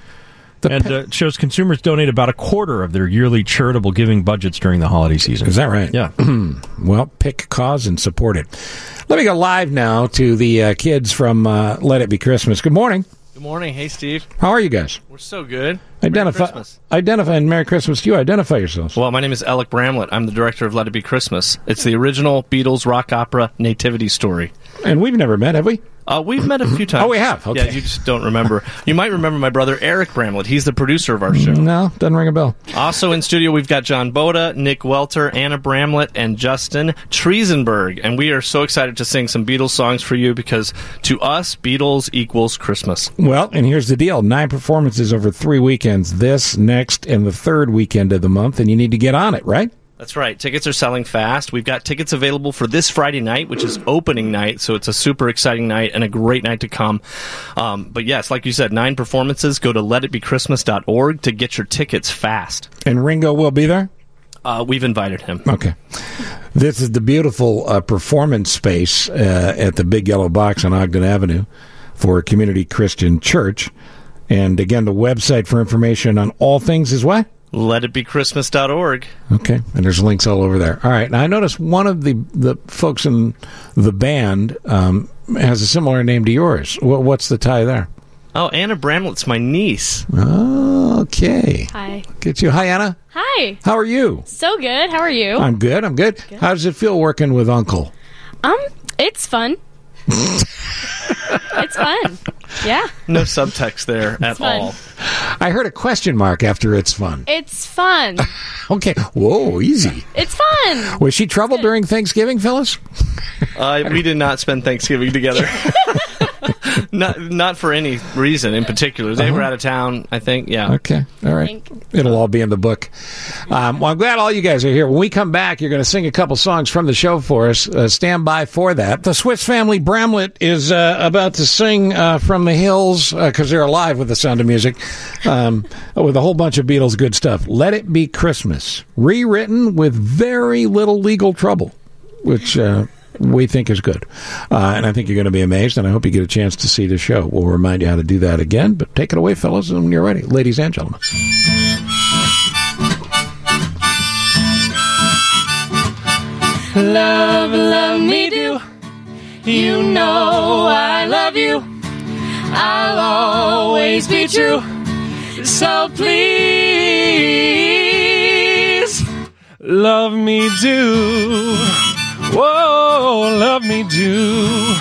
and uh, it shows consumers donate about a quarter of their yearly charitable giving budgets during the holiday season. Is that right? Yeah. well, pick a cause and support it. Let me go live now to the uh, kids from uh, Let It Be Christmas. Good morning. Good morning. Hey, Steve. How are you guys? We're so good. Identify. Merry Christmas. Identify and Merry Christmas to you. Identify yourselves. Well, my name is Alec Bramlett. I'm the director of Let It Be Christmas. It's the original Beatles rock opera nativity story. And we've never met, have we? Uh, we've met a few times. Oh, we have? Okay. Yeah, you just don't remember. you might remember my brother Eric Bramlett. He's the producer of our show. No, doesn't ring a bell. Also in studio, we've got John Boda, Nick Welter, Anna Bramlett, and Justin Triesenberg. And we are so excited to sing some Beatles songs for you because to us, Beatles equals Christmas. Well, and here's the deal nine performances over three weekends this, next, and the third weekend of the month, and you need to get on it, right? That's right. Tickets are selling fast. We've got tickets available for this Friday night, which is opening night. So it's a super exciting night and a great night to come. Um, but yes, like you said, nine performances. Go to letitbechristmas.org to get your tickets fast. And Ringo will be there? Uh, we've invited him. Okay. This is the beautiful uh, performance space uh, at the Big Yellow Box on Ogden Avenue for Community Christian Church. And again, the website for information on all things is what? LetItBeChristmas.org. Okay, and there's links all over there. All right, now I noticed one of the the folks in the band um, has a similar name to yours. What, what's the tie there? Oh, Anna Bramlett's my niece. Okay, Hi. get you. Hi, Anna. Hi. How are you? So good. How are you? I'm good. I'm good. How does it feel working with Uncle? Um, it's fun. It's fun. Yeah. No subtext there at fun. all. I heard a question mark after it's fun. It's fun. Okay. Whoa, easy. It's fun. Was she trouble during Thanksgiving, Phyllis? Uh, we did not spend Thanksgiving together. not not for any reason in particular. They Uh-huh. were out of town, I think. Yeah. Okay. All right. It'll all be in the book. Um, well, I'm glad all you guys are here. When we come back, you're going to sing a couple songs from the show for us. Uh, stand by for that. The Swiss Family Bramlett is uh, about to sing uh, from the hills because they're alive with the sound of music um, with a whole bunch of Beatles good stuff. Let It Be Christmas, rewritten with very little legal trouble, which. We think is good. Uh, and I think you're going to be amazed, and I hope you get a chance to see the show. We'll remind you how to do that again, but take it away, fellas, when you're ready. Ladies and gentlemen. Love, love me do. You know I love you. I'll always be true. So please, Love me do. Whoa, love me do.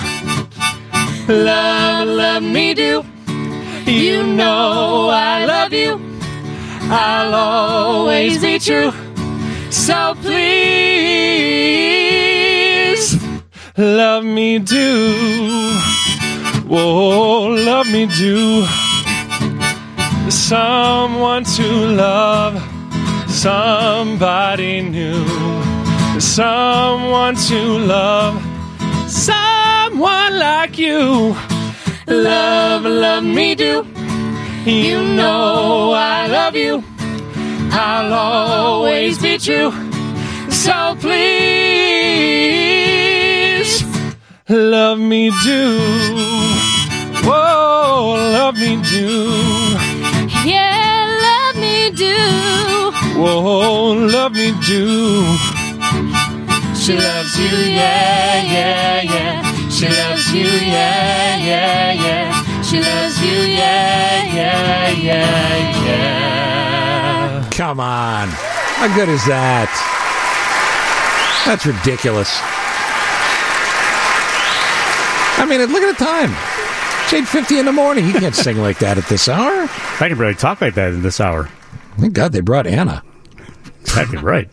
love, love me do. You know I love you. I'll always be true. So please, Love me do. Whoa, love me do. Someone to love, somebody new. Someone to love, someone like you. love, love me do. You know I love you. I'll always be true. So please, Love me do. Whoa, love me do. Yeah, love me do. Whoa, love me do. She loves you, yeah, yeah, yeah. She loves you, yeah, yeah, yeah. She loves you, yeah, yeah, yeah, yeah. Come on. How good is that? That's ridiculous. I mean, look at the time. It's 8.50 in the morning. You can't sing like that at this hour. I can barely talk like that in this hour. Thank God they brought Anna. Exactly right.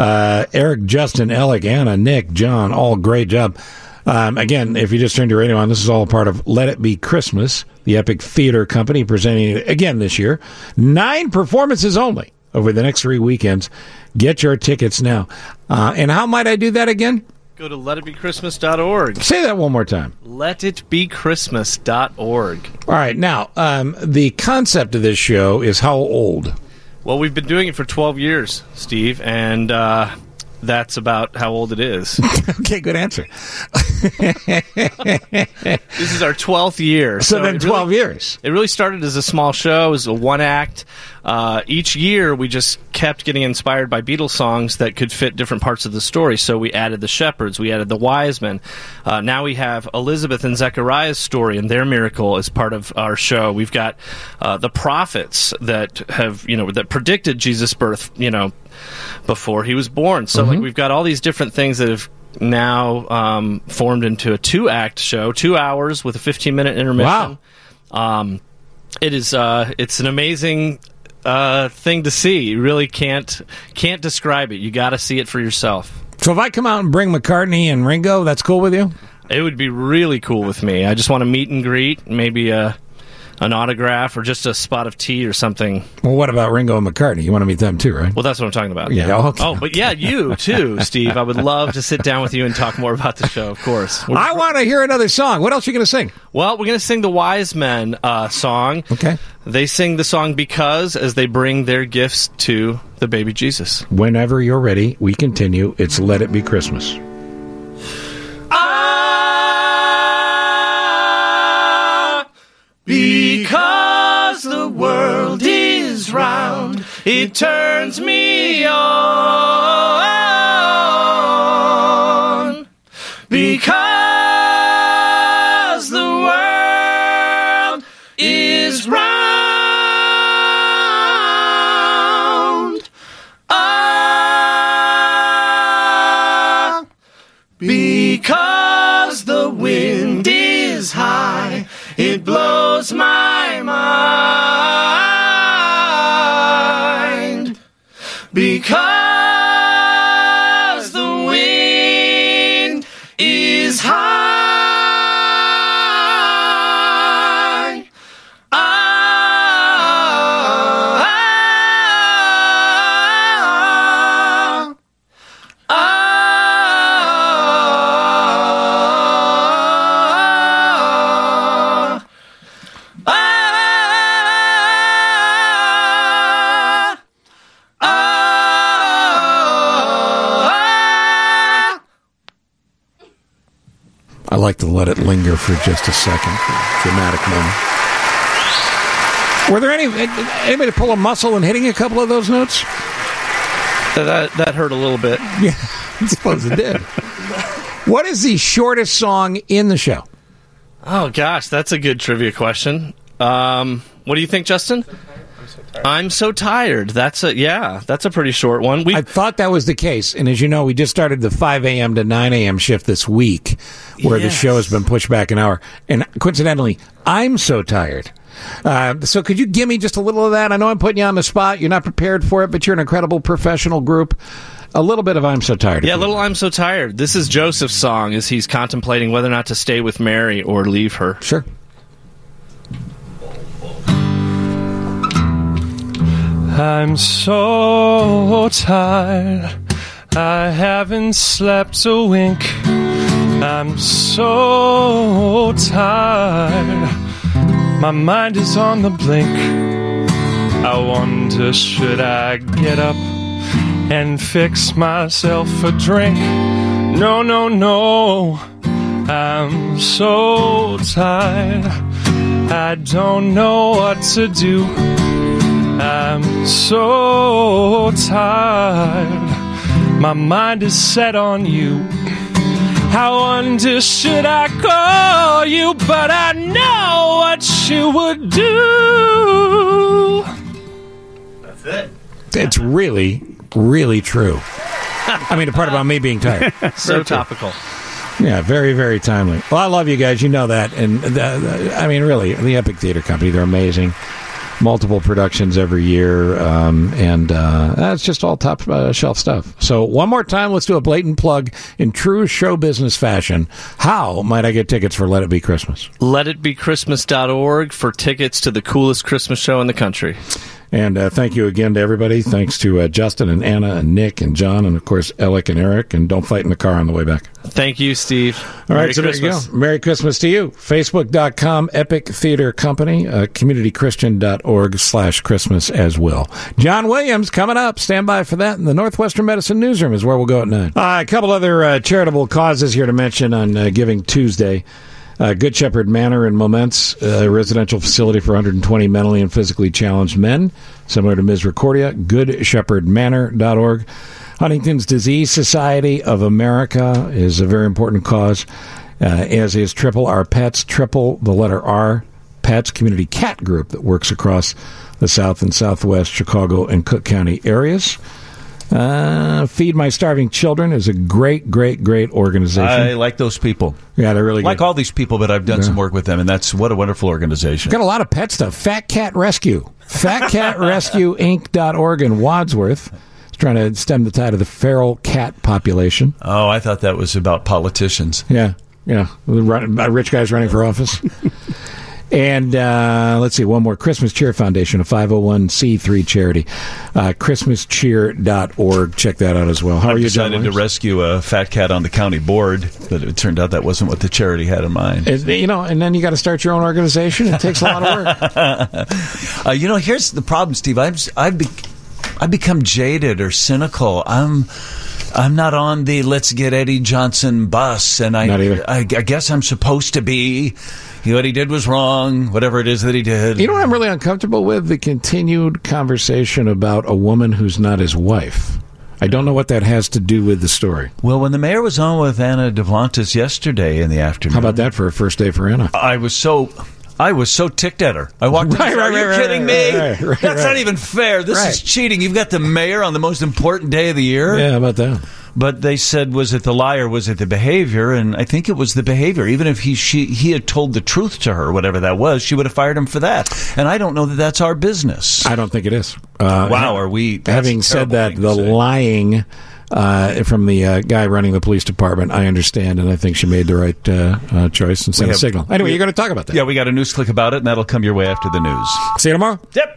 Uh, Eric, Justin, Alec, Anna, Nick, John, all great job. Um, again, if you just turned your radio on, this is all part of Let It Be Christmas, the Epic Theater Company presenting again this year. Nine performances only over the next three weekends. Get your tickets now. Uh, and how might I do that again? Go to letitbechristmas.org. Say that one more time. Letitbechristmas.org. All right. Now, um, the concept of this show is how old? Well, we've been doing it for 12 years, Steve, and uh, that's about how old it is. okay, good answer. this is our 12th year. So then it 12 years. It really started as a small show. Was a one act. Uh, each year, we just kept getting inspired by Beatles songs that could fit different parts of the story. So we added the shepherds, we added the wise men. Uh, now we have Elizabeth and Zechariah's story and their miracle as part of our show. We've got uh, the prophets that have, you know, that predicted Jesus' birth, you know, before he was born. So like Mhm. we've got all these different things that have now um, formed into a two act show, two hours with a 15 minute intermission. Um, it is uh, it's an amazing uh, thing to see. You really can't can't describe it. You got to see it for yourself. So if I come out and bring McCartney and Ringo, that's cool with you? It would be really cool with me. I just want to meet and greet, maybe a an autograph or just a spot of tea or something. Well, what about Ringo and McCartney? You want to meet them too, right? Well, that's what I'm talking about. Yeah, okay. Oh, but yeah, you too, Steve. I would love to sit down with you and talk more about the show. Of course. I want to hear another song. What else are you going to sing? Well, we're going to sing the Wise Men uh, song. Okay. They sing the song because as they bring their gifts to the baby Jesus. Whenever you're ready, we continue. It's Let It Be Christmas. Because the world is round, it turns me on. To let it linger for just a second. Dramatic moment. Were there any anybody pull a muscle in hitting a couple of those notes? That, that hurt a little bit. Yeah, I suppose it did. What is the shortest song in the show? Oh gosh, that's a good trivia question. Um, what do you think, Justin? I'm so tired. That's a yeah. That's a pretty short one. We I thought that was the case, and as you know, we just started the 5 a.m. to 9 a.m. shift this week, where the show has been pushed back an hour. And coincidentally, I'm so tired. Uh, so could you give me just a little of that? I know I'm putting you on the spot. You're not prepared for it, but you're an incredible professional group. A little bit of "I'm so tired." yeah, a little I'm so tired. This is Joseph's song as he's contemplating whether or not to stay with Mary or leave her. Sure. I'm so tired. I haven't slept a wink. I'm so tired. My mind is on the blink. I wonder, should I get up and fix myself a drink? No, no, no. I'm so tired. I don't know what to do. I'm so tired. My mind is set on you. I wonder should I call you, but I know what you would do. That's it. It's really, really true. I mean, the part about me being tired. So topical. Yeah, very, very timely. Well, I love you guys. You know that. And the, the, I mean, really, the Epic Theater Company, they're amazing. Multiple productions every year. Um, and uh, that's just all top uh, shelf stuff. So, one more time, let's do a blatant plug in true show business fashion. How might I get tickets for Let It Be Christmas? LetItBeChristmas.org for tickets to the coolest Christmas show in the country. And uh, thank you again to everybody. Thanks to uh, Justin and Anna and Nick and John and, of course, Alec and Eric. And don't fight in the car on the way back. Thank you, Steve. All right, Merry so Christmas. there you go. Merry Christmas to you. Facebook.com, Epic Theater Company, uh, communitychristian.org slash Christmas as well. John Williams coming up. Stand by for that. And the Northwestern Medicine Newsroom is where we'll go at 9. Uh, a couple other uh, charitable causes here to mention on uh, Giving Tuesday. Uh, Good Shepherd Manor in Momence, a residential facility for 120 mentally and physically challenged men, similar to Misericordia. GoodShepherdManor.org. Huntington's Disease Society of America is a very important cause, uh, as is Triple R Pets, Triple the letter R Pets Community Cat Group that works across the South and Southwest Chicago and Cook County areas. Uh, Feed My Starving Children is a great, great, great organization. I like those people. Yeah, they're really like good. all these people, but I've done Yeah. some work with them, and that's what a wonderful organization. Got a lot of pet stuff. Fat Cat Rescue. FatCatRescueInc.org in Wadsworth. Trying to stem the tide of the feral cat population. Oh, I thought that was about politicians. Yeah, yeah. Uh, Rich guys running for office. and uh, let's see, one more. Christmas Cheer Foundation, a 501c3 charity. Uh, ChristmasCheer.org. Check that out as well. How I are you, John? decided to rescue a fat cat on the county board, but it turned out that wasn't what the charity had in mind. Is- you know, and then you got to start your own organization. It takes a lot of work. uh, you know, here's the problem, Steve. I've I've, be, I've become jaded or cynical. I'm I'm not on the let's get Eddie Johnson bus, and I. I, I guess I'm supposed to be. What he did was wrong. Whatever it is that he did. You know what I'm really uncomfortable with? The continued conversation about a woman who's not his wife. I don't know what that has to do with the story. Well, when the mayor was on with Anna Davlantes yesterday in the afternoon, How about that for a first day for Anna? I was so. I was so ticked at her. I walked. in Right, right, Are you right, kidding right, me? right, That's not even fair. This is cheating. You've got the mayor on the most important day of the year. Yeah, how about that? But they said, was it the lie or was it the behavior? And I think it was the behavior. Even if he she he had told the truth to her, whatever that was, she would have fired him for that. And I don't know that that's our business. I don't think it is. Uh, wow, are we? Having said that, the lying uh, from the uh, guy running the police department, I understand, and I think she made the right uh, uh, choice and sent a signal. Anyway, we- you're going to talk about that. Yeah, we got a news click about it, and that'll come your way after the news. See you tomorrow. Yep.